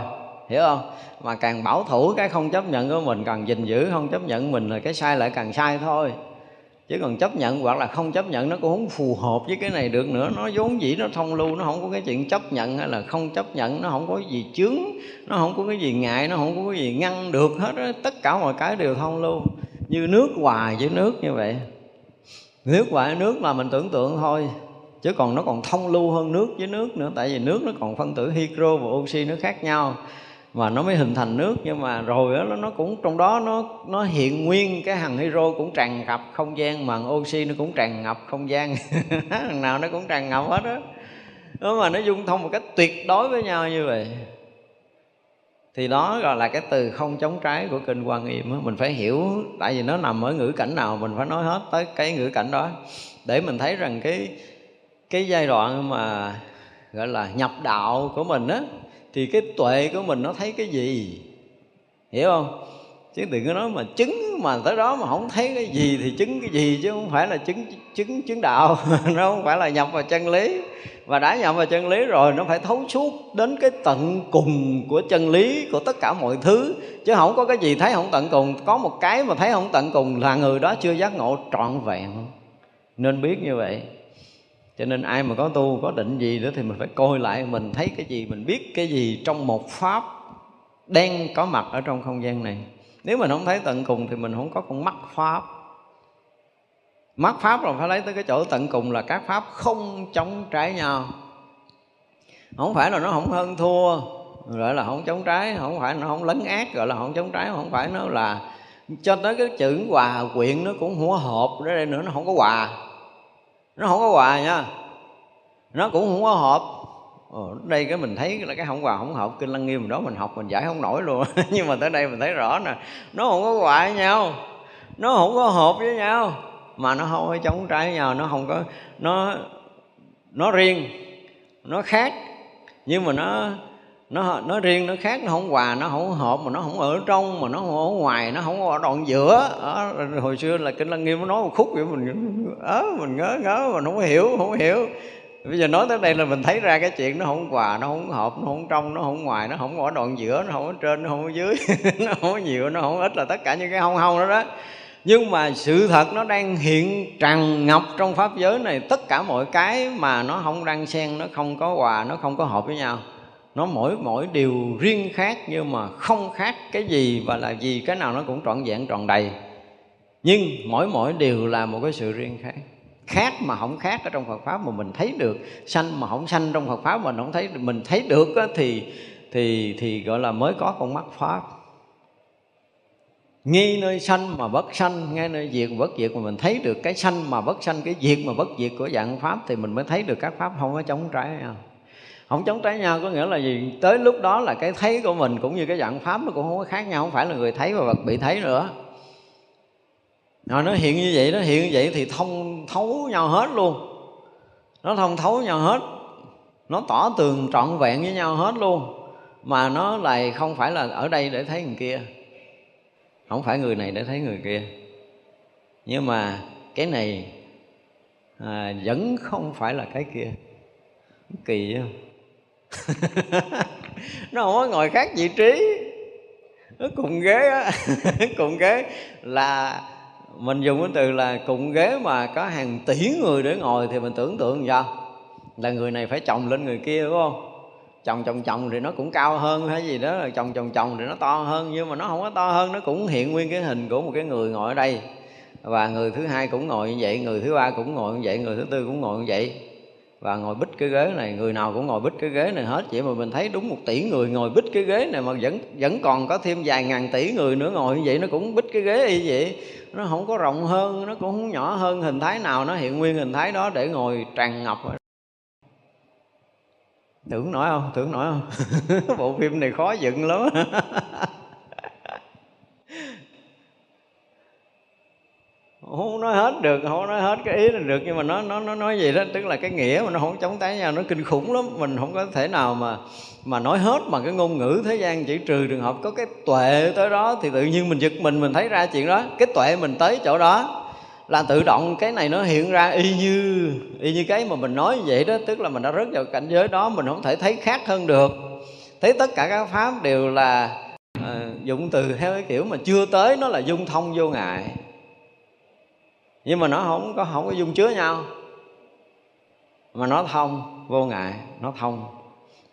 Hiểu không? Mà càng bảo thủ cái không chấp nhận của mình, càng gìn giữ không chấp nhận mình là cái sai lại càng sai thôi. Chứ còn chấp nhận hoặc là không chấp nhận nó cũng không phù hợp với cái này được nữa. Nó vốn dĩ nó thông lưu, nó không có cái chuyện chấp nhận hay là không chấp nhận. Nó không có gì chướng, nó không có cái gì ngại, nó không có cái gì ngăn được hết đó. tất cả mọi cái đều thông lưu như nước hòa với nước như vậy. Nước hòa với nước là mình tưởng tượng thôi chứ còn nó còn thông lưu hơn nước với nước nữa. Tại vì nước nó còn phân tử hydro và oxy nó khác nhau mà nó mới hình thành nước. Nhưng mà rồi đó, nó cũng trong đó nó nó hiện nguyên cái hằng hydro cũng tràn ngập không gian mà oxy nó cũng tràn ngập không gian. Thằng nào nó cũng tràn ngập hết đó đó mà nó dung thông một cách tuyệt đối với nhau như vậy thì đó gọi là cái từ không chống trái của kinh quan nghiêm mình phải hiểu, tại vì nó nằm ở ngữ cảnh nào, mình phải nói hết tới cái ngữ cảnh đó. Để mình thấy rằng cái cái giai đoạn mà gọi là nhập đạo của mình á, thì cái tuệ của mình nó thấy cái gì? Hiểu không? Chứ đừng có nói mà chứng mà tới đó mà không thấy cái gì thì chứng cái gì chứ không phải là chứng chứng chứng đạo. Nó không phải là nhập vào chân lý. Và đã nhập vào chân lý rồi, nó phải thấu suốt đến cái tận cùng của chân lý của tất cả mọi thứ. Chứ không có cái gì thấy không tận cùng. Có một cái mà thấy không tận cùng là người đó chưa giác ngộ trọn vẹn. Nên biết như vậy. Cho nên ai mà có tu, có định gì nữa thì mình phải coi lại mình thấy cái gì, mình biết cái gì trong một pháp đang có mặt ở trong không gian này nếu mình không thấy tận cùng thì mình không có con mắt pháp. Mắt pháp là phải lấy tới cái chỗ tận cùng là các pháp không chống trái nhau. Không phải là nó không hơn thua, gọi là không chống trái, không phải nó không lấn át, gọi là không chống trái, không phải nó là cho tới cái chữ hòa quyện nó cũng hủa hợp ở đây nữa nó không có hòa. Nó không có hòa nha. Nó cũng không có hợp. Ờ, đây cái mình thấy là cái không hòa không hợp kinh lăng nghiêm đó mình học mình giải không nổi luôn nhưng mà tới đây mình thấy rõ nè nó không có hòa với nhau nó không có hợp với nhau mà nó không có chống trái với nhau nó không có nó nó riêng nó khác nhưng mà nó nó nó riêng nó khác nó không hòa nó không hợp mà nó không ở trong mà nó không ở ngoài nó không ở đoạn giữa đó, hồi xưa là kinh lăng nghiêm nó nói một khúc vậy mình ớ mình ngớ ngớ mà không hiểu không hiểu bây giờ nói tới đây là mình thấy ra cái chuyện nó không hòa nó không hợp nó không trong nó không ngoài nó không ở đoạn giữa nó không ở trên nó không ở dưới nó không có nhiều nó không ít là tất cả những cái hông hông đó đó nhưng mà sự thật nó đang hiện tràn ngập trong pháp giới này tất cả mọi cái mà nó không đang xen nó không có hòa nó không có hợp với nhau nó mỗi mỗi điều riêng khác nhưng mà không khác cái gì và là gì cái nào nó cũng trọn vẹn tròn đầy nhưng mỗi mỗi điều là một cái sự riêng khác khác mà không khác ở trong Phật pháp mà mình thấy được. Sanh mà không sanh trong Phật pháp mà mình không thấy, mình thấy được thì thì thì gọi là mới có con mắt pháp. Nghi nơi sanh mà bất sanh, ngay nơi diệt mà bất diệt mà mình thấy được cái sanh mà bất sanh, cái diệt mà bất diệt của dạng pháp thì mình mới thấy được các pháp không có chống trái nhau. Không chống trái nhau có nghĩa là gì? Tới lúc đó là cái thấy của mình cũng như cái dạng pháp nó cũng không có khác nhau, không phải là người thấy và vật bị thấy nữa. Nó hiện như vậy, nó hiện như vậy thì thông thấu nhau hết luôn. Nó thông thấu nhau hết. Nó tỏ tường trọn vẹn với nhau hết luôn. Mà nó lại không phải là ở đây để thấy người kia. Không phải người này để thấy người kia. Nhưng mà cái này à, vẫn không phải là cái kia. Kỳ không nó không có ngồi khác vị trí. Nó cùng ghế á. Cùng ghế là mình dùng cái từ là cùng ghế mà có hàng tỷ người để ngồi thì mình tưởng tượng sao là người này phải chồng lên người kia, đúng không? Chồng chồng chồng thì nó cũng cao hơn hay gì đó. Chồng chồng chồng thì nó to hơn, nhưng mà nó không có to hơn, nó cũng hiện nguyên cái hình của một cái người ngồi ở đây. Và người thứ hai cũng ngồi như vậy, người thứ ba cũng ngồi như vậy, người thứ tư cũng ngồi như vậy và ngồi bích cái ghế này, người nào cũng ngồi bích cái ghế này hết. Vậy mà mình thấy đúng một tỷ người ngồi bích cái ghế này mà vẫn vẫn còn có thêm vài ngàn tỷ người nữa ngồi như vậy, nó cũng bích cái ghế y vậy. Nó không có rộng hơn, nó cũng không nhỏ hơn hình thái nào, nó hiện nguyên hình thái đó để ngồi tràn ngập. Tưởng nổi không? Tưởng nổi không? Bộ phim này khó dựng lắm. không nói hết được không nói hết cái ý là được nhưng mà nó nó nó nói gì đó tức là cái nghĩa mà nó không chống tái nhau nó kinh khủng lắm. Mình không có thể nào mà mà nói hết bằng cái ngôn ngữ thế gian chỉ trừ trường hợp có cái tuệ tới đó thì tự nhiên mình giật mình mình thấy ra chuyện đó. Cái tuệ mình tới chỗ đó là tự động cái này nó hiện ra y như y như cái mà mình nói vậy đó tức là mình đã rớt vào cảnh giới đó mình không thể thấy khác hơn được. Thấy tất cả các pháp đều là à, dụng từ theo cái kiểu mà chưa tới nó là dung thông vô ngại nhưng mà nó không có không có dung chứa nhau. Mà nó thông vô ngại nó thông.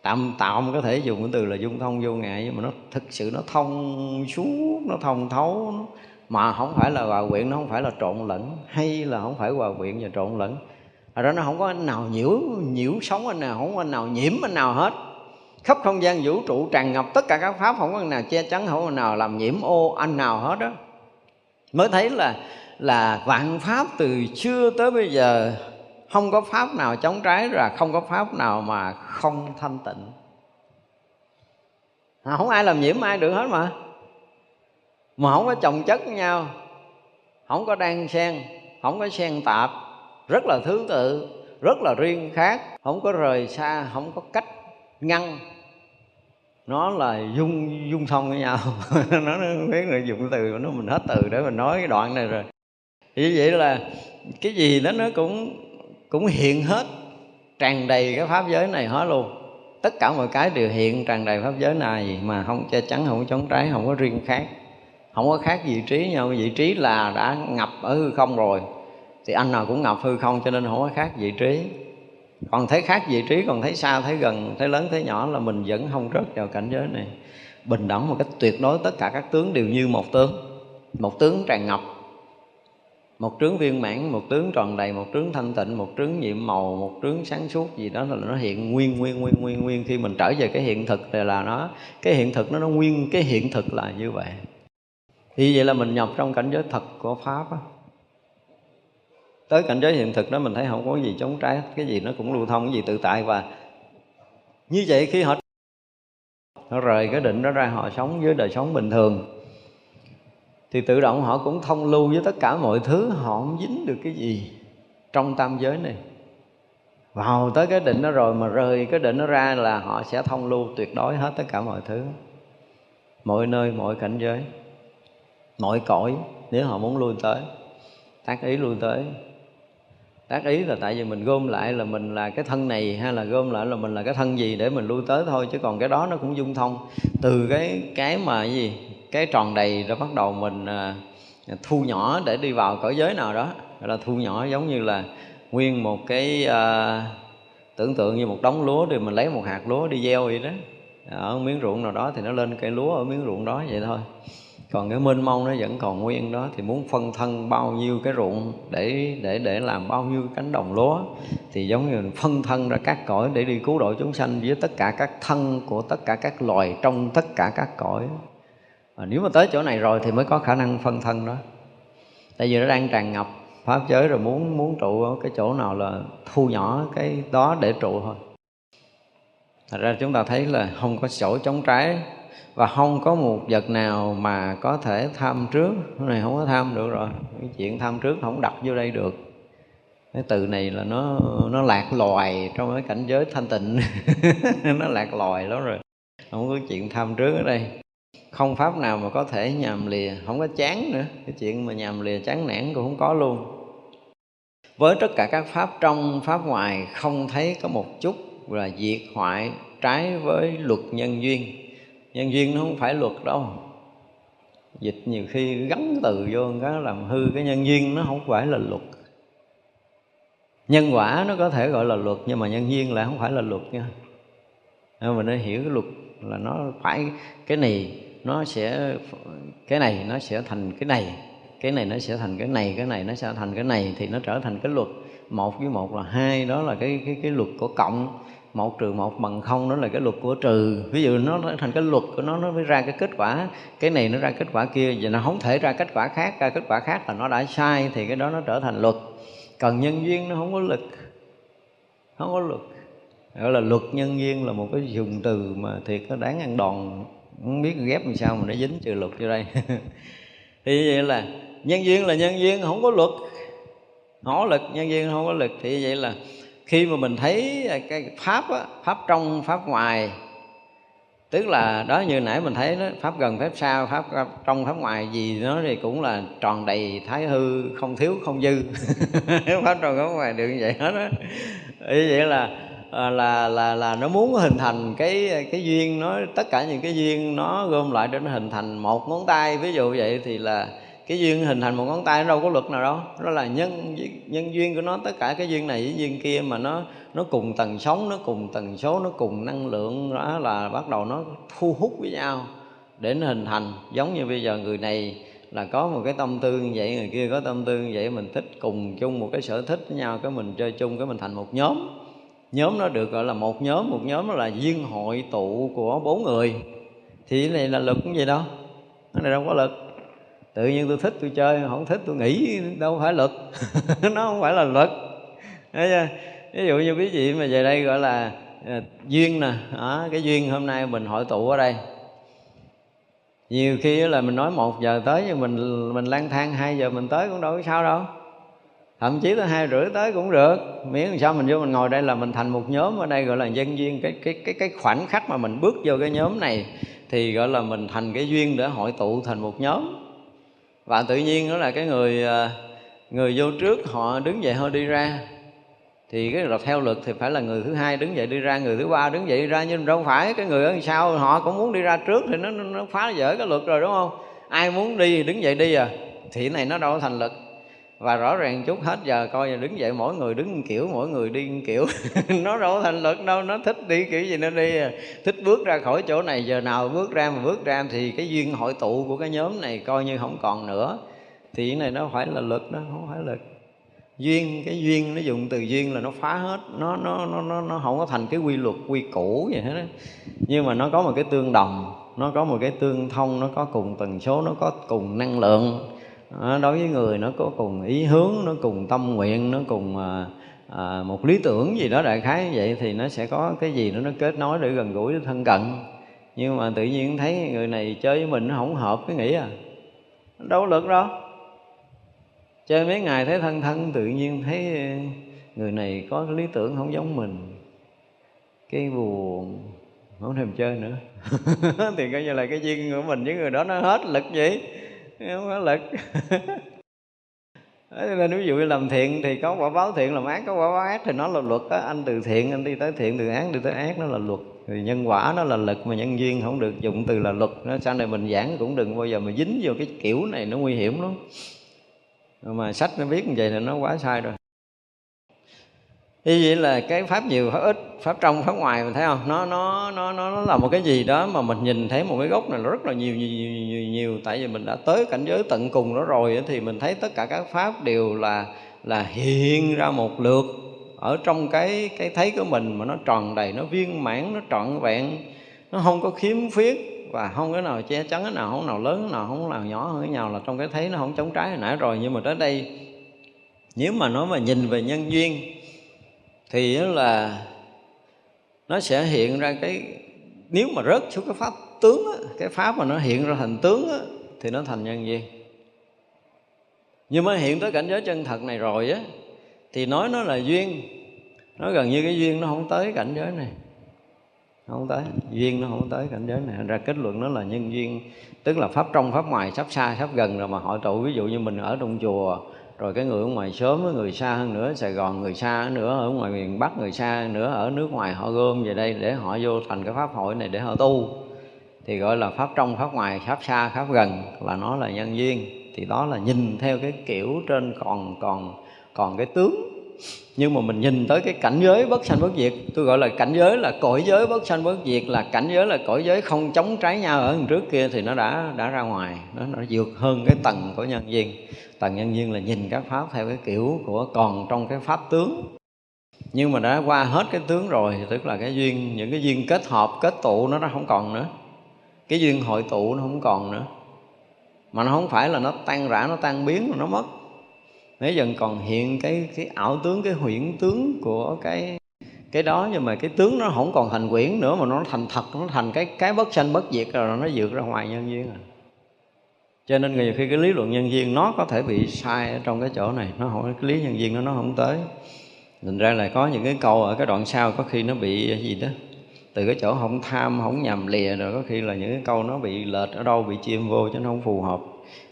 Tạm tạm có thể dùng cái từ là dung thông vô ngại nhưng mà nó thực sự nó thông suốt nó thông thấu. Nó, mà không phải là hòa quyện nó không phải là trộn lẫn hay là không phải hòa quyện và trộn lẫn. Ở đó nó không có anh nào nhiễu nhiễu sống anh nào không có anh nào nhiễm anh nào hết. Khắp không gian vũ trụ tràn ngập tất cả các pháp không có anh nào che chắn không có anh nào làm nhiễm ô anh nào hết đó mới thấy là là vạn pháp từ xưa tới bây giờ, không có pháp nào chống trái và không có pháp nào mà không thanh tịnh. À, không ai làm nhiễm, ai được hết mà. Mà không có chồng chất với nhau, không có đan xen, không có xen tạp, rất là thứ tự, rất là riêng khác, không có rời xa, không có cách ngăn. Nó là dung dung thông với nhau. Nó biết là dùng từ, nó mình hết từ để mình nói cái đoạn này rồi như vậy là cái gì đó nó cũng cũng hiện hết, tràn đầy cái pháp giới này hết luôn. Tất cả mọi cái đều hiện, tràn đầy pháp giới này mà không che chắn, không có chống trái, không có riêng khác. Không có khác vị trí nhau, vị trí là đã ngập ở hư không rồi. Thì anh nào cũng ngập hư không cho nên không có khác vị trí. Còn thấy khác vị trí, còn thấy xa, thấy gần, thấy lớn, thấy nhỏ là mình vẫn không rớt vào cảnh giới này. Bình đẳng một cách tuyệt đối, tất cả các tướng đều như một tướng. Một tướng tràn ngập một trướng viên mãn, một tướng tròn đầy, một trướng thanh tịnh, một trướng nhiệm màu, một trướng sáng suốt gì đó là nó hiện nguyên nguyên nguyên nguyên nguyên. Khi mình trở về cái hiện thực thì là nó, cái hiện thực nó nó nguyên, cái hiện thực là như vậy. Thì vậy là mình nhập trong cảnh giới thật của pháp á. Tới cảnh giới hiện thực đó mình thấy không có gì chống trái cái gì nó cũng lưu thông, cái gì tự tại. Và như vậy khi họ họ rời cái định đó ra, họ sống với đời sống bình thường thì tự động họ cũng thông lưu với tất cả mọi thứ, họ không dính được cái gì trong tam giới này. Vào tới cái định đó rồi mà rời cái định nó ra là họ sẽ thông lưu tuyệt đối hết tất cả mọi thứ. Mọi nơi, mọi cảnh giới, mọi cõi, nếu họ muốn lui tới, tác ý lui tới. Tác ý là tại vì mình gom lại là mình là cái thân này, hay là gom lại là mình là cái thân gì để mình lui tới thôi, chứ còn cái đó nó cũng dung thông. Từ cái cái mà gì? Cái tròn đầy rồi bắt đầu mình à, thu nhỏ để đi vào cõi giới nào đó. Gọi là thu nhỏ giống như là nguyên một cái à, tưởng tượng như một đống lúa thì mình lấy một hạt lúa đi gieo vậy đó. Ở miếng ruộng nào đó thì nó lên cây lúa ở miếng ruộng đó vậy thôi. Còn cái mênh mông nó vẫn còn nguyên đó thì muốn phân thân bao nhiêu cái ruộng để để để làm bao nhiêu cánh đồng lúa thì giống như phân thân ra các cõi để đi cứu độ chúng sanh với tất cả các thân của tất cả các loài trong tất cả các cõi à, nếu mà tới chỗ này rồi thì mới có khả năng phân thân đó. Tại vì nó đang tràn ngập pháp giới rồi muốn muốn trụ ở cái chỗ nào là thu nhỏ cái đó để trụ thôi. Thật ra chúng ta thấy là không có chỗ chống trái và không có một vật nào mà có thể tham trước. Cái này không có tham được rồi. Cái chuyện tham trước không đặt vô đây được. Cái từ này là nó nó lạc loài trong cái cảnh giới thanh tịnh. Nó lạc loài đó rồi. Không có chuyện tham trước ở đây không pháp nào mà có thể nhàm lìa. Không có chán nữa. Cái chuyện mà nhàm lìa chán nản cũng không có luôn. Với tất cả các pháp trong, pháp ngoài, không thấy có một chút là diệt hoại trái với luật nhân duyên. Nhân duyên nó không phải luật đâu. Dịch nhiều khi gắn từ vô cái làm hư cái nhân duyên, nó không phải là luật. Nhân quả nó có thể gọi là luật, nhưng mà nhân duyên lại không phải là luật nha. Mình nên hiểu cái luật là nó phải cái này nó sẽ, cái này nó sẽ thành cái này cái này nó sẽ thành cái này cái này nó sẽ thành cái này, thì nó trở thành cái luật. Một với một là hai, đó là cái cái cái luật của cộng. Một trừ một bằng không, đó là cái luật của trừ. Ví dụ nó thành cái luật của nó nó mới ra cái kết quả. Cái này nó ra kết quả kia và nó không thể ra kết quả khác. Ra kết quả khác là nó đã sai, thì cái đó nó trở thành luật. Còn nhân duyên nó không có lực. Không có luật. Gọi là luật nhân duyên là một cái dùng từ mà thiệt nó đáng ăn đòn không biết ghép làm sao mà nó dính trừ luật vô đây. Thì vậy là nhân duyên là nhân duyên không có luật. Nỗ lực nhân duyên không có lực. Thì vậy là khi mà mình thấy cái pháp á, pháp trong pháp ngoài tức là đó như nãy mình thấy đó pháp gần pháp xa pháp trong pháp ngoài gì nó thì cũng là tròn đầy thái hư không thiếu không dư. Pháp trong pháp ngoài được như vậy hết á. Vậy là à, là là là nó muốn hình thành cái cái duyên nó tất cả những cái duyên nó gom lại để nó hình thành một ngón tay. Ví dụ vậy thì là cái duyên hình thành một ngón tay nó đâu có luật nào đâu. Nó là nhân nhân duyên của nó tất cả cái duyên này với duyên kia mà nó nó cùng tần sóng nó cùng tần số nó cùng năng lượng đó là bắt đầu nó thu hút với nhau để nó hình thành. Giống như bây giờ người này là có một cái tâm tư như vậy người kia có tâm tư như vậy mình thích cùng chung một cái sở thích với nhau cái mình chơi chung cái mình thành một nhóm nhóm nó được gọi là một nhóm một nhóm đó là duyên hội tụ của bốn người. Thì cái này là lực cũng vậy đâu cái này đâu có lực. Tự nhiên tôi thích tôi chơi không thích tôi nghĩ đâu phải luật nó không phải là luật ví dụ như quý vị mà về đây gọi là à, duyên nè. À, cái duyên hôm nay mình hội tụ ở đây. Nhiều khi là mình nói một giờ tới nhưng mình mình lang thang hai giờ mình tới cũng đâu có sao đâu thậm chí tới hai rưỡi tới cũng được. Miễn làm sao mình vô mình ngồi đây là mình thành một nhóm ở đây gọi là dân duyên cái cái cái cái khoảnh khắc mà mình bước vô cái nhóm này thì gọi là mình thành cái duyên để hội tụ thành một nhóm. Và tự nhiên đó là cái người à, người vô trước họ đứng dậy hơi đi ra. Thì cái là theo luật thì phải là người thứ hai đứng dậy đi ra, người thứ ba đứng dậy đi ra. Nhưng đâu phải, cái người ở sau họ cũng muốn đi ra trước thì nó nó phá vỡ cái luật rồi, đúng không? Ai muốn đi thì đứng dậy đi à. Thì này nó đâu có thành luật và rõ ràng chút hết giờ coi đứng dậy mỗi người đứng kiểu mỗi người đi kiểu. Nó đâu thành luật đâu nó thích đi kiểu gì nó đi à. thích bước ra khỏi chỗ này giờ nào bước ra mà bước ra thì cái duyên hội tụ của cái nhóm này coi như không còn nữa. Thì cái này nó phải là luật đó không phải lực duyên. Cái duyên nó dùng từ duyên là nó phá hết. Nó nó nó nó, nó không có thành cái quy luật quy củ gì hết đó. nhưng mà nó có một cái tương đồng nó có một cái tương thông nó có cùng tần số nó có cùng năng lượng đó, đối với người nó có cùng ý hướng nó cùng tâm nguyện nó cùng à, à, một lý tưởng gì đó đại khái như vậy thì nó sẽ có cái gì đó nó kết nối để gần gũi thân cận. Nhưng mà tự nhiên thấy người này chơi với mình nó không hợp cái nghĩ à. Đâu lực đó. chơi mấy ngày thấy thân thân tự nhiên thấy người này có cái lý tưởng không giống mình. Cái buồn không thèm chơi nữa. Thì coi như là cái duyên của mình với người đó nó hết lực vậy không có lực. Thế nên ví dụ như làm thiện thì có quả báo thiện, làm ác có quả báo ác thì nó là luật đó anh từ thiện, anh đi tới thiện, từ ác đi tới ác, nó là luật. Thì nhân quả nó là lực mà nhân duyên, không được dùng từ là luật. Nó sau này mình giảng cũng đừng bao giờ mà dính vô cái kiểu này, nó nguy hiểm lắm. Mà sách nó viết như vậy là nó quá sai rồi như vậy là cái pháp nhiều pháp ít pháp trong pháp ngoài mình thấy không nó nó nó nó nó là một cái gì đó mà mình nhìn thấy một cái gốc này nó rất là nhiều nhiều nhiều nhiều, nhiều. tại vì mình đã tới cảnh giới tận cùng đó rồi thì mình thấy tất cả các pháp đều là là hiện ra một lượt ở trong cái cái thấy của mình mà nó tròn đầy nó viên mãn nó trọn vẹn nó không có khiếm khuyết và không cái nào che chắn cái nào không nào lớn cái nào không nào nhỏ hơn cái nào là trong cái thấy nó không chống trái hồi nãy rồi nhưng mà tới đây nếu mà nói mà nhìn về nhân duyên thì là nó sẽ hiện ra cái nếu mà rớt xuống cái pháp tướng á, cái pháp mà nó hiện ra thành tướng á, thì nó thành nhân duyên nhưng mà hiện tới cảnh giới chân thật này rồi á thì nói nó là duyên. Nó gần như cái duyên nó không tới cảnh giới này. Không tới duyên nó không tới cảnh giới này. Ra kết luận nó là nhân duyên tức là pháp trong pháp ngoài sắp xa sắp gần rồi mà hội tụ. Ví dụ như mình ở trong chùa rồi cái người ở ngoài sớm người xa hơn nữa, Sài Gòn người xa hơn nữa, ở ngoài miền Bắc người xa hơn nữa, ở nước ngoài họ gom về đây để họ vô thành cái pháp hội này để họ tu. Thì gọi là pháp trong, pháp ngoài, pháp xa, pháp gần là nó là nhân duyên. Thì đó là nhìn theo cái kiểu trên còn còn còn cái tướng nhưng mà mình nhìn tới cái cảnh giới bất sanh bất diệt, tôi gọi là cảnh giới là cõi giới bất sanh bất diệt, là cảnh giới là cõi giới không chống trái nhau ở đằng trước kia thì nó đã đã ra ngoài, nó nó vượt hơn cái tầng của nhân duyên. Tầng nhân duyên là nhìn các pháp theo cái kiểu của còn trong cái pháp tướng. Nhưng mà đã qua hết cái tướng rồi, tức là cái duyên, những cái duyên kết hợp, kết tụ nó nó không còn nữa. Cái duyên hội tụ nó không còn nữa. Mà nó không phải là nó tan rã, nó tan biến, nó mất nếu dần còn hiện cái cái ảo tướng, cái huyễn tướng của cái cái đó, nhưng mà cái tướng nó không còn thành quyển nữa, mà nó thành thật, nó thành cái cái bất sanh bất diệt rồi nó vượt ra ngoài nhân duyên rồi cho nên nhiều khi cái lý luận nhân duyên nó có thể bị sai ở trong cái chỗ này, nó không, cái lý nhân duyên nó nó không tới. Thành ra là có những cái câu ở cái đoạn sau có khi nó bị, gì đó, từ cái chỗ không tham, không nhầm lìa rồi có khi là những cái câu nó bị lệch ở đâu, bị chim vô cho nó không phù hợp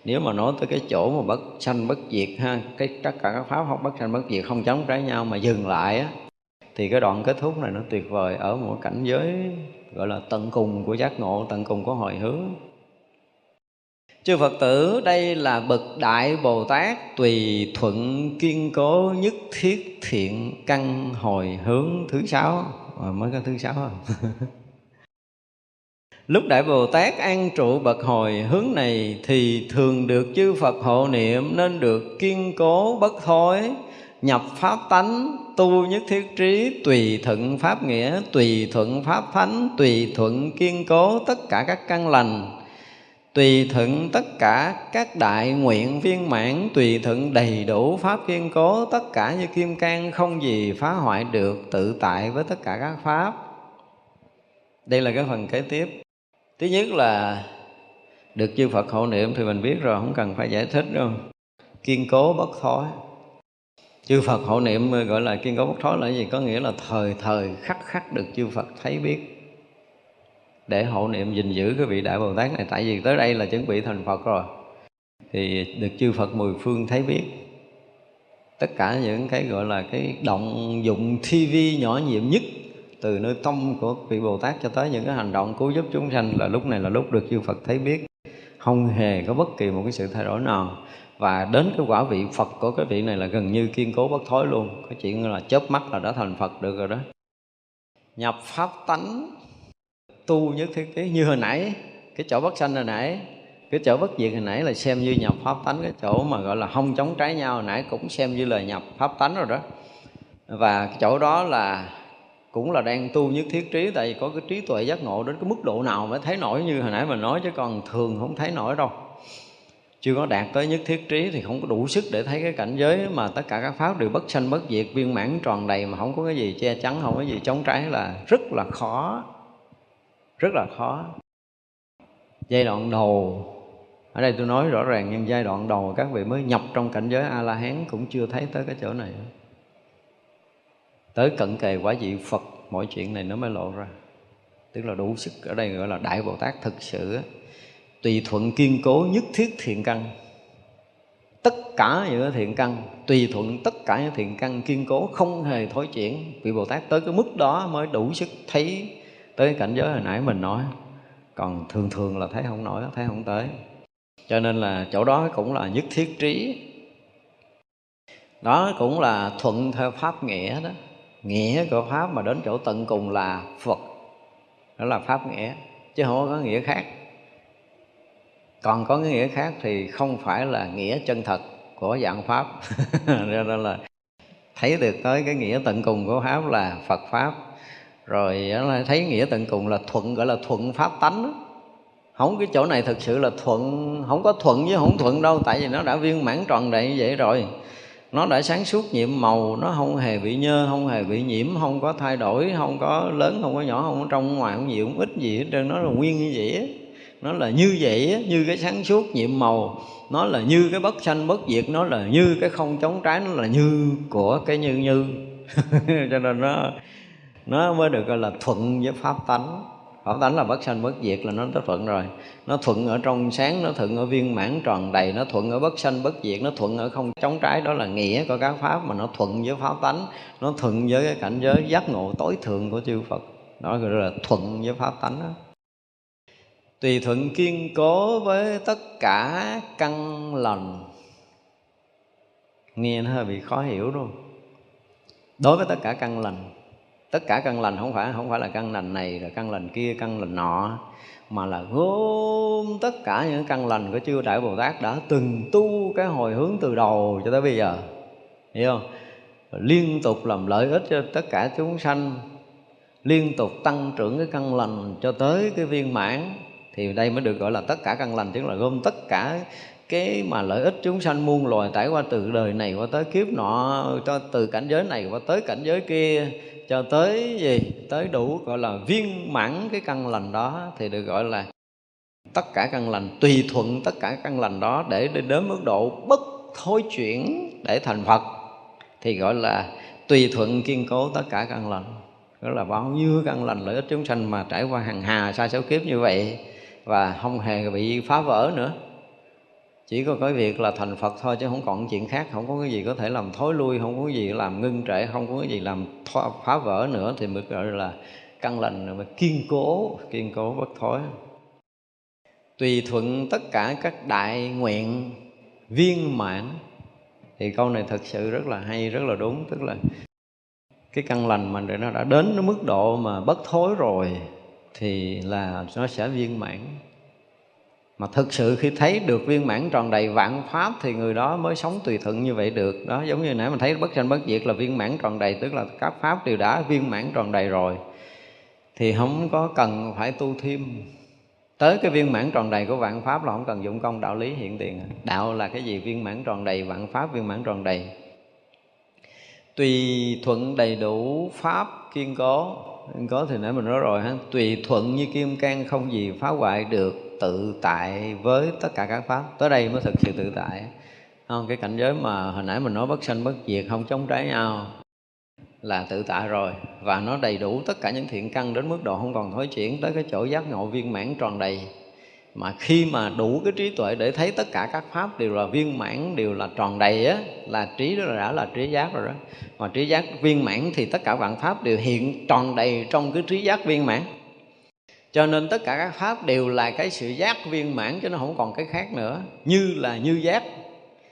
nếu mà nói tới cái chỗ mà bất sanh bất diệt ha cái tất cả các pháp không bất sanh bất diệt không chống trái nhau mà dừng lại á thì cái đoạn kết thúc này nó tuyệt vời ở một cảnh giới gọi là tận cùng của giác ngộ tận cùng của hồi hướng. Chư phật tử đây là bậc đại bồ tát tùy thuận kiên cố nhất thiết thiện căn hồi hướng thứ sáu. À, mới có thứ sáu không à? Lúc Đại Bồ Tát an trụ bậc hồi, hướng này Thì thường được chư Phật hộ niệm Nên được kiên cố bất thối, Nhập pháp tánh, tu nhất thiết trí, Tùy thuận pháp nghĩa, Tùy thuận pháp thánh, Tùy thuận kiên cố tất cả các căn lành, Tùy thuận tất cả các đại nguyện viên mãn, Tùy thuận đầy đủ pháp kiên cố Tất cả như kim cang, không gì phá hoại được Tự tại với tất cả các pháp. Đây là cái phần kế tiếp thứ nhất là được chư Phật hộ niệm thì mình biết rồi, không cần phải giải thích đâu. Kiên cố bất thối chư Phật hộ niệm gọi là kiên cố bất thối là gì? Có nghĩa là thời thời, khắc khắc được chư Phật thấy biết. Để hộ niệm gìn giữ cái vị đại Bồ Tát này, tại vì tới đây là chuẩn bị thành Phật rồi. Thì được chư Phật mười phương thấy biết. Tất cả những cái gọi là cái động dụng thi vi nhỏ nhiệm nhất từ nơi tâm của vị Bồ Tát cho tới những cái hành động cứu giúp chúng sanh là lúc này là lúc được chư Phật thấy biết. Không hề có bất kỳ một cái sự thay đổi nào. Và đến cái quả vị Phật của cái vị này là gần như kiên cố bất thối luôn. Cái chuyện là chớp mắt là đã thành Phật được rồi đó. Nhập pháp tánh, tu nhất thiết kế như hồi nãy, cái chỗ bất sanh hồi nãy, cái chỗ bất diệt hồi nãy là xem như nhập pháp tánh, cái chỗ mà gọi là không chống trái nhau, hồi nãy cũng xem như là nhập pháp tánh rồi đó. Và cái chỗ đó là cũng là đang tu nhất thiết trí, tại vì có cái trí tuệ giác ngộ đến cái mức độ nào mới thấy nổi như hồi nãy mình nói, chứ còn thường không thấy nổi đâu. Chưa có đạt tới nhất thiết trí thì không có đủ sức để thấy cái cảnh giới mà tất cả các pháp đều bất sanh, bất diệt, viên mãn, tròn đầy mà không có cái gì che chắn, không có gì chống trái là rất là khó. Rất là khó. Giai đoạn đầu, ở đây tôi nói rõ ràng, nhưng giai đoạn đầu các vị mới nhập trong cảnh giới a la hán cũng chưa thấy tới cái chỗ này tới cận kề quả vị phật, mọi chuyện này nó mới lộ ra. Tức là đủ sức ở đây gọi là đại bồ tát thực sự tùy thuận kiên cố nhất thiết thiện căn. Tất cả những thiện căn, tùy thuận tất cả những thiện căn kiên cố không hề thối chuyển, vị bồ tát tới cái mức đó mới đủ sức thấy tới cảnh giới hồi nãy mình nói. Còn thường thường là thấy không nổi, thấy không tới. Cho nên là chỗ đó cũng là nhất thiết trí. Đó cũng là thuận theo pháp nghĩa đó nghĩa của pháp mà đến chỗ tận cùng là phật. Đó là pháp nghĩa, chứ không có nghĩa khác. Còn có cái nghĩa khác thì không phải là nghĩa chân thật của dạng pháp. Cho nên là thấy được tới cái nghĩa tận cùng của pháp là phật pháp. Rồi thấy nghĩa tận cùng là thuận, gọi là thuận pháp tánh đó. không cái chỗ này thực sự là thuận, không có thuận với không thuận đâu, tại vì nó đã viên mãn tròn đầy như vậy rồi nó đã sáng suốt nhiệm màu, nó không hề bị nhơ, không hề bị nhiễm, không có thay đổi, không có lớn, không có nhỏ, không có trong, ngoài không nhiều, không ít gì hết trơn. Nó là nguyên như vậy nó là như vậy như cái sáng suốt nhiệm màu. Nó là như cái bất sanh bất diệt, nó là như cái không chống trái, nó là như của cái như như. Cho nên nó nó mới được gọi là thuận với pháp tánh pháp tánh là bất sanh bất diệt là nó tới thuận rồi. Nó thuận ở trong sáng, nó thuận ở viên mãn tròn đầy, nó thuận ở bất sanh bất diệt, nó thuận ở không chống trái. Đó là nghĩa của các pháp mà nó thuận với pháp tánh, nó thuận với cái cảnh giới giác ngộ tối thượng của chư phật. Đó gọi là thuận với pháp tánh đó. Tùy thuận kiên cố với tất cả căn lành. Nghe nó hơi bị khó hiểu luôn đối với tất cả căn lành tất cả căn lành không phải không phải là căn lành này rồi căn lành kia, căn lành nọ, mà là gồm tất cả những căn lành của chư đại bồ tát đã từng tu cái hồi hướng từ đầu cho tới bây giờ. Hiểu không? Liên tục làm lợi ích cho tất cả chúng sanh, liên tục tăng trưởng cái căn lành cho tới cái viên mãn, thì đây mới được gọi là tất cả căn lành tức là gồm tất cả cái mà lợi ích chúng sanh muôn loài trải qua từ đời này qua tới kiếp nọ, cho từ cảnh giới này qua tới cảnh giới kia cho tới gì? Tới đủ gọi là viên mãn cái căn lành đó thì được gọi là tất cả căn lành, tùy thuận tất cả căn lành đó để đến mức độ bất thối chuyển để thành phật. Thì gọi là tùy thuận kiên cố tất cả căn lành. Đó là bao nhiêu căn lành lợi ích chúng sanh mà trải qua hàng hà sa số kiếp như vậy và không hề bị phá vỡ nữa chỉ có cái việc là thành phật thôi chứ không còn chuyện khác, không có cái gì có thể làm thối lui, không có cái gì làm ngưng trệ, không có cái gì làm phá vỡ nữa thì mới gọi là căn lành mà kiên cố kiên cố bất thối. Tùy thuận tất cả các đại nguyện viên mãn, thì câu này thật sự rất là hay, rất là đúng. Tức là cái căn lành mà nó đã đến nó mức độ mà bất thối rồi thì là nó sẽ viên mãn mà thực sự khi thấy được viên mãn tròn đầy vạn pháp thì người đó mới sống tùy thuận như vậy được. Đó, giống như nãy mình thấy bất sanh bất diệt là viên mãn tròn đầy, tức là các pháp đều đã viên mãn tròn đầy rồi. Thì không có cần phải tu thêm. Tới cái viên mãn tròn đầy của vạn pháp là không cần dụng công đạo lý hiện tiền. Đạo là cái gì? Viên mãn tròn đầy, vạn pháp viên mãn tròn đầy. Tùy thuận đầy đủ pháp kiên cố. Kiên cố thì nãy mình nói rồi ha. Tùy thuận như kim cang không gì phá hoại được tự tại với tất cả các pháp. Tới đây mới thực sự tự tại. Không, cái cảnh giới mà hồi nãy mình nói bất sanh bất diệt không chống trái nhau là tự tại rồi. Và nó đầy đủ tất cả những thiện căn đến mức độ không còn thối chuyển tới cái chỗ giác ngộ viên mãn tròn đầy. Mà khi mà đủ cái trí tuệ để thấy tất cả các pháp đều là viên mãn, đều là tròn đầy á, là trí đó là đã là trí giác rồi đó. Mà trí giác viên mãn thì tất cả vạn pháp đều hiện tròn đầy trong cái trí giác viên mãn cho nên tất cả các pháp đều là cái sự giác viên mãn chứ nó không còn cái khác nữa. Như là như giác,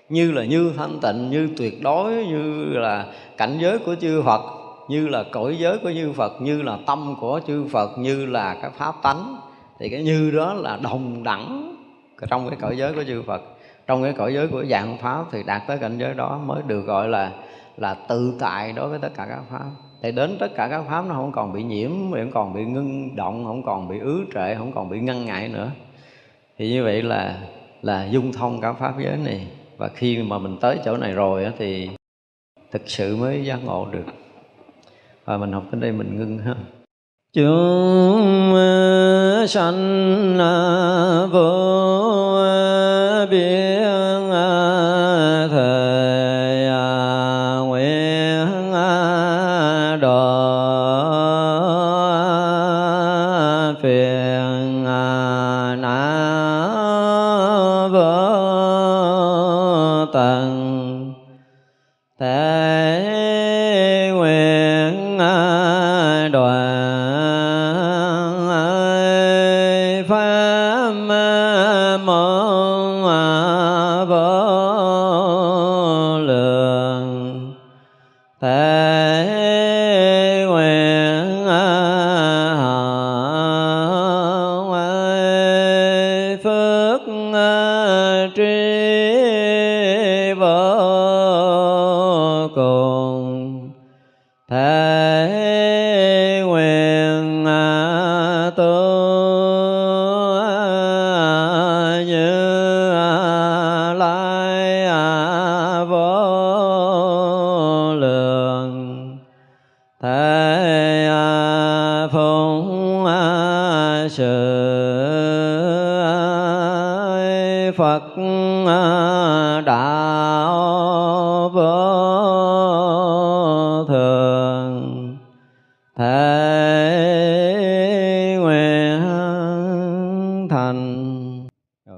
như là như thanh tịnh, như tuyệt đối, như là cảnh giới của chư phật, như là cõi giới của chư phật, như là tâm của chư phật, như là các pháp tánh. Thì cái như đó là đồng đẳng trong cái cõi giới của chư phật. Trong cái cõi giới của dạng pháp thì đạt tới cảnh giới đó mới được gọi là là tự tại đối với tất cả các pháp thì đến tất cả các pháp nó không còn bị nhiễm không còn bị ngưng động, không còn bị ứ trệ, không còn bị ngăn ngại nữa. Thì như vậy là là dung thông cả pháp giới này. Và khi mà mình tới chỗ này rồi thì thực sự mới giác ngộ được. Và mình học đến đây mình ngưng ha. Chúng sanh vô